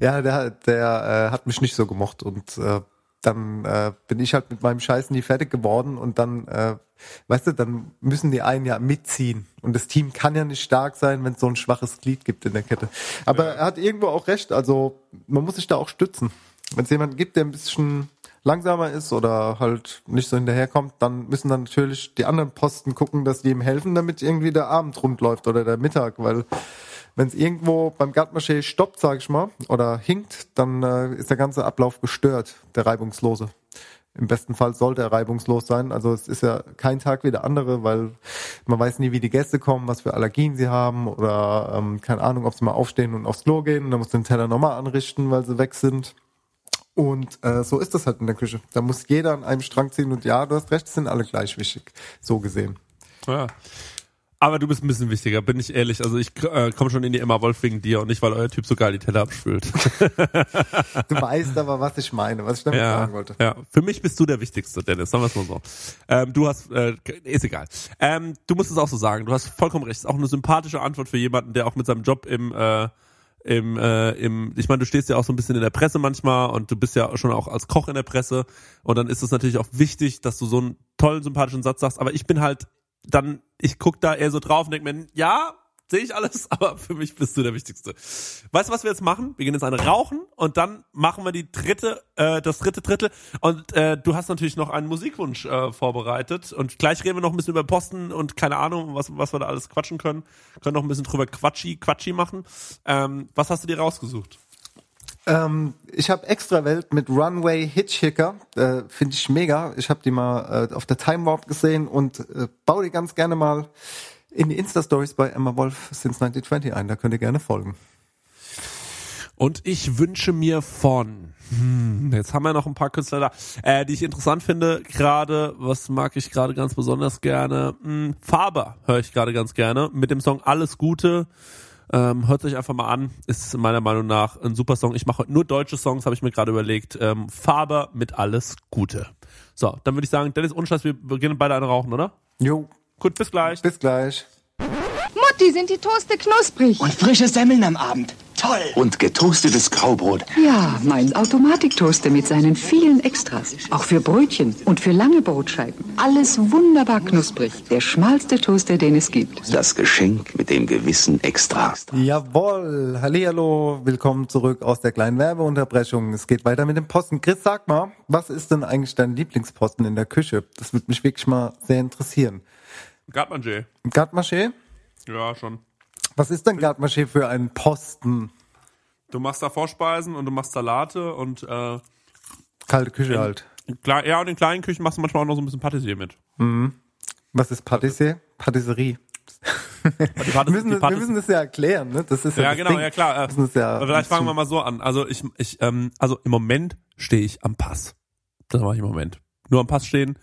ja, der, der äh, hat mich nicht so gemocht und äh, dann äh, bin ich halt mit meinem Scheiß nie fertig geworden und dann, äh, weißt du, dann müssen die einen ja mitziehen und das Team kann ja nicht stark sein, wenn es so ein schwaches Glied gibt in der Kette. Aber er hat irgendwo auch recht, also man muss sich da auch stützen. Wenn es jemanden gibt, der ein bisschen langsamer ist oder halt nicht so hinterherkommt, dann müssen dann natürlich die anderen Posten gucken, dass die ihm helfen, damit irgendwie der Abend rund läuft oder der Mittag, weil wenn es irgendwo beim Gartmaché stoppt, sag ich mal, oder hinkt, dann äh, ist der ganze Ablauf gestört, der reibungslose. Im besten Fall sollte er reibungslos sein. Also es ist ja kein Tag wie der andere, weil man weiß nie, wie die Gäste kommen, was für Allergien sie haben oder ähm, keine Ahnung, ob sie mal aufstehen und aufs Klo gehen. Dann muss den Teller nochmal anrichten, weil sie weg sind. Und äh, so ist das halt in der Küche. Da muss jeder an einem Strang ziehen und ja, du hast recht, es sind alle gleich wichtig, so gesehen. Ja. Aber du bist ein bisschen wichtiger, bin ich ehrlich. Also ich äh, komme schon in die Emma Wolf wegen dir und nicht, weil euer Typ so geil die Teller abspült. Du weißt aber, was ich meine, was ich damit ja, sagen wollte. ja. Für mich bist du der Wichtigste, Dennis. Sagen wir es mal so. Ähm, du hast, äh, ist egal. Ähm, du musst es auch so sagen. Du hast vollkommen recht. Ist auch eine sympathische Antwort für jemanden, der auch mit seinem Job im äh, im, äh, im, ich meine, du stehst ja auch so ein bisschen in der Presse manchmal und du bist ja schon auch als Koch in der Presse. Und dann ist es natürlich auch wichtig, dass du so einen tollen, sympathischen Satz sagst, aber ich bin halt dann, ich guck da eher so drauf und denk mir, ja, sehe ich alles, aber für mich bist du der Wichtigste. Weißt du, was wir jetzt machen? Wir gehen jetzt eine rauchen und dann machen wir die dritte, äh, das dritte Drittel und äh, du hast natürlich noch einen Musikwunsch äh, vorbereitet und gleich reden wir noch ein bisschen über Posten und keine Ahnung, was, was wir da alles quatschen können. Können noch ein bisschen drüber Quatschi, Quatschi machen. Ähm, was hast du dir rausgesucht? Ähm, ich habe extra Welt mit Runway Hitchhiker, äh, finde ich mega. Ich habe die mal äh, auf der Time Warp gesehen und äh, baue die ganz gerne mal in die Insta-Stories bei Emma Wolf since 1920 ein. Da könnt ihr gerne folgen. Und ich wünsche mir von, hm, jetzt haben wir noch ein paar Künstler da, äh, die ich interessant finde. Gerade, was mag ich gerade ganz besonders gerne? Hm, Faber höre ich gerade ganz gerne mit dem Song Alles Gute. Ähm, hört euch einfach mal an. Ist meiner Meinung nach ein super Song. Ich mache heute nur deutsche Songs, habe ich mir gerade überlegt. Ähm, Faber mit Alles Gute. So, dann würde ich sagen, Dennis Unscheiß, wir beginnen beide eine rauchen, oder? Jo, Gut, bis gleich. bis gleich. Mutti, sind die Toaste knusprig? Und frische Semmeln am Abend. toll. Und getoastetes Graubrot. Ja, mein Automatiktoaster mit seinen vielen Extras. Auch für Brötchen und für lange Brotscheiben. Alles wunderbar knusprig. Der schmalste Toaster, den es gibt. Das Geschenk mit dem gewissen Extra. Jawohl, hallihallo, willkommen zurück aus der kleinen Werbeunterbrechung. Es geht weiter mit dem Posten. Chris, sag mal, was ist denn eigentlich dein Lieblingsposten in der Küche? Das würde mich wirklich mal sehr interessieren. Gartmaché? Ja, schon. Was ist denn Gartmaché für ein Posten? Du machst da Vorspeisen und du machst Salate und äh, Kalte Küche halt. klar, ja, und in kleinen Küchen machst du manchmal auch noch so ein bisschen Patissier mit. Was ist Patissier? Patisserie. Die Wir müssen, wir müssen das ja erklären, ne? Das ist ja, ja, das genau, Ding. ja klar. Äh, ja vielleicht fangen wir mal so an. Also ich, ich, ähm, also im Moment stehe ich am Pass. Das mache ich im Moment. Nur am Pass stehen,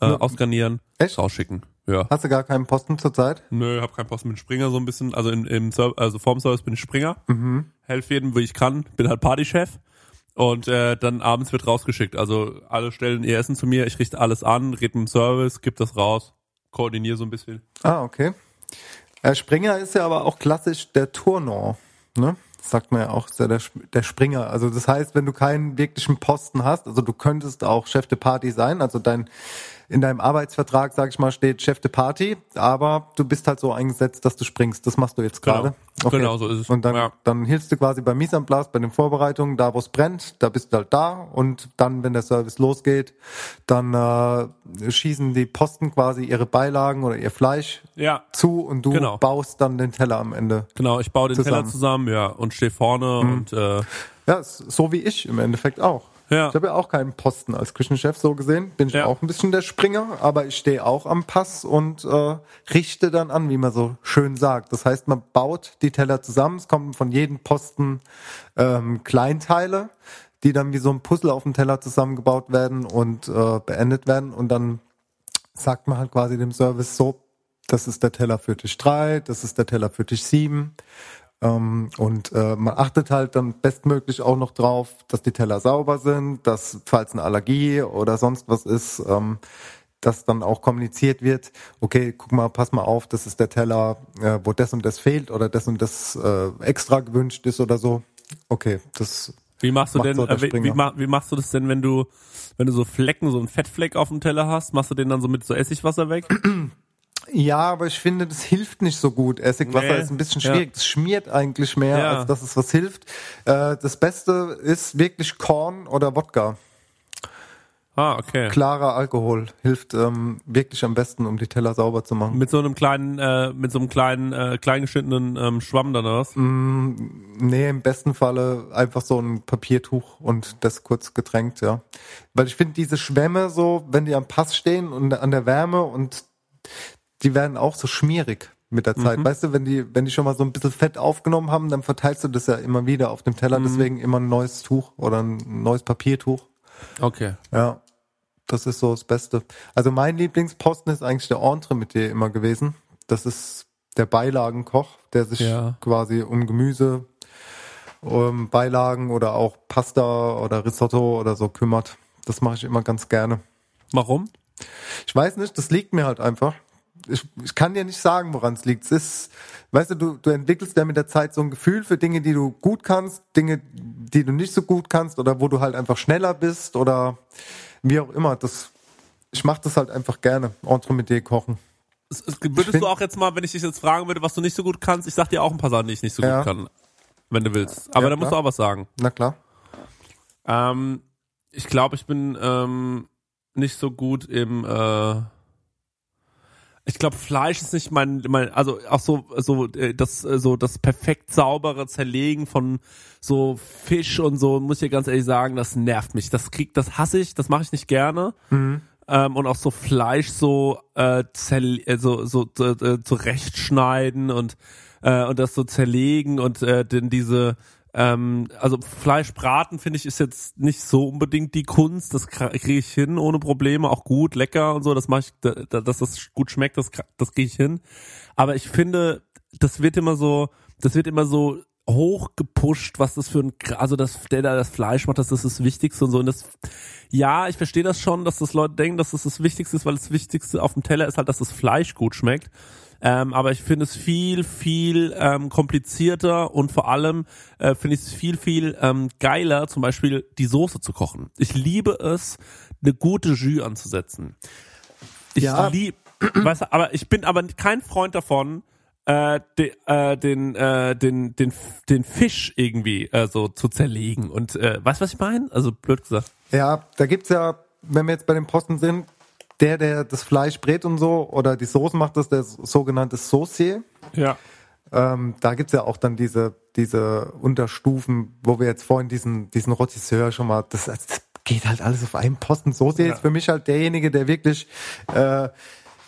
äh, Nur- ausgarnieren, Echt? rausschicken. Ja. Hast du gar keinen Posten zurzeit? Nö, hab keinen Posten mit Springer so ein bisschen. Also im, im Ser- also vorm Service bin ich Springer. Mhm. Helf jedem, wie ich kann. Bin halt Partychef. Und äh, dann abends wird rausgeschickt. Also alle stellen ihr Essen zu mir, ich richte alles an, red mit dem Service, gib das raus, koordiniere so ein bisschen. Ah, okay. Äh, Springer ist ja aber auch klassisch der Tourneur, ne? Das sagt man ja auch, ja der, der Springer. Also das heißt, wenn du keinen wirklichen Posten hast, also du könntest auch Chef de Party sein, also dein in deinem Arbeitsvertrag, sag ich mal, steht Chef de Party, aber du bist halt so eingesetzt, dass du springst. Das machst du jetzt Genau. gerade. Genau, so ist es. Und dann, Ja. dann hilfst du quasi bei Mise en place, bei den Vorbereitungen, da wo es brennt, da bist du halt da und dann, wenn der Service losgeht, dann äh, schießen die Posten quasi ihre Beilagen oder ihr Fleisch Ja, zu und du Genau. baust dann den Teller am Ende. genau. Ich baue den Zusammen. Teller zusammen, ja, und stehe vorne und äh, Ja, so wie ich im Endeffekt auch. Ja. Ich habe ja auch keinen Posten als Küchenchef so gesehen. Bin ich Ja. auch ein bisschen der Springer, aber ich stehe auch am Pass und äh, richte dann an, wie man so schön sagt. Das heißt, man baut die Teller zusammen. Es kommen von jedem Posten ähm, Kleinteile, die dann wie so ein Puzzle auf dem Teller zusammengebaut werden und äh, beendet werden. Und dann sagt man halt quasi dem Service so, das ist der Teller für Tisch 3, das ist der Teller für Tisch 7. Ähm, und äh, man achtet halt dann bestmöglich auch noch drauf, dass die Teller sauber sind, dass falls eine Allergie oder sonst was ist, ähm, dass dann auch kommuniziert wird, okay, guck mal, pass mal auf, das ist der Teller, äh, wo das und das fehlt oder das und das äh, extra gewünscht ist oder so. Okay, das wie machst du Macht denn, so äh, wie, wie, Springer. ma- wie machst du das denn, wenn du, wenn du so Flecken, so einen Fettfleck auf dem Teller hast, machst du den dann so mit so Essigwasser weg? Ja, aber ich finde, das hilft nicht so gut. Essigwasser Nee, ist ein bisschen ja. schwierig. Das schmiert eigentlich mehr, Ja. als dass es was hilft. Äh, das Beste ist wirklich Korn oder Wodka. Ah, okay. Klarer Alkohol hilft ähm, wirklich am besten, um die Teller sauber zu machen. Mit so einem kleinen, äh, mit so einem kleinen, äh, kleingeschnittenen ähm, Schwamm dann oder was? Nee, im besten Falle einfach so ein Papiertuch und das kurz getränkt, ja. Weil ich finde, diese Schwämme so, wenn die am Pass stehen und an der Wärme und die werden auch so schmierig mit der Zeit. Weißt du, wenn die, wenn die schon mal so ein bisschen Fett aufgenommen haben, dann verteilst du das ja immer wieder auf dem Teller. Deswegen immer ein neues Tuch oder ein neues Papiertuch. Okay. Ja, das ist so das Beste. Also mein Lieblingsposten ist eigentlich der Entremetier immer gewesen. Das ist der Beilagenkoch, der sich Ja. quasi um Gemüse, um Beilagen oder auch Pasta oder Risotto oder so kümmert. Das mache ich immer ganz gerne. Warum? Ich weiß nicht, das liegt mir halt einfach. Ich, ich kann dir nicht sagen, woran es liegt. Es ist, weißt du, du, du entwickelst ja mit der Zeit so ein Gefühl für Dinge, die du gut kannst, Dinge, die du nicht so gut kannst oder wo du halt einfach schneller bist oder wie auch immer. Das, ich mache das halt einfach gerne. Entremetier kochen. Es- es- Würdest find- du auch jetzt mal, wenn ich dich jetzt fragen würde, was du nicht so gut kannst, ich sag dir auch ein paar Sachen, die ich nicht so Ja. gut kann. Wenn du willst. Aber Ja, da musst du auch was sagen. Na klar. Ähm, ich glaube, ich bin ähm, nicht so gut im äh, ich glaube, Fleisch ist nicht mein, mein also auch so so äh, das äh, so das perfekt saubere Zerlegen von so Fisch und so muss ich dir ganz ehrlich sagen, das nervt mich. Das kriegt, das hasse ich, das mache ich nicht gerne. Ähm, und auch so Fleisch so äh, zerle äh, so so äh, zurechtschneiden und äh, und das so zerlegen und äh, denn diese ähm, also Fleisch braten finde ich ist jetzt nicht so unbedingt die Kunst. Das kriege ich hin ohne Probleme, auch gut, lecker und so. Das mache ich, da- da- dass das gut schmeckt, das das kriege ich hin. Aber ich finde, das wird immer so, das wird immer so hoch gepusht, was das für ein, also das, der da das Fleisch macht, das ist das Wichtigste und so. Und das, ja, ich verstehe das schon, dass das Leute denken, dass das das Wichtigste ist, weil das Wichtigste auf dem Teller ist halt, dass das Fleisch gut schmeckt. Ähm, aber ich finde es viel, viel ähm, komplizierter und vor allem äh, finde ich es viel, viel ähm, geiler, zum Beispiel die Soße zu kochen. Ich liebe es, eine gute Jus anzusetzen. Ich Ja. lieb, weißt du, aber ich bin aber kein Freund davon, äh, de, äh, den, äh, den, den, den Fisch irgendwie äh, so zu zerlegen. Und äh, weißt du, was ich meine? Also blöd gesagt. Ja, da gibt's ja, wenn wir jetzt bei den Posten sind, der, der das Fleisch brät und so oder die Soße macht, das der sogenannte Saucier. Ja. Ähm, da gibt's ja auch dann diese, diese Unterstufen, wo wir jetzt vorhin diesen, diesen Rotisseur schon mal, das, das geht halt alles auf einen Posten. Saucier Ja. ist für mich halt derjenige, der wirklich, äh,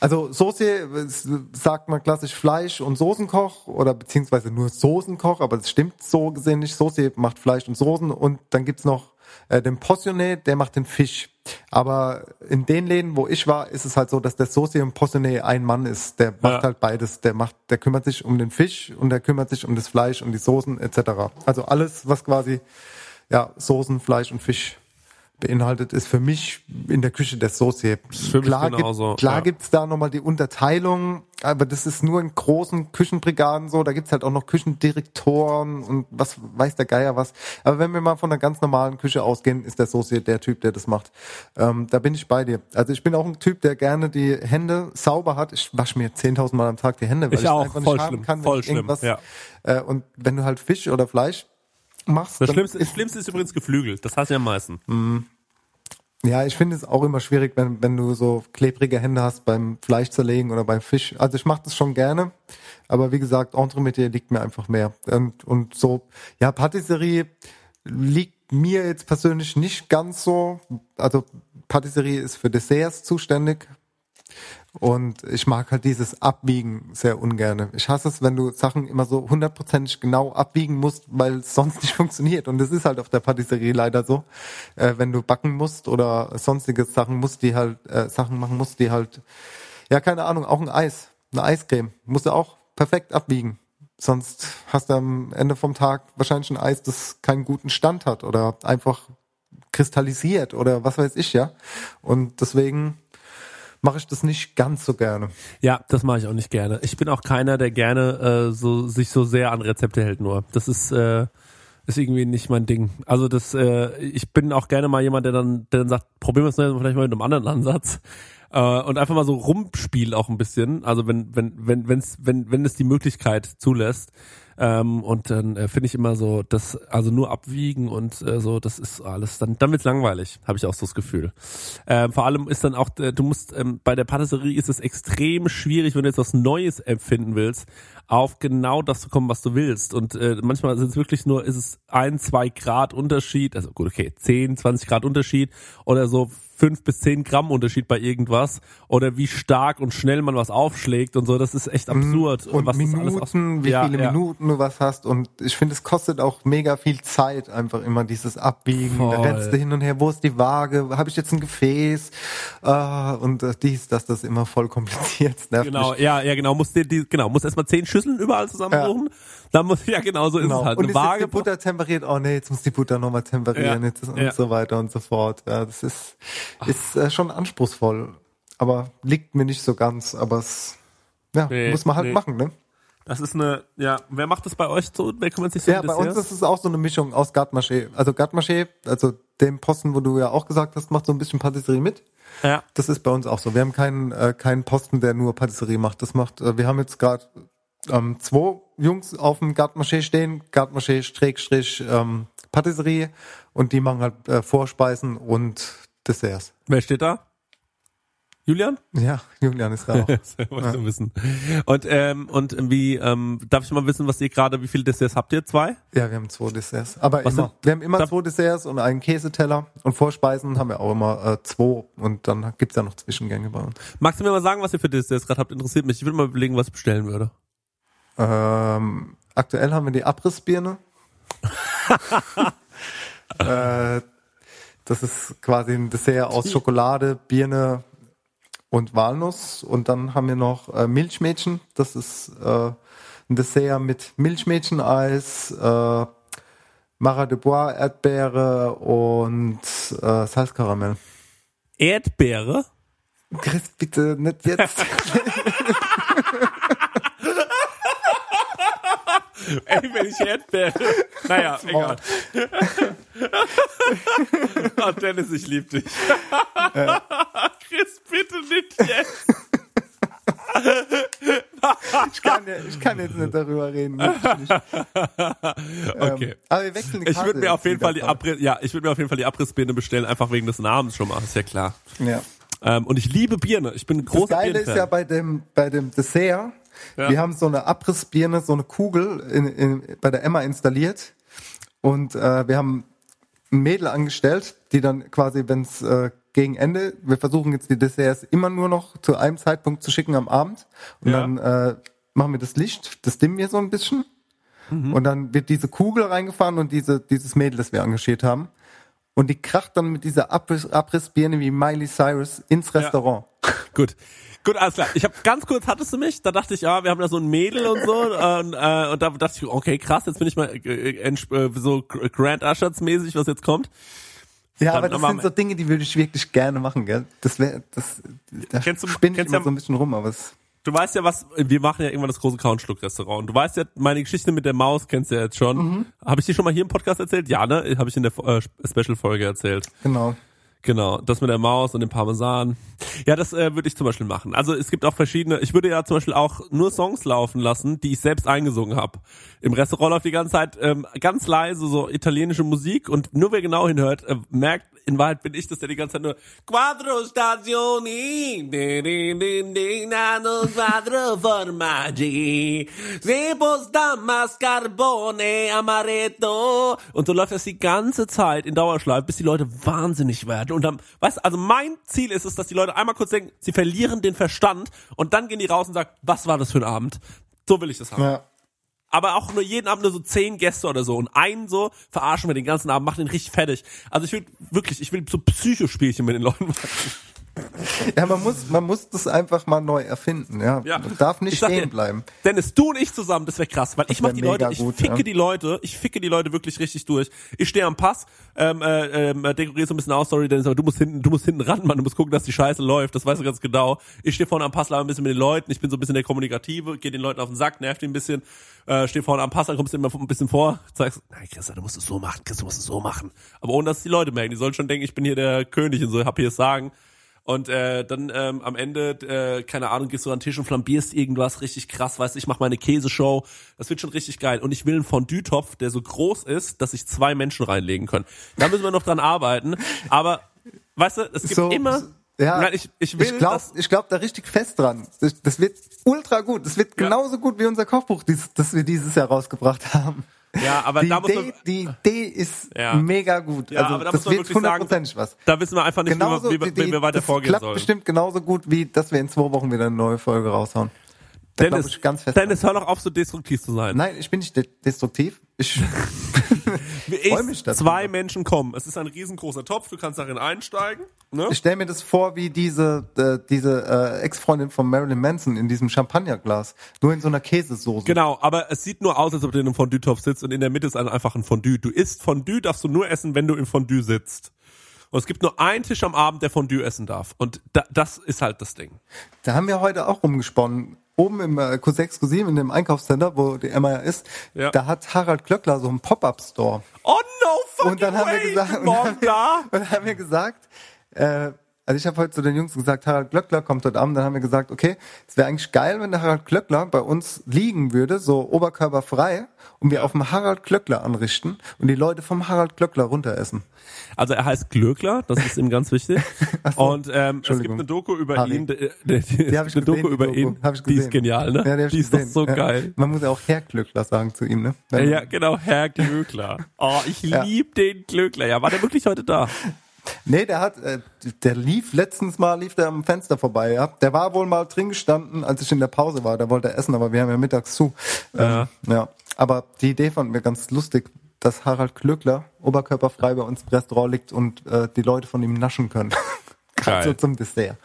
also Saucier es sagt man klassisch Fleisch- und Soßenkoch oder beziehungsweise nur Soßenkoch, aber das stimmt so gesehen nicht. Saucier macht Fleisch und Soßen und dann gibt's noch äh, den Postionné, der macht den Fisch. Aber in den Läden, wo ich war, ist es halt so, dass der Saucier und Postionné ein Mann ist. Der macht Ja. halt beides. Der macht, der kümmert sich um den Fisch und der kümmert sich um das Fleisch und die Soßen etc. Also alles, was quasi ja Soßen, Fleisch und Fisch beinhaltet, ist für mich in der Küche der Saucier. Klar, genauso, gibt, klar ja. gibt's da nochmal die Unterteilung, aber das ist nur in großen Küchenbrigaden so. Da gibt's halt auch noch Küchendirektoren und was weiß der Geier was. Aber wenn wir mal von einer ganz normalen Küche ausgehen, ist der Saucier der Typ, der das macht. Ähm, da bin ich bei dir. Also ich bin auch ein Typ, der gerne die Hände sauber hat. Ich wasche mir 10.000 Mal am Tag die Hände, weil Ich ich, auch, einfach nicht voll haben schlimm, kann, voll schlimm, irgendwas. ja. Äh, und wenn du halt Fisch oder Fleisch machst, Das Schlimmste, das Schlimmste ist übrigens Geflügel. Das hast du ja am meisten. Ja, ich finde es auch immer schwierig, wenn, wenn du so klebrige Hände hast beim Fleisch zerlegen oder beim Fisch. Also ich mache das schon gerne, aber wie gesagt, Entremetier liegt mir einfach mehr. Und, und so, ja, Patisserie liegt mir jetzt persönlich nicht ganz so. Also Patisserie ist für Desserts zuständig. Und ich mag halt dieses Abwiegen sehr ungerne. Ich hasse es, wenn du Sachen immer so hundertprozentig genau abwiegen musst, weil es sonst nicht funktioniert. Und das ist halt auf der Patisserie leider so. Äh, wenn du backen musst oder sonstige Sachen musst, die halt, äh, Sachen machen musst, die halt, ja, keine Ahnung, auch ein Eis, eine Eiscreme, musst du auch perfekt abwiegen. Sonst hast du am Ende vom Tag wahrscheinlich ein Eis, das keinen guten Stand hat oder einfach kristallisiert oder was weiß ich, ja. Und deswegen mache ich das nicht ganz so gerne. Ja, das mache ich auch nicht gerne. Ich bin auch keiner, der gerne äh, so sich so sehr an Rezepte hält nur. Das ist äh, ist irgendwie nicht mein Ding. Also das äh, ich bin auch gerne mal jemand, der dann der dann sagt, probieren wir es vielleicht mal mit einem anderen Ansatz. Äh, und einfach mal so rumspielt auch ein bisschen. Also wenn wenn wenn wenn's, wenn wenn es die Möglichkeit zulässt. Ähm, und dann äh, finde ich immer so, das also nur abwiegen und äh, so, das ist alles. Dann dann wird's langweilig, habe ich auch so das Gefühl. Ähm, vor allem ist dann auch, äh, du musst ähm, bei der Patisserie ist es extrem schwierig, wenn du jetzt was Neues empfinden willst, auf genau das zu kommen, was du willst. Und äh, manchmal sind es wirklich nur, ist es ein, zwei Grad Unterschied, also gut, okay, 10, 20 Grad Unterschied oder so fünf bis zehn Gramm Unterschied bei irgendwas oder wie stark und schnell man was aufschlägt und so, das ist echt absurd. Mhm. Und was Minuten, wie Ja, viele ja. Minuten du was hast. Und ich finde, es kostet auch mega viel Zeit, einfach immer dieses Abbiegen. Da Voll. rennst du hin und her, wo ist die Waage? Habe ich jetzt ein Gefäß? Ah, und äh, dies, das, das ist immer voll kompliziert. Nervt Genau, mich. ja, ja, genau, musst dir die, genau, musst erstmal zehn Schüsseln überall zusammensuchen. Dann muss, ja, genau, so ist Genau. es halt. Und Eine ist jetzt Waage. die Butter temperiert? Oh nee, jetzt muss die Butter nochmal temperieren Ja. jetzt und Ja. so weiter und so fort. Ja, das ist, ist äh, schon anspruchsvoll. Aber liegt mir nicht so ganz. Aber es ja, Nee, muss man halt nee. machen, ne? Das ist eine, ja, wer macht das bei euch so? Wer kümmert sich so Ja, bei uns ist es auch so eine Mischung aus Garde-Maché. Also Garde-Maché, also dem Posten, wo du ja auch gesagt hast, macht so ein bisschen Patisserie mit. Ja. Das ist bei uns auch so. Wir haben keinen, äh, keinen Posten, der nur Patisserie macht. Das macht, äh, wir haben jetzt gerade ähm, zwei Jungs auf dem Garde-Maché stehen. Garde-Maché, Schrägstrich, ähm, Patisserie. Und die machen halt äh, Vorspeisen und Desserts. Wer steht da? Julian? Ja, Julian ist da auch. Das wolltest du wissen. Und, ähm, und wie, ähm, darf ich mal wissen, was ihr gerade, wie viele Desserts habt ihr? Zwei? Ja, wir haben zwei Desserts. Aber Was immer. sind- Wir haben immer Darf- zwei Desserts und einen Käseteller. Und Vorspeisen haben wir auch immer äh, zwei. Und dann gibt's ja noch Zwischengänge bei uns. Magst du mir mal sagen, was ihr für Desserts gerade habt? Interessiert mich. Ich will mal überlegen, was ich bestellen würde. Ähm, aktuell haben wir die Abrissbirne. äh, das ist quasi ein Dessert aus Schokolade, Birne und Walnuss. Und dann haben wir noch äh, Milchmädchen. Das ist äh, ein Dessert mit Milchmädcheneis, äh, Marat de Bois, Erdbeere und äh, Salzkaramell. Erdbeere? Chris, bitte nicht jetzt. Ey, wenn ich Erdbeere. Naja, egal. oh, Dennis, ich lieb dich. Chris, bitte nicht jetzt. Ich kann, ich kann jetzt nicht darüber reden. nicht. Okay. Ähm, aber wir wechseln die Ich Karte würde mir auf jeden Fall die. Abriss, ja, ich würde mir auf jeden Fall die Abrissbirne bestellen, einfach wegen des Namens schon mal, ist ja klar. Ja. Ähm, und ich liebe Birne. Ich bin ein Das großer Geile ist Birnenfan. ja bei dem, bei dem Dessert, Ja. wir haben so eine Abrissbirne, so eine Kugel in, in, bei der Emma installiert und äh, wir haben ein Mädel angestellt, die dann quasi, wenn es äh, gegen Ende, wir versuchen jetzt die Desserts immer nur noch zu einem Zeitpunkt zu schicken am Abend und Ja. dann äh, machen wir das Licht, das dimmen wir so ein bisschen Mhm. und dann wird diese Kugel reingefahren und diese, dieses Mädel, das wir engagiert haben und die kracht dann mit dieser Abriss, Abrissbirne wie Miley Cyrus ins Restaurant. Gut. Gut, alles klar. Ich habe ganz kurz hattest du mich, da dachte ich, ja, wir haben da so ein Mädel und so und, äh, und da dachte ich, okay, krass, jetzt bin ich mal äh, entsp- äh, so Grand Ushers mäßig, was jetzt kommt. Ja, aber das sind so Dinge, die würde ich wirklich gerne machen, gell? Das wäre, das, da Kennst du- spinne ich kennst immer ja- so ein bisschen rum, aber es, Du weißt ja was, wir machen ja irgendwann das große Couchschluck-Restaurant. Und du weißt ja, meine Geschichte mit der Maus kennst du ja jetzt schon. Mhm. Habe ich die schon mal hier im Podcast erzählt? Ja, ne? Habe ich in der äh, Special-Folge erzählt. genau. Genau, das mit der Maus und dem Parmesan. Ja, das äh, würde ich zum Beispiel machen. Also es gibt auch verschiedene, ich würde ja zum Beispiel auch nur Songs laufen lassen, die ich selbst eingesungen habe. Im Restaurant läuft die ganze Zeit ähm, ganz leise so italienische Musik und nur wer genau hinhört, äh, merkt, in Wahrheit bin ich das, der die ganze Zeit nur Quattro stazioni, nano quattro formaggi, se posta mascarpone amaretto. Und so läuft das die ganze Zeit in Dauerschleife, bis die Leute wahnsinnig werden. Und dann, weißt du, also mein Ziel ist es, dass die Leute einmal kurz denken, sie verlieren den Verstand. Und dann gehen die raus und sagen, was war das für ein Abend? So will ich das haben. Ja. Aber auch nur jeden Abend nur so zehn Gäste oder so und einen so verarschen wir den ganzen Abend, machen den richtig fertig. Also ich will wirklich, ich will so Psychospielchen mit den Leuten machen. Ja, man muss, man muss das einfach mal neu erfinden, ja. Ja. Man darf nicht Ich stehen dir, bleiben. Dennis, du und ich zusammen, das wäre krass, weil ich wär mach die Leute, ich gut, ficke ja. die Leute, ich ficke die Leute wirklich richtig durch. Ich stehe am Pass, ähm, äh, ähm, dekoriere so ein bisschen aus, sorry Dennis, aber du musst hinten, du musst hinten ran, Mann, du musst gucken, dass die Scheiße läuft, das weißt du ganz genau. Ich stehe vorne am Pass, laber ein bisschen mit den Leuten, ich bin so ein bisschen der Kommunikative, gehe den Leuten auf den Sack, nerv die ein bisschen, äh, stehe vorne am Pass, dann kommst du immer ein bisschen vor, sagst, nein Christa, du musst es so machen, Christa, du musst es so machen. Aber ohne, dass die Leute merken, die sollen schon denken, ich bin hier der König und so, hab hier das Sagen. Und äh, dann ähm, am Ende, äh, keine Ahnung, gehst du an den Tisch und flambierst irgendwas richtig krass, weißt du, ich mach meine Käseshow. Das wird schon richtig geil. Und ich will einen Fondue-Topf, der so groß ist, dass sich zwei Menschen reinlegen können. Da müssen wir noch dran arbeiten. Aber, weißt du, es gibt So, immer... Ja, Nein, ich, ich will, ich glaube glaub da richtig fest dran. Das, das wird ultra gut. Das wird genauso gut wie unser Kochbuch, dies, das wir dieses Jahr rausgebracht haben. Ja, aber die da muss Idee, man- die Idee ist Ja. mega gut. Ja, also aber da das muss man wird wirklich sagen, hundertprozentig was. da wissen wir einfach nicht, Genauso, wie, wir, wie, wie wir weiter das vorgehen klappt sollen. bestimmt genauso gut, wie dass wir in zwei Wochen wieder eine neue Folge raushauen. Da Dennis, ich ganz fest Dennis, hör doch auf, so destruktiv zu sein. Nein, ich bin nicht de destruktiv. Ich ich, freu mich darüber. zwei Menschen kommen. Es ist ein riesengroßer Topf, du kannst darin einsteigen. Ne? Ich stelle mir das vor wie diese äh, diese äh, Ex-Freundin von Marilyn Manson in diesem Champagnerglas, nur in so einer Käsesoße. Genau, aber es sieht nur aus, als ob du in einem Fondue-Topf sitzt und in der Mitte ist ein- einfach ein Fondue. Du isst Fondue, darfst du nur essen, wenn du im Fondue sitzt. Und es gibt nur einen Tisch am Abend, der Fondue essen darf. Und da, das ist halt das Ding. Da haben wir heute auch rumgesponnen. Oben im äh, Q6, Q7, in dem Einkaufscenter, wo die Emma ja ist, Ja. da hat Harald Klöckler so einen Pop-Up-Store. Oh no fucking Und dann haben wir way, gesagt, ich und haben wir, und dann haben wir gesagt, äh, also ich habe heute zu den Jungs gesagt, Harald Glöckler kommt heute Abend. Dann haben wir gesagt, okay, es wäre eigentlich geil, wenn der Harald Glöckler bei uns liegen würde, so oberkörperfrei, und wir auf dem Harald Glöckler anrichten und die Leute vom Harald Glöckler runteressen. Also er heißt Glöckler, das ist ihm ganz wichtig. so. Und ähm, es gibt eine Doku über Harry. ihn. Die, die, die, Die habe ich eine gesehen, Doku über Doku. ihn. Hab ich die ist genial, ne? Ja, die, die ist doch so ja. geil. Man muss ja auch Herr Glöckler sagen zu ihm, ne? Ja, ja, genau, Herr Glöckler. Oh, ich Ja. lieb den Glöckler. Ja, war der wirklich heute da? Nee, der hat, äh, der lief letztens mal, lief der am Fenster vorbei, ja. Der war wohl mal drin gestanden, als ich in der Pause war. Da wollte er essen, aber wir haben ja mittags zu. Ja. Ähm, ja. Aber die Idee fanden wir ganz lustig, dass Harald Glöckler oberkörperfrei bei uns im Restaurant liegt und äh, die Leute von ihm naschen können. Gerade so Geil. zum Dessert.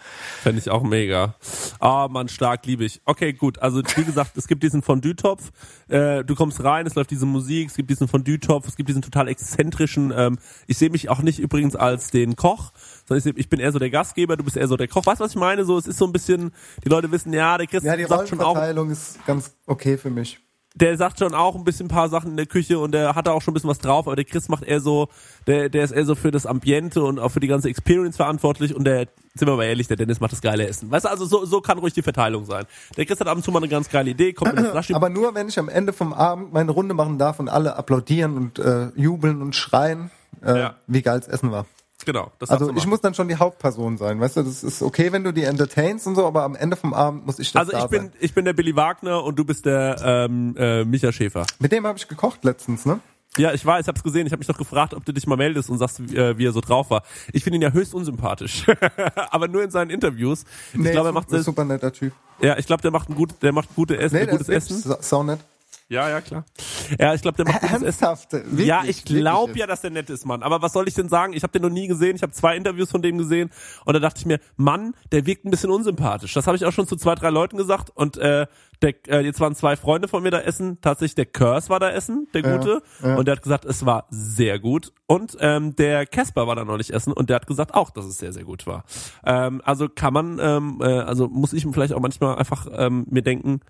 Fände ich auch mega. Ah, Mann, stark, liebe ich. Okay, gut. Also, wie gesagt, es gibt diesen Fondue-Topf. Äh, du kommst rein, es läuft diese Musik, es gibt diesen Fondue-Topf, es gibt diesen total exzentrischen, ähm, ich sehe mich auch nicht übrigens als den Koch, sondern ich, bin eher so der Gastgeber, du bist eher so der Koch. Weißt du, was ich meine? So, es ist so ein bisschen, die Leute wissen, ja, der Christian Ja, die sagt schon auch, ist ganz okay für mich. Der sagt schon auch ein bisschen ein paar Sachen in der Küche und der hat da auch schon ein bisschen was drauf, aber der Chris macht eher so, der, der ist eher so für das Ambiente und auch für die ganze Experience verantwortlich und der, sind wir mal ehrlich, der Dennis macht das geile Essen. Weißt du, also so, so kann ruhig die Verteilung sein. Der Chris hat ab und zu mal eine ganz geile Idee, kommt mit Flasche. Aber nur, wenn ich am Ende vom Abend meine Runde machen darf und alle applaudieren und äh, jubeln und schreien, äh, Ja. wie geil das Essen war. Genau, das Also ich muss dann schon die Hauptperson sein, weißt du, das ist okay, wenn du die entertainst und so, aber am Ende vom Abend muss ich das Also da ich bin, sein. ich bin der Billy Wagner und du bist der ähm, äh, Micha Schäfer. Mit dem habe ich gekocht letztens, ne? Ja, ich weiß, ich hab's gesehen. Ich habe mich doch gefragt, ob du dich mal meldest und sagst, wie, äh, wie er so drauf war. Ich finde ihn ja höchst unsympathisch, aber nur in seinen Interviews. Ich Nee, glaube, er ist macht ein super netter Typ. Ja, ich glaube, der macht ein gut, der macht gute Essen, Nee, gutes ist Essen. sau nett. Ja, ja, klar. Ja, ich glaube, der macht Essen. Ernsthaft? Wirklich, ja, ich glaube ja, dass der nett ist, Mann. Aber was soll ich denn sagen? Ich habe den noch nie gesehen. Ich habe zwei Interviews von dem gesehen und da dachte ich mir, Mann, der wirkt ein bisschen unsympathisch. Das habe ich auch schon zu zwei, drei Leuten gesagt und äh, der, äh, jetzt waren zwei Freunde von mir da essen. Tatsächlich der Curse war da essen, der Ja, Gute, ja. und der hat gesagt, es war sehr gut. Und ähm, der Casper war da neulich essen und der hat gesagt auch, dass es sehr, sehr gut war. Ähm, also kann man, ähm, äh, also muss ich vielleicht auch manchmal einfach ähm, mir denken,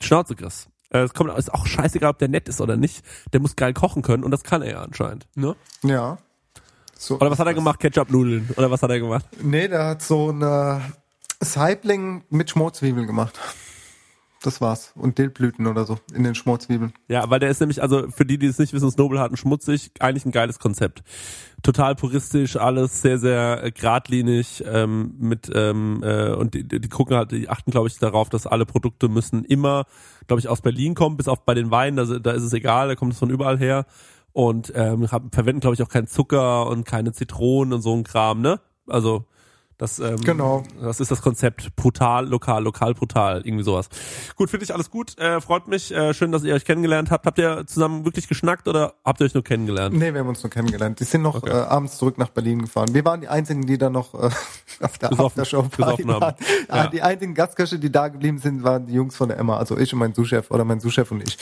Schnauze, Chris. Äh, Es kommt, ist auch scheißegal, ob der nett ist oder nicht. Der muss geil kochen können und das kann er ja anscheinend. Ne? Ja. So Oder was hat er gemacht? Ketchup-Nudeln? Oder was hat er gemacht? Nee, der hat so eine Saibling mit Schmorzwiebeln gemacht. Das war's. Und Dillblüten oder so in den Schmorzwiebeln. Ja, weil der ist nämlich, also für die, die es nicht wissen, Snowball schmutzig, eigentlich ein geiles Konzept. Total puristisch, alles sehr, sehr äh, geradlinig, ähm, mit, ähm, äh, und die, die gucken halt, die achten, glaube ich, darauf, dass alle Produkte müssen immer, glaube ich, aus Berlin kommen, bis auf bei den Weinen, da, da ist es egal, da kommt es von überall her. Und ähm, haben, verwenden, glaube ich, auch keinen Zucker und keine Zitronen und so ein Kram, ne? Also das, ähm, Genau. das ist das Konzept. Brutal, lokal, lokal, brutal. Irgendwie sowas. Gut, finde ich alles gut. Äh, freut mich. Äh, schön, dass ihr euch kennengelernt habt. Habt ihr zusammen wirklich geschnackt oder habt ihr euch nur kennengelernt? Nee, wir haben uns nur kennengelernt. Die sind noch äh, abends zurück nach Berlin gefahren. Wir waren die einzigen, die da noch äh, auf der Aftershow besoffen haben. waren. Ja. Ah, Die einzigen Gastköche, die da geblieben sind, waren die Jungs von der Emma. Also ich und mein Sous-Chef oder mein Sous-Chef und ich.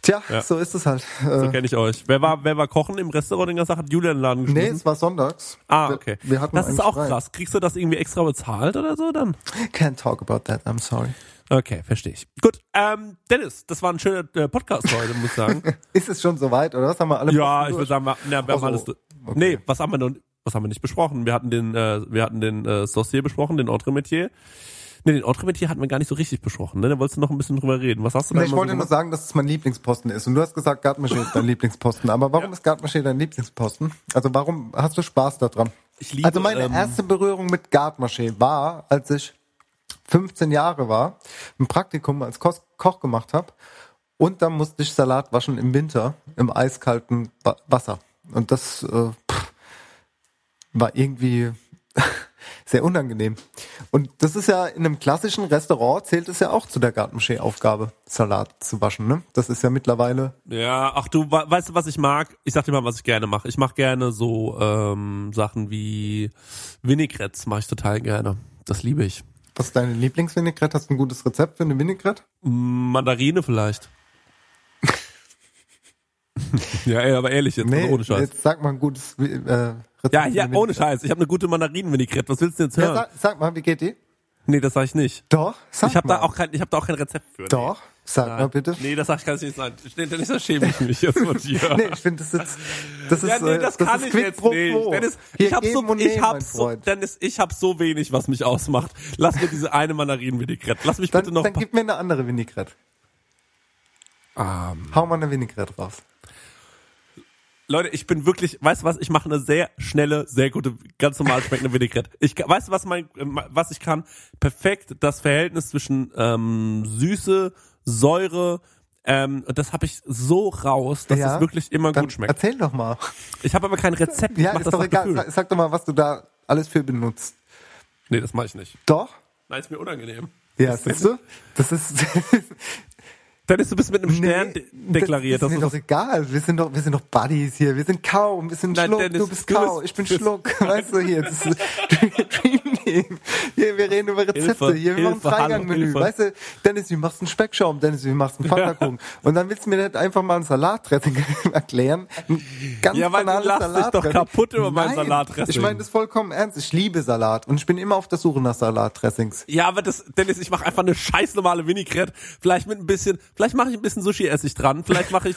Tja, Ja. so ist es halt. So Äh, kenne ich euch. Wer war, wer war kochen im Restaurant den ganzen Tag? Hat Julian den Laden nee, geschmissen? es war sonntags. ah, Wir- okay. Wir hatten das ist auch frei. krass. Kriegst du das irgendwie extra bezahlt oder so dann? Can't talk about that, I'm sorry. Okay, verstehe ich. Gut, ähm, Dennis, das war ein schöner äh, Podcast heute, muss ich sagen. Ist es schon soweit, oder was? Haben wir alle ja, ich würde sagen, wir, na, wir haben Ach alles. okay. Nee, was haben wir noch? Was haben wir nicht besprochen? Wir hatten den, äh, wir hatten den äh, Saucier besprochen, den Entremetier. Nee, den Entremetier hatten wir gar nicht so richtig besprochen. Ne? Da wolltest du noch ein bisschen drüber reden. Was hast du da Nee, ich mal so wollte nur sagen, dass es mein Lieblingsposten ist. Und du hast gesagt, Gartmaché ist dein Lieblingsposten. Aber warum ist Gartmaché dein Lieblingsposten? Also warum hast du Spaß daran? Liebe, also meine ähm, erste Berührung mit Gartmaché war, als ich 15 Jahre war, ein Praktikum als Kos Koch gemacht habe. Und dann musste ich Salat waschen im Winter im eiskalten Wa- Wasser. Und das äh, pff, war irgendwie sehr unangenehm. Und das ist ja in einem klassischen Restaurant zählt es ja auch zu der Gartenmaché-Aufgabe, Salat zu waschen. Ne? Das ist ja mittlerweile Ja, ach du, we- weißt du, was ich mag? Ich sag dir mal, was ich gerne mache. Ich mache gerne so ähm, Sachen wie Vinaigrettes, mache ich total gerne. Das liebe ich. Was ist deine Lieblingsvinaigrette? Hast du ein gutes Rezept für eine Vinaigrette? Mandarine vielleicht. ja, ey, aber ehrlich jetzt, also ohne Scheiß. jetzt sag mal ein gutes äh, Rezept. Ja, ja, ohne. Scheiß. Ich habe eine gute Mandarinen-Vinaigrette. Was willst du denn jetzt Ja, hören? sag, sag mal, wie geht die? nee, das sag ich nicht. Doch, sag ich habe mal. da auch kein, ich habe da auch kein Rezept für. Doch, sag Nee. mal bitte. Nee, das sag ich, kann ich nicht sagen. Nee, Dennis, da schäme ich mich jetzt von dir. Nee, ich finde, das ist, das ist, ja, nee, äh, das, das kann ist ich jetzt pro nicht. quo. Dennis, Hier ich hab geben so, ich hab so. Dennis, ich hab so wenig, was mich ausmacht. Lass mir diese eine Mandarinen-Vinaigrette. Lass mich Dann, bitte noch. dann gib mir eine andere Vinaigrette. Ähm, Hau mal eine Vinaigrette raus. Leute, ich bin wirklich, weißt du was, ich mache eine sehr schnelle, sehr gute, ganz normal schmeckende Vinaigrette. Ich, weißt du was mein, was ich kann? Perfekt das Verhältnis zwischen ähm, Süße, Säure, ähm, das habe ich so raus, dass Ja? es wirklich immer gut schmeckt. Erzähl doch mal. Ich habe aber kein Rezept. Ja, ist doch egal. Gefühl. Sag, sag doch mal, was du da alles für benutzt. Nee, das mache ich nicht. Doch? Nein, ist mir unangenehm. Ja, siehst du? Das ist, Dennis, du bist mit einem Stern Nee, de deklariert. Das ist mir ist doch egal. Wir sind doch, wir sind doch Buddies hier. Wir sind Kaum, wir sind Nein, Schluck, Dennis, du bist Kau, ich bin Schluck. Weißt du hier, das ist Dream Hier, wir reden über Rezepte. Hilfe, Hier, wir machen Hilfe, hallo, Freigangmenü. Weißt du, Dennis, wie machst du einen Speckschaum? Dennis, wie machst du einen Pfannkuchen? Und dann willst du mir nicht einfach mal ein Salatdressing erklären. Ein ganz Ja, weil du lachst dich doch kaputt über mein Salatdressing. Ich meine das vollkommen ernst. Ich liebe Salat und ich bin immer auf der Suche nach Salatdressings. Ja, aber das, Dennis, ich mache einfach eine scheiß normale Vinaigrette. Vielleicht mit ein bisschen, vielleicht mache ich ein bisschen Sushi-Essig dran. Vielleicht mache ich,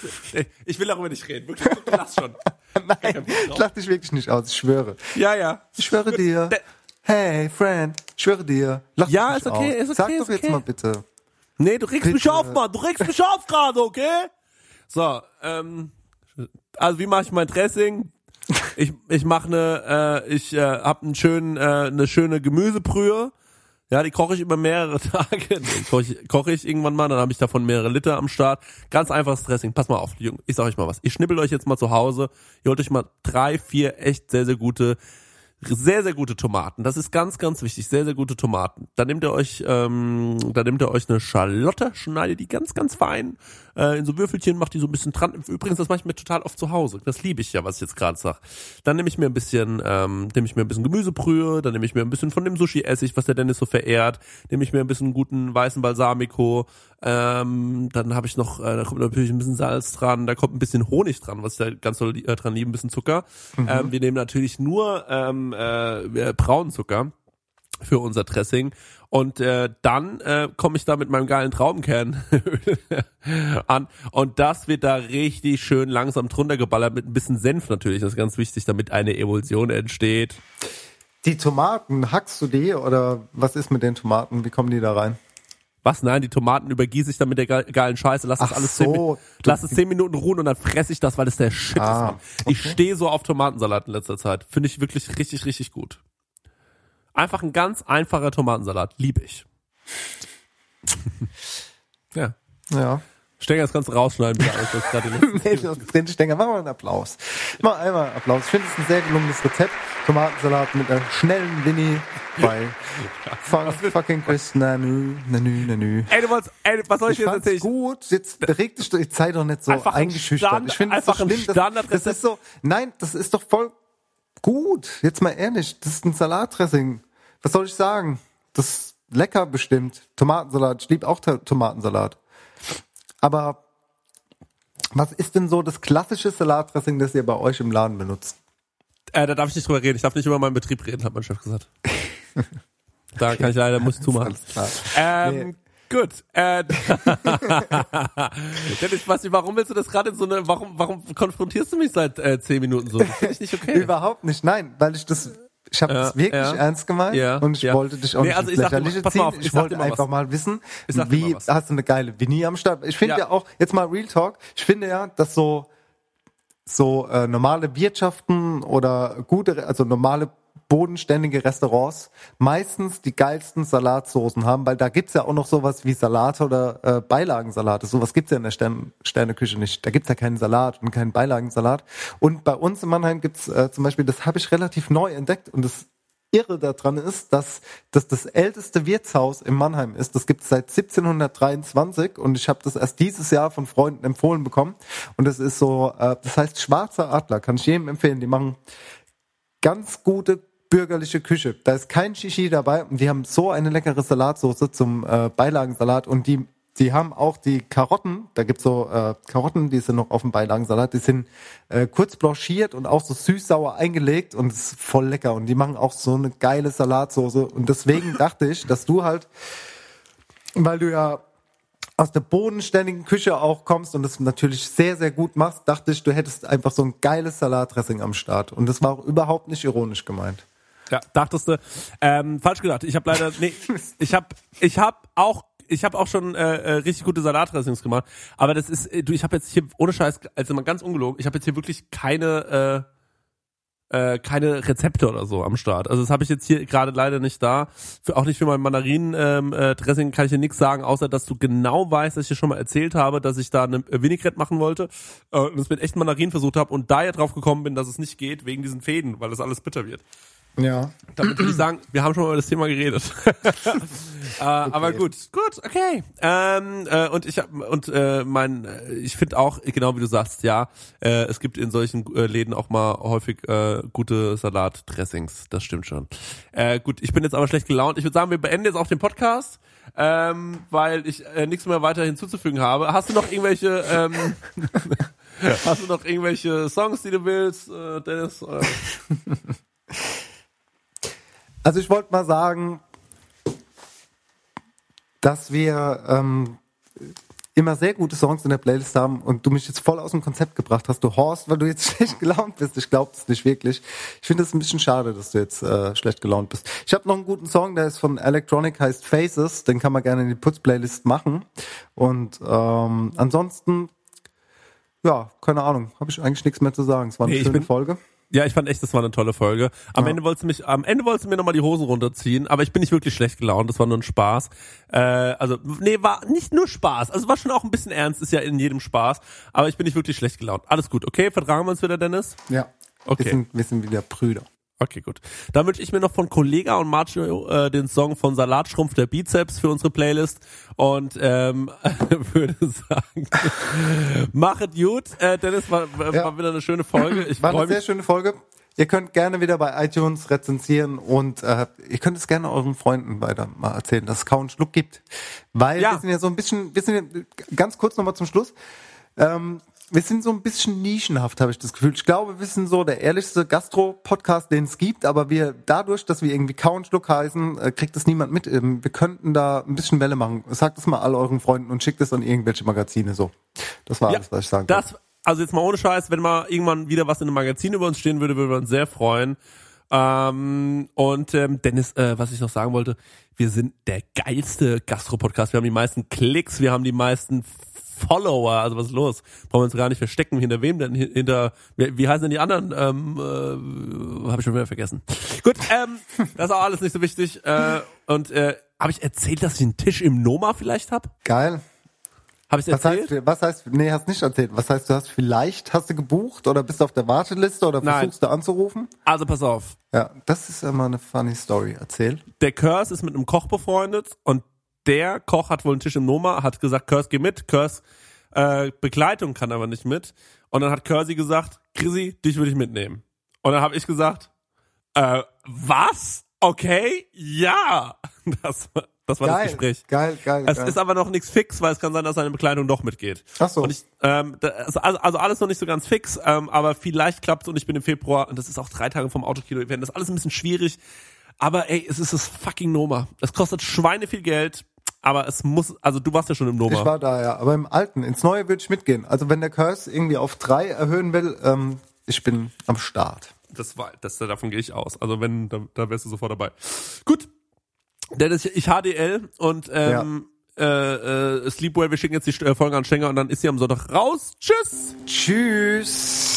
ich will darüber nicht reden. Wirklich, du lass schon. Nein, ich lach dich wirklich nicht aus, ich schwöre. Ja, ja. Ich schwöre dir. Hey, Friend, ich schwöre dir. Lach Ja, ist okay, aus. ist okay, Sag ist doch jetzt okay. mal bitte. Nee, du regst Bitte. mich auf, Mann. Du regst mich auf gerade, okay? So, ähm, also wie mache ich mein Dressing? Ich ich mache eine, äh, ich äh, habe einen schönen, äh, eine schöne Gemüsebrühe. Ja, die koche ich über mehrere Tage. Koche ich, koche ich irgendwann mal, dann habe ich davon mehrere Liter am Start. Ganz einfaches Dressing. Pass mal auf, Junge, ich sag euch mal was. Ich schnippel euch jetzt mal zu Hause. Ihr holt euch mal drei, vier echt sehr, sehr gute sehr, sehr gute Tomaten. Das ist ganz, ganz wichtig. Sehr, sehr gute Tomaten. Dann nehmt ihr euch, ähm, dann nehmt ihr euch eine Schalotte, schneidet die ganz, ganz fein äh, in so Würfelchen, macht die so ein bisschen dran. Übrigens, das mache ich mir total oft zu Hause. Das liebe ich ja, was ich jetzt gerade sag. Dann nehme ich mir ein bisschen, ähm, nehme ich mir ein bisschen Gemüsebrühe, dann nehme ich mir ein bisschen von dem Sushi-Essig, was der Dennis so verehrt, nehme ich mir ein bisschen guten weißen Balsamico, ähm, dann habe ich noch, äh, da kommt natürlich ein bisschen Salz dran, da kommt ein bisschen Honig dran, was ich da ganz doll äh, dran liebe, ein bisschen Zucker. Ähm, wir nehmen natürlich nur ähm, äh, äh, braunen Zucker für unser Dressing. Und äh, dann äh, komme ich da mit meinem geilen Traubenkern an. Und das wird da richtig schön langsam drunter geballert mit ein bisschen Senf natürlich. Das ist ganz wichtig, damit eine Emulsion entsteht. Die Tomaten, hackst du die oder was ist mit den Tomaten? Wie kommen die da rein? Was? Nein, die Tomaten übergieße ich dann mit der ge geilen Scheiße. Lass das Ach alles so. zehn, lass es zehn Minuten ruhen und dann fresse ich das, weil das der Shit Ah, ist. Mann. Ich stehe so auf Tomatensalat in letzter Zeit. Finde ich wirklich richtig, richtig gut. Einfach ein ganz einfacher Tomatensalat. Liebe ich. ja. Ja. Stenger, das kannst du rausschneiden, bitte. das drin ich denke, machen wir einen Applaus. Mach einmal Applaus. Ich finde es ein sehr gelungenes Rezept. Tomatensalat mit einer schnellen Winnie bei Fun, fucking Chris Nanü, Nanü, Nanü. Ey, du wolltest, ey, was soll ich, Ich jetzt erzählen? gut. Jetzt reg dich doch, jetzt sei doch nicht so Einfach ein eingeschüchtert. Stand- ich finde es so schlimm. Das, Standardrezept. das ist so, nein, das ist doch voll gut. Jetzt mal ehrlich, das ist ein Salatdressing. Was soll ich sagen? Das ist lecker bestimmt. Tomatensalat. Ich liebe auch Tomatensalat. Aber was ist denn so das klassische Salatdressing, das ihr bei euch im Laden benutzt? Äh, da darf ich nicht drüber reden. Ich darf nicht über meinen Betrieb reden, hat mein Chef gesagt. da kann ich leider, muss ich zumachen. Ähm, Gut. Äh, Dennis, Basti, warum willst du das gerade in so eine, warum, warum konfrontierst du mich seit äh, zehn Minuten so? Das finde ich nicht okay. Überhaupt nicht, nein, weil ich das, ich habe Ja, das wirklich ja. ernst gemeint Ja, und ich ja. wollte dich auch Nee, nicht also ich Lächerliche ziehen. auf, ich ich wollte einfach was. mal wissen, wie hast du eine geile Winnie am Start? Ich finde Ja. ja. auch, jetzt mal Real Talk, ich finde ja, dass so so äh, normale Wirtschaften oder gute, also normale bodenständige Restaurants meistens die geilsten Salatsoßen haben, weil da gibt's ja auch noch sowas wie Salate oder äh, Beilagensalate. Sowas gibt's ja in der Stern Sterneküche nicht. Da gibt's ja keinen Salat und keinen Beilagensalat. Und bei uns in Mannheim gibt's äh, zum Beispiel, das habe ich relativ neu entdeckt und das Irre daran ist, dass das das älteste Wirtshaus in Mannheim ist. Das gibt es seit 1723 und ich habe das erst dieses Jahr von Freunden empfohlen bekommen. Und das ist so, äh, das heißt Schwarzer Adler, kann ich jedem empfehlen. Die machen ganz gute bürgerliche Küche. Da ist kein Shishi dabei und die haben so eine leckere Salatsoße zum äh, Beilagensalat und die die haben auch die Karotten, da gibt's so äh, Karotten, die sind noch auf dem Beilagensalat, die sind äh, kurz blanchiert und auch so süß-sauer eingelegt und ist voll lecker. Und die machen auch so eine geile Salatsoße. Und deswegen dachte ich, dass du halt, weil du ja aus der bodenständigen Küche auch kommst und das natürlich sehr, sehr gut machst, dachte ich, du hättest einfach so ein geiles Salatdressing am Start. Und das war auch überhaupt nicht ironisch gemeint. Ja, dachtest du. Ähm, falsch gedacht. Ich habe leider, nee, ich habe, ich habe auch, ich habe auch schon äh, äh, richtig gute Salatdressings gemacht. Aber das ist, äh, du, ich habe jetzt hier ohne Scheiß, also mal ganz ungelogen, ich habe jetzt hier wirklich keine, äh, äh, keine Rezepte oder so am Start. Also das habe ich jetzt hier gerade leider nicht da. Für, auch nicht für mein Mandarinen-Dressing ähm, äh, kann ich dir nichts sagen, außer dass du genau weißt, dass ich dir schon mal erzählt habe, dass ich da eine Vinaigrette machen wollte äh, und es mit echten Mandarinen versucht habe und da ja drauf gekommen bin, dass es nicht geht wegen diesen Fäden, weil das alles bitter wird. Ja. Damit würde ich sagen, wir haben schon mal über das Thema geredet. äh, Aber gut, gut, okay. Ähm, äh, und ich hab, und äh, mein, äh, ich finde auch, genau wie du sagst, ja, äh, es gibt in solchen äh, Läden auch mal häufig äh, gute Salatdressings. Das stimmt schon. Äh, gut, ich bin jetzt aber schlecht gelaunt. Ich würde sagen, wir beenden jetzt auch den Podcast, ähm, weil ich äh, nichts mehr weiter hinzuzufügen habe. Hast du noch irgendwelche, ähm, hast du noch irgendwelche Songs, die du willst, äh, Dennis? Äh, Also ich wollte mal sagen, dass wir ähm, immer sehr gute Songs in der Playlist haben und du mich jetzt voll aus dem Konzept gebracht hast. Du horst, weil du jetzt schlecht gelaunt bist. Ich glaube es nicht wirklich. Ich finde es ein bisschen schade, dass du jetzt äh, schlecht gelaunt bist. Ich habe noch einen guten Song, der ist von Electronic, heißt Faces. Den kann man gerne in die Putz-Playlist machen. Und ähm, ansonsten, ja, keine Ahnung, habe ich eigentlich nichts mehr zu sagen. Es war eine Nee, ich schöne bin- Folge. Ja, ich fand echt, das war eine tolle Folge. Am Ja. Ende wolltest du mich, am Ende wolltest du mir nochmal die Hosen runterziehen, aber ich bin nicht wirklich schlecht gelaunt, das war nur ein Spaß. Äh, also, nee, war nicht nur Spaß, also war schon auch ein bisschen ernst, ist ja in jedem Spaß, aber ich bin nicht wirklich schlecht gelaunt. Alles gut, okay? Vertragen wir uns wieder, Dennis? Ja. Okay. Wir sind, wir sind wieder Brüder. Okay, gut. Dann wünsche ich mir noch von Kollega und Macho äh, den Song von Salatschrumpf der Bizeps für unsere Playlist und ähm, würde sagen, machet gut. Äh, Dennis, war, war Ja. wieder eine schöne Folge. Ich War eine sehr schöne Folge. Ihr könnt gerne wieder bei iTunes rezensieren und äh, ihr könnt es gerne euren Freunden weiter mal erzählen, dass es kaum Schluck gibt. Weil Ja. wir sind ja so ein bisschen, wir sind ja, ganz kurz nochmal zum Schluss. Ähm, wir sind so ein bisschen nischenhaft, habe ich das Gefühl. Ich glaube, wir sind so der ehrlichste Gastro-Podcast, den es gibt, aber wir, dadurch, dass wir irgendwie Schluck heißen, äh, kriegt das niemand mit. Ähm, Wir könnten da ein bisschen Welle machen. Sagt es mal all euren Freunden und schickt es an irgendwelche Magazine so. Das war Ja, alles, was ich sagen Das, also jetzt mal ohne Scheiß, wenn mal irgendwann wieder was in einem Magazin über uns stehen würde, würden wir uns sehr freuen. Ähm, und ähm, Dennis, äh, was ich noch sagen wollte, wir sind der geilste Gastro-Podcast. Wir haben die meisten Klicks, wir haben die meisten Follower. Also was ist los? Brauchen wir uns gar nicht verstecken. Hinter wem denn? Hin- Hinter wie, heißen denn die anderen? Ähm, äh, Habe ich schon wieder vergessen. Gut, ähm, das ist auch alles nicht so wichtig. Äh, und äh, habe ich erzählt, dass ich einen Tisch im Noma vielleicht hab? Geil. Habe ich Was erzählt? heißt, was heißt, nee, hast nicht erzählt. Was heißt, du hast vielleicht, hast du gebucht oder bist du auf der Warteliste oder Nein. versuchst du anzurufen? Also pass auf. Ja, das ist immer eine funny Story. Erzähl. der Kurs ist mit einem Koch befreundet und der Koch hat wohl einen Tisch im Noma, hat gesagt, Kurs, geh mit, Kurs, äh, Begleitung kann aber nicht mit. Und dann hat Cursi gesagt, Chrissy, dich würde ich mitnehmen. Und dann habe ich gesagt, äh, was? Okay, ja. Das, war- das war geil, das Gespräch. Geil, geil, Es geil. ist aber noch nichts fix, weil es kann sein, dass seine Bekleidung doch mitgeht. Ach so. Und ich, ähm, da- also, also alles noch nicht so ganz fix, ähm, aber vielleicht klappt's und ich bin im Februar und das ist auch drei Tage vom Autokino-Event. Das ist alles ein bisschen schwierig. Aber ey, es ist das fucking Noma. Es kostet Schweine viel Geld, aber es muss, also du warst ja schon im Noma. ich war da, ja. Aber im Alten, ins Neue würde ich mitgehen. Also wenn der Curse irgendwie auf drei erhöhen will, ähm, ich bin am Start. Das war, das, davon gehe ich aus. Also wenn, da, da wärst du sofort dabei. Gut. Dennis, ich HDL und ähm, äh, äh, Sleepwell, wir schicken jetzt die äh, Folge an Schenker und dann ist sie am Sonntag raus. Tschüss! Tschüss.